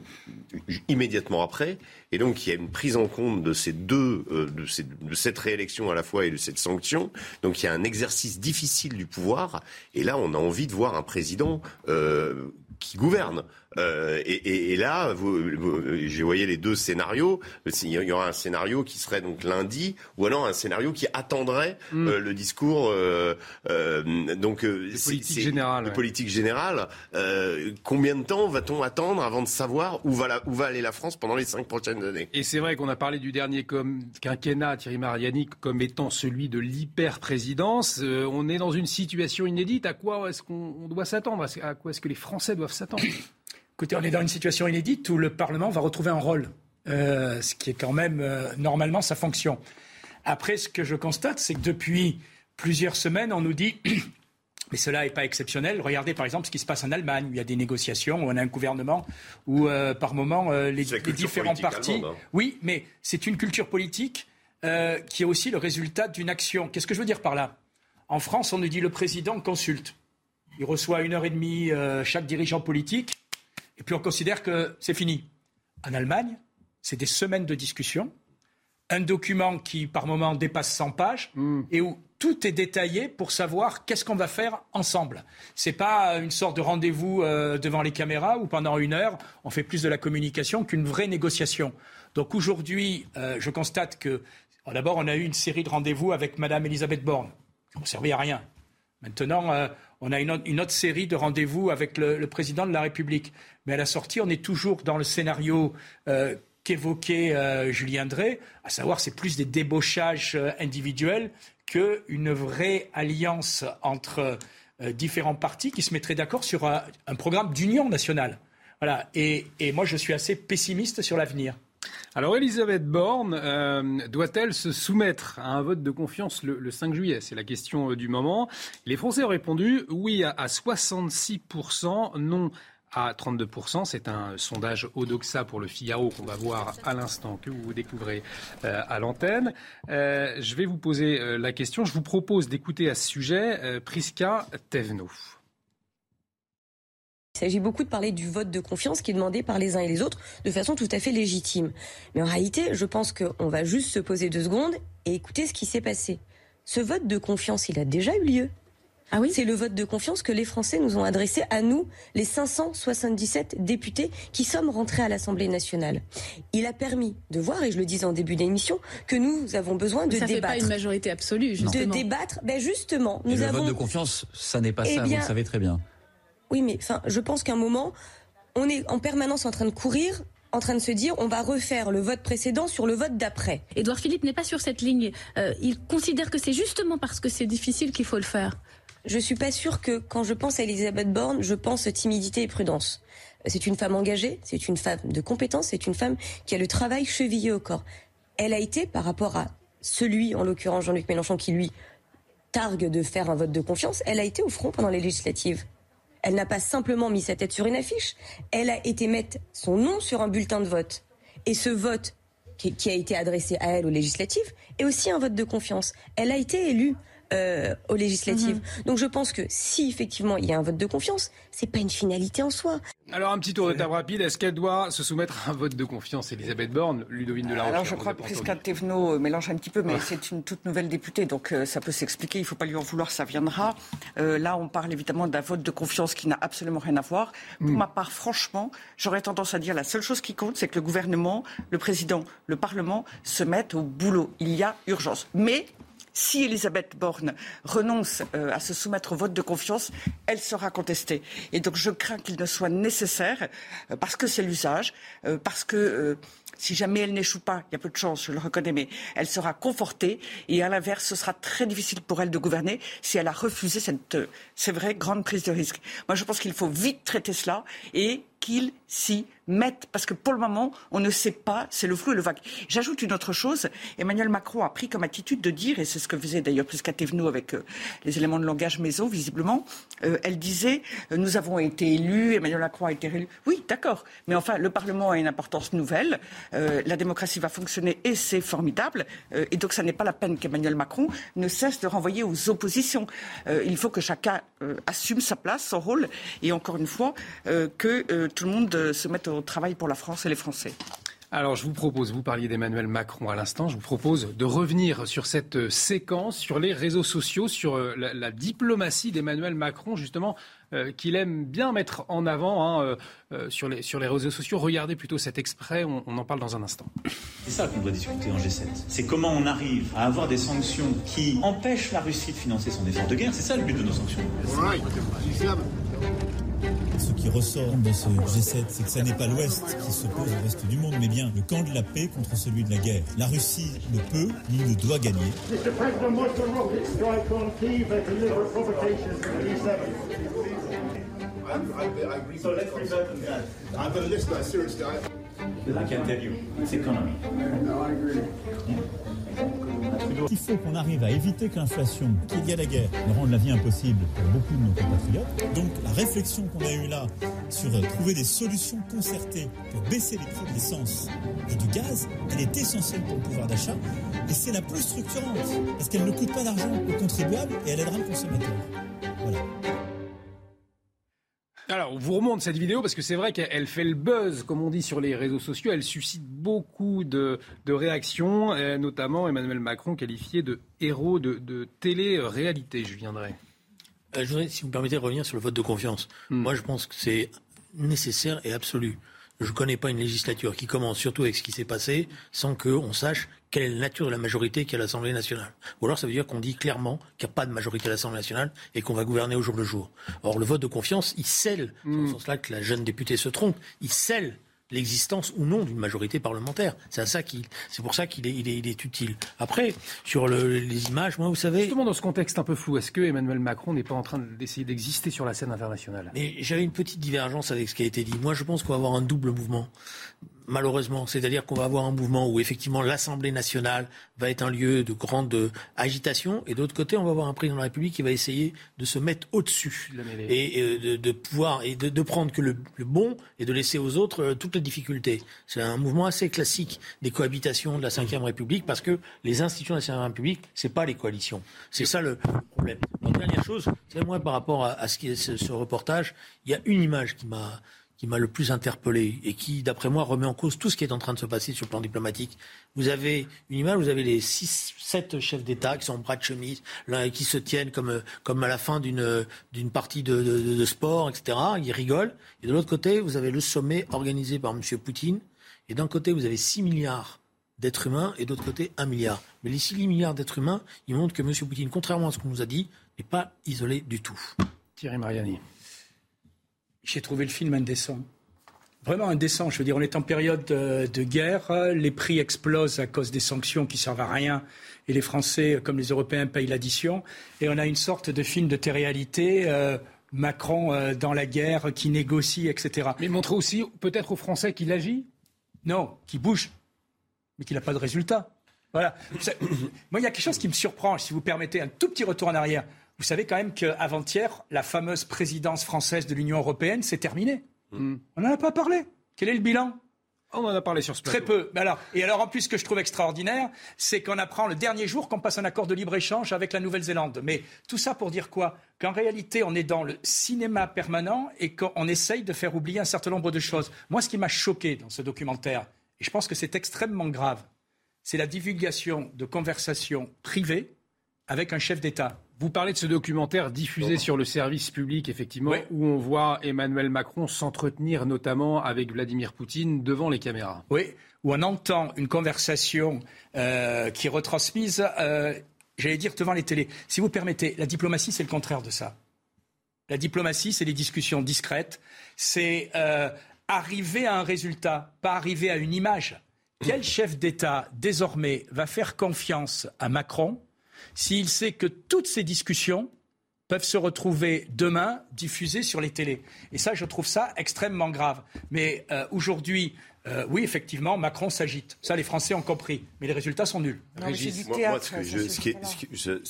immédiatement après, et donc il y a une prise en compte de ces deux, de, ces, de, cette réélection à la fois et de cette sanction. Donc il y a un exercice difficile du pouvoir, et là on a envie de voir un président qui gouverne. Euh, et, et, et, là, vous, vous, je voyais les deux scénarios. Il y aura un scénario qui serait donc lundi, ou alors un scénario qui attendrait mm. euh, le discours euh, euh donc de politique générale. De politique générale. Euh, combien de temps va-t-on attendre avant de savoir où va, la, où va aller la France pendant les cinq prochaines années? Et c'est vrai qu'on a parlé du dernier comme, quinquennat, Thierry Mariani, comme étant celui de l'hyper-présidence. Euh, on est dans une situation inédite. À quoi est-ce qu'on doit s'attendre? À quoi est-ce que les Français doivent s'attendre? Écoutez, on est dans une situation inédite où le Parlement va retrouver un rôle, euh, ce qui est quand même euh, normalement sa fonction. Après, ce que je constate, c'est que depuis plusieurs semaines, on nous dit mais cela n'est pas exceptionnel. Regardez par exemple ce qui se passe en Allemagne, où il y a des négociations, où on a un gouvernement, où euh, par moment les, les différents partis. Hein. Oui, mais c'est une culture politique qui est aussi le résultat d'une action. Qu'est-ce que je veux dire par là? En France, on nous dit le président consulte. Il reçoit une heure et demie chaque dirigeant politique et puis on considère que c'est fini. En Allemagne, c'est des semaines de discussion, un document qui par moment dépasse 100 pages hmm. et où tout est détaillé pour savoir qu'est-ce qu'on va faire ensemble. Ce n'est pas une sorte de rendez-vous euh, devant les caméras où pendant une heure on fait plus de la communication qu'une vraie négociation. Donc aujourd'hui, euh, je constate que d'abord on a eu une série de rendez-vous avec Madame Elisabeth Borne qui n'ont servi à rien. Maintenant, euh, on a une autre, série de rendez-vous avec le, président de la République. Mais à la sortie, on est toujours dans le scénario euh, qu'évoquait euh, Julien Drey, à savoir c'est plus des débauchages euh, individuels qu'une vraie alliance entre différents partis qui se mettraient d'accord sur un, programme d'union nationale. Voilà. et moi, je suis assez pessimiste sur l'avenir. Alors Elisabeth Borne euh, doit-elle se soumettre à un vote de confiance le, 5 juillet? C'est la question euh, du moment. Les Français ont répondu oui à, 66%, non à 32%. C'est un sondage Odoxa pour le Figaro qu'on va voir à l'instant, que vous découvrez euh, à l'antenne. je vais vous poser la question. Je vous propose d'écouter à ce sujet Priska Tevno. Il s'agit beaucoup de parler du vote de confiance qui est demandé par les uns et les autres de façon tout à fait légitime. Mais en réalité, je pense qu'on va juste se poser deux secondes et écouter ce qui s'est passé. Ce vote de confiance, il a déjà eu lieu. Ah oui? C'est le vote de confiance que les Français nous ont adressé à nous, les 577 députés qui sommes rentrés à l'Assemblée nationale. Il a permis de voir, et je le disais en début d'émission, que nous avons besoin de ça débattre. Ça fait pas une majorité absolue, justement. De débattre, ben justement. Nous le vote de confiance, ça n'est pas eh ça, vous le savez très bien. Oui, mais enfin, je pense qu'à un moment, on est en permanence en train de courir en train de se dire on va refaire le vote précédent sur le vote d'après. Édouard Philippe n'est pas sur cette ligne. Euh, il considère que c'est justement parce que c'est difficile qu'il faut le faire. Je suis pas sûre que quand je pense à Elisabeth Borne, je pense timidité et prudence. C'est une femme engagée, c'est une femme de compétence, c'est une femme qui a le travail chevillé au corps. Elle a été, par rapport à celui, en l'occurrence Jean-Luc Mélenchon, qui lui targue de faire un vote de confiance, elle a été au front pendant les législatives. Elle n'a pas simplement mis sa tête sur une affiche, elle a été mettre son nom sur un bulletin de vote. Et ce vote qui, a été adressé à elle aux législatives est aussi un vote de confiance. Elle a été élue euh, aux législatives. Mhm. Donc je pense que si effectivement il y a un vote de confiance, c'est pas une finalité en soi. Alors un petit tour de table rapide. Est-ce qu'elle doit se soumettre à un vote de confiance, Elisabeth Borne, Ludovine de la Alors je crois que Prisca Thévenot euh, mélange un petit peu, mais c'est une toute nouvelle députée, donc euh, ça peut s'expliquer. Il ne faut pas lui en vouloir, ça viendra. là, on parle évidemment d'un vote de confiance qui n'a absolument rien à voir. Pour hmm. ma part, franchement, j'aurais tendance à dire la seule chose qui compte, c'est que le gouvernement, le président, le Parlement se mettent au boulot. Il y a urgence. Mais si Elisabeth Borne renonce euh, à se soumettre au vote de confiance, elle sera contestée. Et donc je crains qu'il ne soit nécessaire, euh, parce que c'est l'usage, euh, parce que si jamais elle n'échoue pas, il y a peu de chance, je le reconnais, mais elle sera confortée. Et à l'inverse, ce sera très difficile pour elle de gouverner si elle a refusé cette, c'est vrai, grande prise de risque. Moi, je pense qu'il faut vite traiter cela et qu'ils s'y mettent, parce que pour le moment, on ne sait pas, c'est le flou et le vague. J'ajoute une autre chose, Emmanuel Macron a pris comme attitude de dire, et c'est ce que faisait d'ailleurs Prisca Thévenot avec euh, les éléments de langage maison, visiblement, euh, elle disait, euh, nous avons été élus, Emmanuel Macron a été élu. Oui, d'accord, mais enfin, le Parlement a une importance nouvelle, la démocratie va fonctionner et c'est formidable, et donc ça n'est pas la peine qu'Emmanuel Macron ne cesse de renvoyer aux oppositions. il faut que chacun assume sa place, son rôle, et encore une fois, que tout le monde se mette au travail pour la France et les Français. Alors, je vous propose, vous parliez d'Emmanuel Macron à l'instant, je vous propose de revenir sur cette euh, séquence, sur les réseaux sociaux, sur euh, la, diplomatie d'Emmanuel Macron, justement, euh, qu'il aime bien mettre en avant hein, sur, les, sur les réseaux sociaux. Regardez plutôt cet exprès, on, en parle dans un instant. C'est ça qu'on doit discuter en G7. C'est comment on arrive à avoir des sanctions qui empêchent la Russie de financer son effort de guerre. C'est ça le but de nos sanctions ce qui ressort de ce G7, c'est que ce n'est pas l'Ouest qui s'oppose au reste du monde, mais bien le camp de la paix contre celui de la guerre. La Russie ne peut ni ne doit gagner. Il faut qu'on arrive à éviter que l'inflation, qu'il y a la guerre, ne rende la vie impossible pour beaucoup de nos compatriotes. Donc la réflexion qu'on a eue là sur trouver des solutions concertées pour baisser les prix de l'essence et du gaz, elle est essentielle pour le pouvoir d'achat et c'est la plus structurante parce qu'elle ne coûte pas d'argent aux contribuables et elle aidera le consommateur. Voilà. Alors, on vous remonte cette vidéo parce que c'est vrai qu'elle fait le buzz, comme on dit sur les réseaux sociaux. Elle suscite beaucoup de, réactions, notamment Emmanuel Macron qualifié de héros de, télé-réalité. Je viendrai. Euh, je voudrais, si vous me permettez, revenir sur le vote de confiance. Hmm. Moi, je pense que c'est nécessaire et absolu. Je ne connais pas une législature qui commence, surtout avec ce qui s'est passé, sans qu'on sache quelle est la nature de la majorité qui est à l'Assemblée nationale. Ou alors ça veut dire qu'on dit clairement qu'il n'y a pas de majorité à l'Assemblée nationale et qu'on va gouverner au jour le jour. Or, le vote de confiance, il scelle, c'est dans ce sens-là que la jeune députée se trompe, il scelle l'existence ou non d'une majorité parlementaire. C'est ça qu'il, c'est pour ça qu'il est, il est, utile. Après, sur les images, moi, vous savez. Justement, dans ce contexte un peu flou, est-ce que Emmanuel Macron n'est pas en train d'essayer d'exister sur la scène internationale? Mais j'avais une petite divergence avec ce qui a été dit. Moi, je pense qu'on va avoir un double mouvement malheureusement. C'est-à-dire qu'on va avoir un mouvement où effectivement l'Assemblée nationale va être un lieu de grande agitation et d'autre côté, on va avoir un président de la République qui va essayer de se mettre au-dessus et, euh, de, pouvoir et de, prendre que le, bon et de laisser aux autres euh, toutes les difficultés. C'est un mouvement assez classique des cohabitations de la Ve République parce que les institutions de la Ve République, c'est pas les coalitions. C'est ça le problème. Donc, dernière chose, c'est moi par rapport à, ce qui est ce reportage, il y a une image qui m'a qui m'a le plus interpellé et qui, d'après moi, remet en cause tout ce qui est en train de se passer sur le plan diplomatique. Vous avez une image, vous avez les six, sept chefs d'État qui sont en bras de chemise, là, qui se tiennent comme, comme à la fin d'une, partie de, de, sport, etc. Ils rigolent. Et de l'autre côté, vous avez le sommet organisé par M. Poutine. Et d'un côté, vous avez 6 milliards d'êtres humains et d'autre côté, 1 milliard. Mais les 6 milliards d'êtres humains, ils montrent que M. Poutine, contrairement à ce qu'on nous a dit, n'est pas isolé du tout. Thierry Mariani j'ai trouvé le film indécent. Vraiment indécent. Je veux dire, on est en période de, guerre, les prix explosent à cause des sanctions qui servent à rien, et les Français, comme les Européens, payent l'addition. Et on a une sorte de film de télé-réalité. Euh, Macron euh, dans la guerre, qui négocie, etc. Mais montrer aussi peut-être aux Français qu'il agit? Non, qui bouge, mais qu'il n'a pas de résultat. Voilà. Moi, il y a quelque chose qui me surprend, si vous permettez un tout petit retour en arrière. Vous savez quand même qu'avant-hier, la fameuse présidence française de l'Union européenne s'est terminée. Hmm. On n'en a pas parlé. Quel est le bilan? On en a parlé sur ce plateau. Très peu. Alors, et alors, en plus, ce que je trouve extraordinaire, c'est qu'on apprend le dernier jour qu'on passe un accord de libre-échange avec la Nouvelle-Zélande. Mais tout ça pour dire quoi? Qu'en réalité, on est dans le cinéma permanent et qu'on essaye de faire oublier un certain nombre de choses. Moi, ce qui m'a choqué dans ce documentaire, et je pense que c'est extrêmement grave, c'est la divulgation de conversations privées avec un chef d'État. Vous parlez de ce documentaire diffusé sur le service public, effectivement, où on voit Emmanuel Macron s'entretenir notamment avec Vladimir Poutine devant les caméras. Oui, où on entend une conversation euh, qui est retransmise, euh, j'allais dire, devant les télés. Si vous permettez, la diplomatie, c'est le contraire de ça. La diplomatie, c'est des discussions discrètes, c'est euh, arriver à un résultat, pas arriver à une image. Quel chef d'État, désormais, va faire confiance à Macron s'il sait que toutes ces discussions peuvent se retrouver demain diffusés sur les télés. Et ça, je trouve ça extrêmement grave. Mais euh, aujourd'hui, euh, oui, effectivement, Macron s'agite. Ça, les Français ont compris. Mais les résultats sont nuls. moi, ce,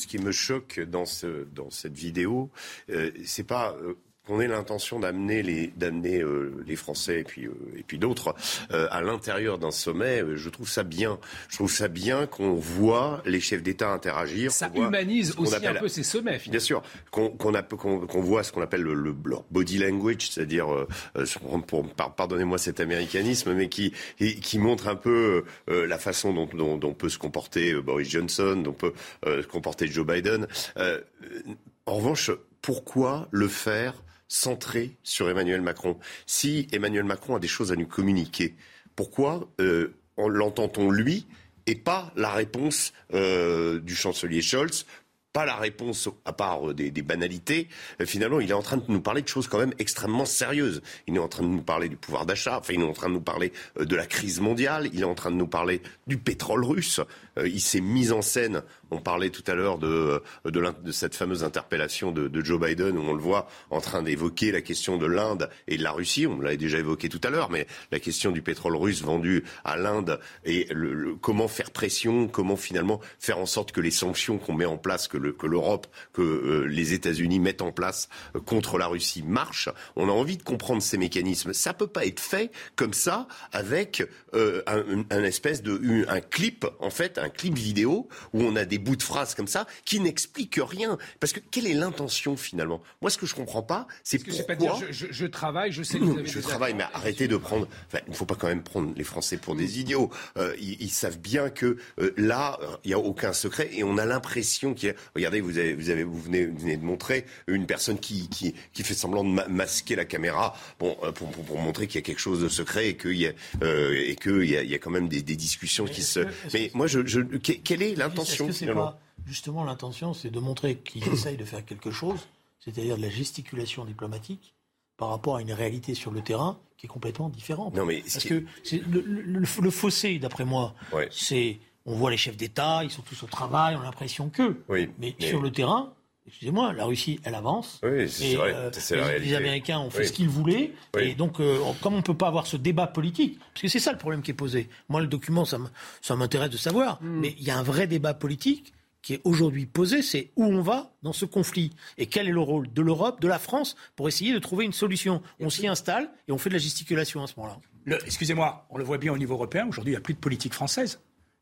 qui me choque dans, ce, dans cette vidéo, euh, c'est pas qu'on ait l'intention d'amener les d'amener euh, les Français et puis euh, et puis d'autres euh, à l'intérieur d'un sommet, je trouve ça bien. Je trouve ça bien qu'on voit les chefs d'État interagir. Ça humanise aussi un peu ces sommets. Finalement. Bien sûr, qu'on qu'on voit ce qu'on appelle le, le, leur body language, c'est-à-dire pour, pardonnez-moi cet américanisme, mais qui qui montre un peu la façon dont, dont, dont, peut se comporter Boris Johnson, dont peut se comporter Joe Biden. en revanche, pourquoi le faire centré sur Emmanuel Macron. Si Emmanuel Macron a des choses à nous communiquer, pourquoi euh, l'entend-on lui et pas la réponse euh, du chancelier Scholz pas la réponse à part euh, des, banalités. finalement, il est en train de nous parler de choses quand même extrêmement sérieuses. Il est en train de nous parler du pouvoir d'achat, enfin, il est en train de nous parler de la crise mondiale, il est en train de nous parler du pétrole russe. Il s'est mis en scène on parlait tout à l'heure de, de, cette fameuse interpellation de, Joe Biden où on le voit en train d'évoquer la question de l'Inde et de la Russie. On l'avait déjà évoqué tout à l'heure, mais la question du pétrole russe vendu à l'Inde et le, comment faire pression, comment finalement faire en sorte que les sanctions qu'on met en place, que l'Europe, que, euh, les États-Unis mettent en place euh, contre la Russie marchent. On a envie de comprendre ces mécanismes. Ça peut pas être fait comme ça avec euh, un, espèce de un clip en fait, un clip vidéo où on a des bouts de phrases comme ça qui n'expliquent rien. Parce que quelle est l'intention finalement? Moi, ce que je comprends pas, c'est pourquoi. Pas dire je, travaille, je sais que vous avez Je travaille, mais arrêtez de prendre. Enfin, il ne faut pas quand même prendre les Français pour des idiots. Euh, ils, savent bien que euh, là, il n'y a aucun secret et on a l'impression qu'il y a. Regardez, vous avez, vous avez, vous venez, venez de montrer une personne qui, qui, qui fait semblant de masquer la caméra, bon, euh, pour, pour, pour montrer qu'il y a quelque chose de secret et qu'il y a et que il y a, il y a quand même des, des discussions qui se. mais moi, je, je, quelle est l'intention justement, l'intention, c'est de montrer qu'ils essayent de faire quelque chose, c'est-à-dire de la gesticulation diplomatique, par rapport à une réalité sur le terrain qui est complètement différente. Non, mais Parce que le, fossé, d'après moi, c'est on voit les chefs d'État, ils sont tous au travail, on a l'impression qu'eux. mais, sur le terrain, excusez-moi, la Russie, elle avance. Oui, c'est vrai. Euh, les, Américains ont fait ce qu'ils voulaient. Et donc, euh, comme on ne peut pas avoir ce débat politique, parce que c'est ça le problème qui est posé. Moi, le document, ça m'intéresse de savoir. Hmm. Mais il y a un vrai débat politique qui est aujourd'hui posé, c'est où on va dans ce conflit? Et quel est le rôle de l'Europe, de la France pour essayer de trouver une solution? On s'y installe et on fait de la gesticulation à ce moment-là. Excusez-moi, on le voit bien au niveau européen. Aujourd'hui, il n'y a plus de politique française.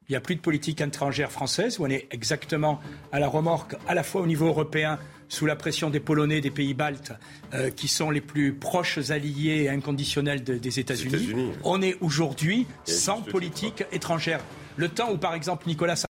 Il n'y a plus de politique étrangère française où on est exactement à la remorque, à la fois au niveau européen, sous la pression des Polonais, des pays baltes, euh, qui sont les plus proches alliés et inconditionnels des États-Unis. on est aujourd'hui sans politique étrangère. Le temps où, par exemple, Nicolas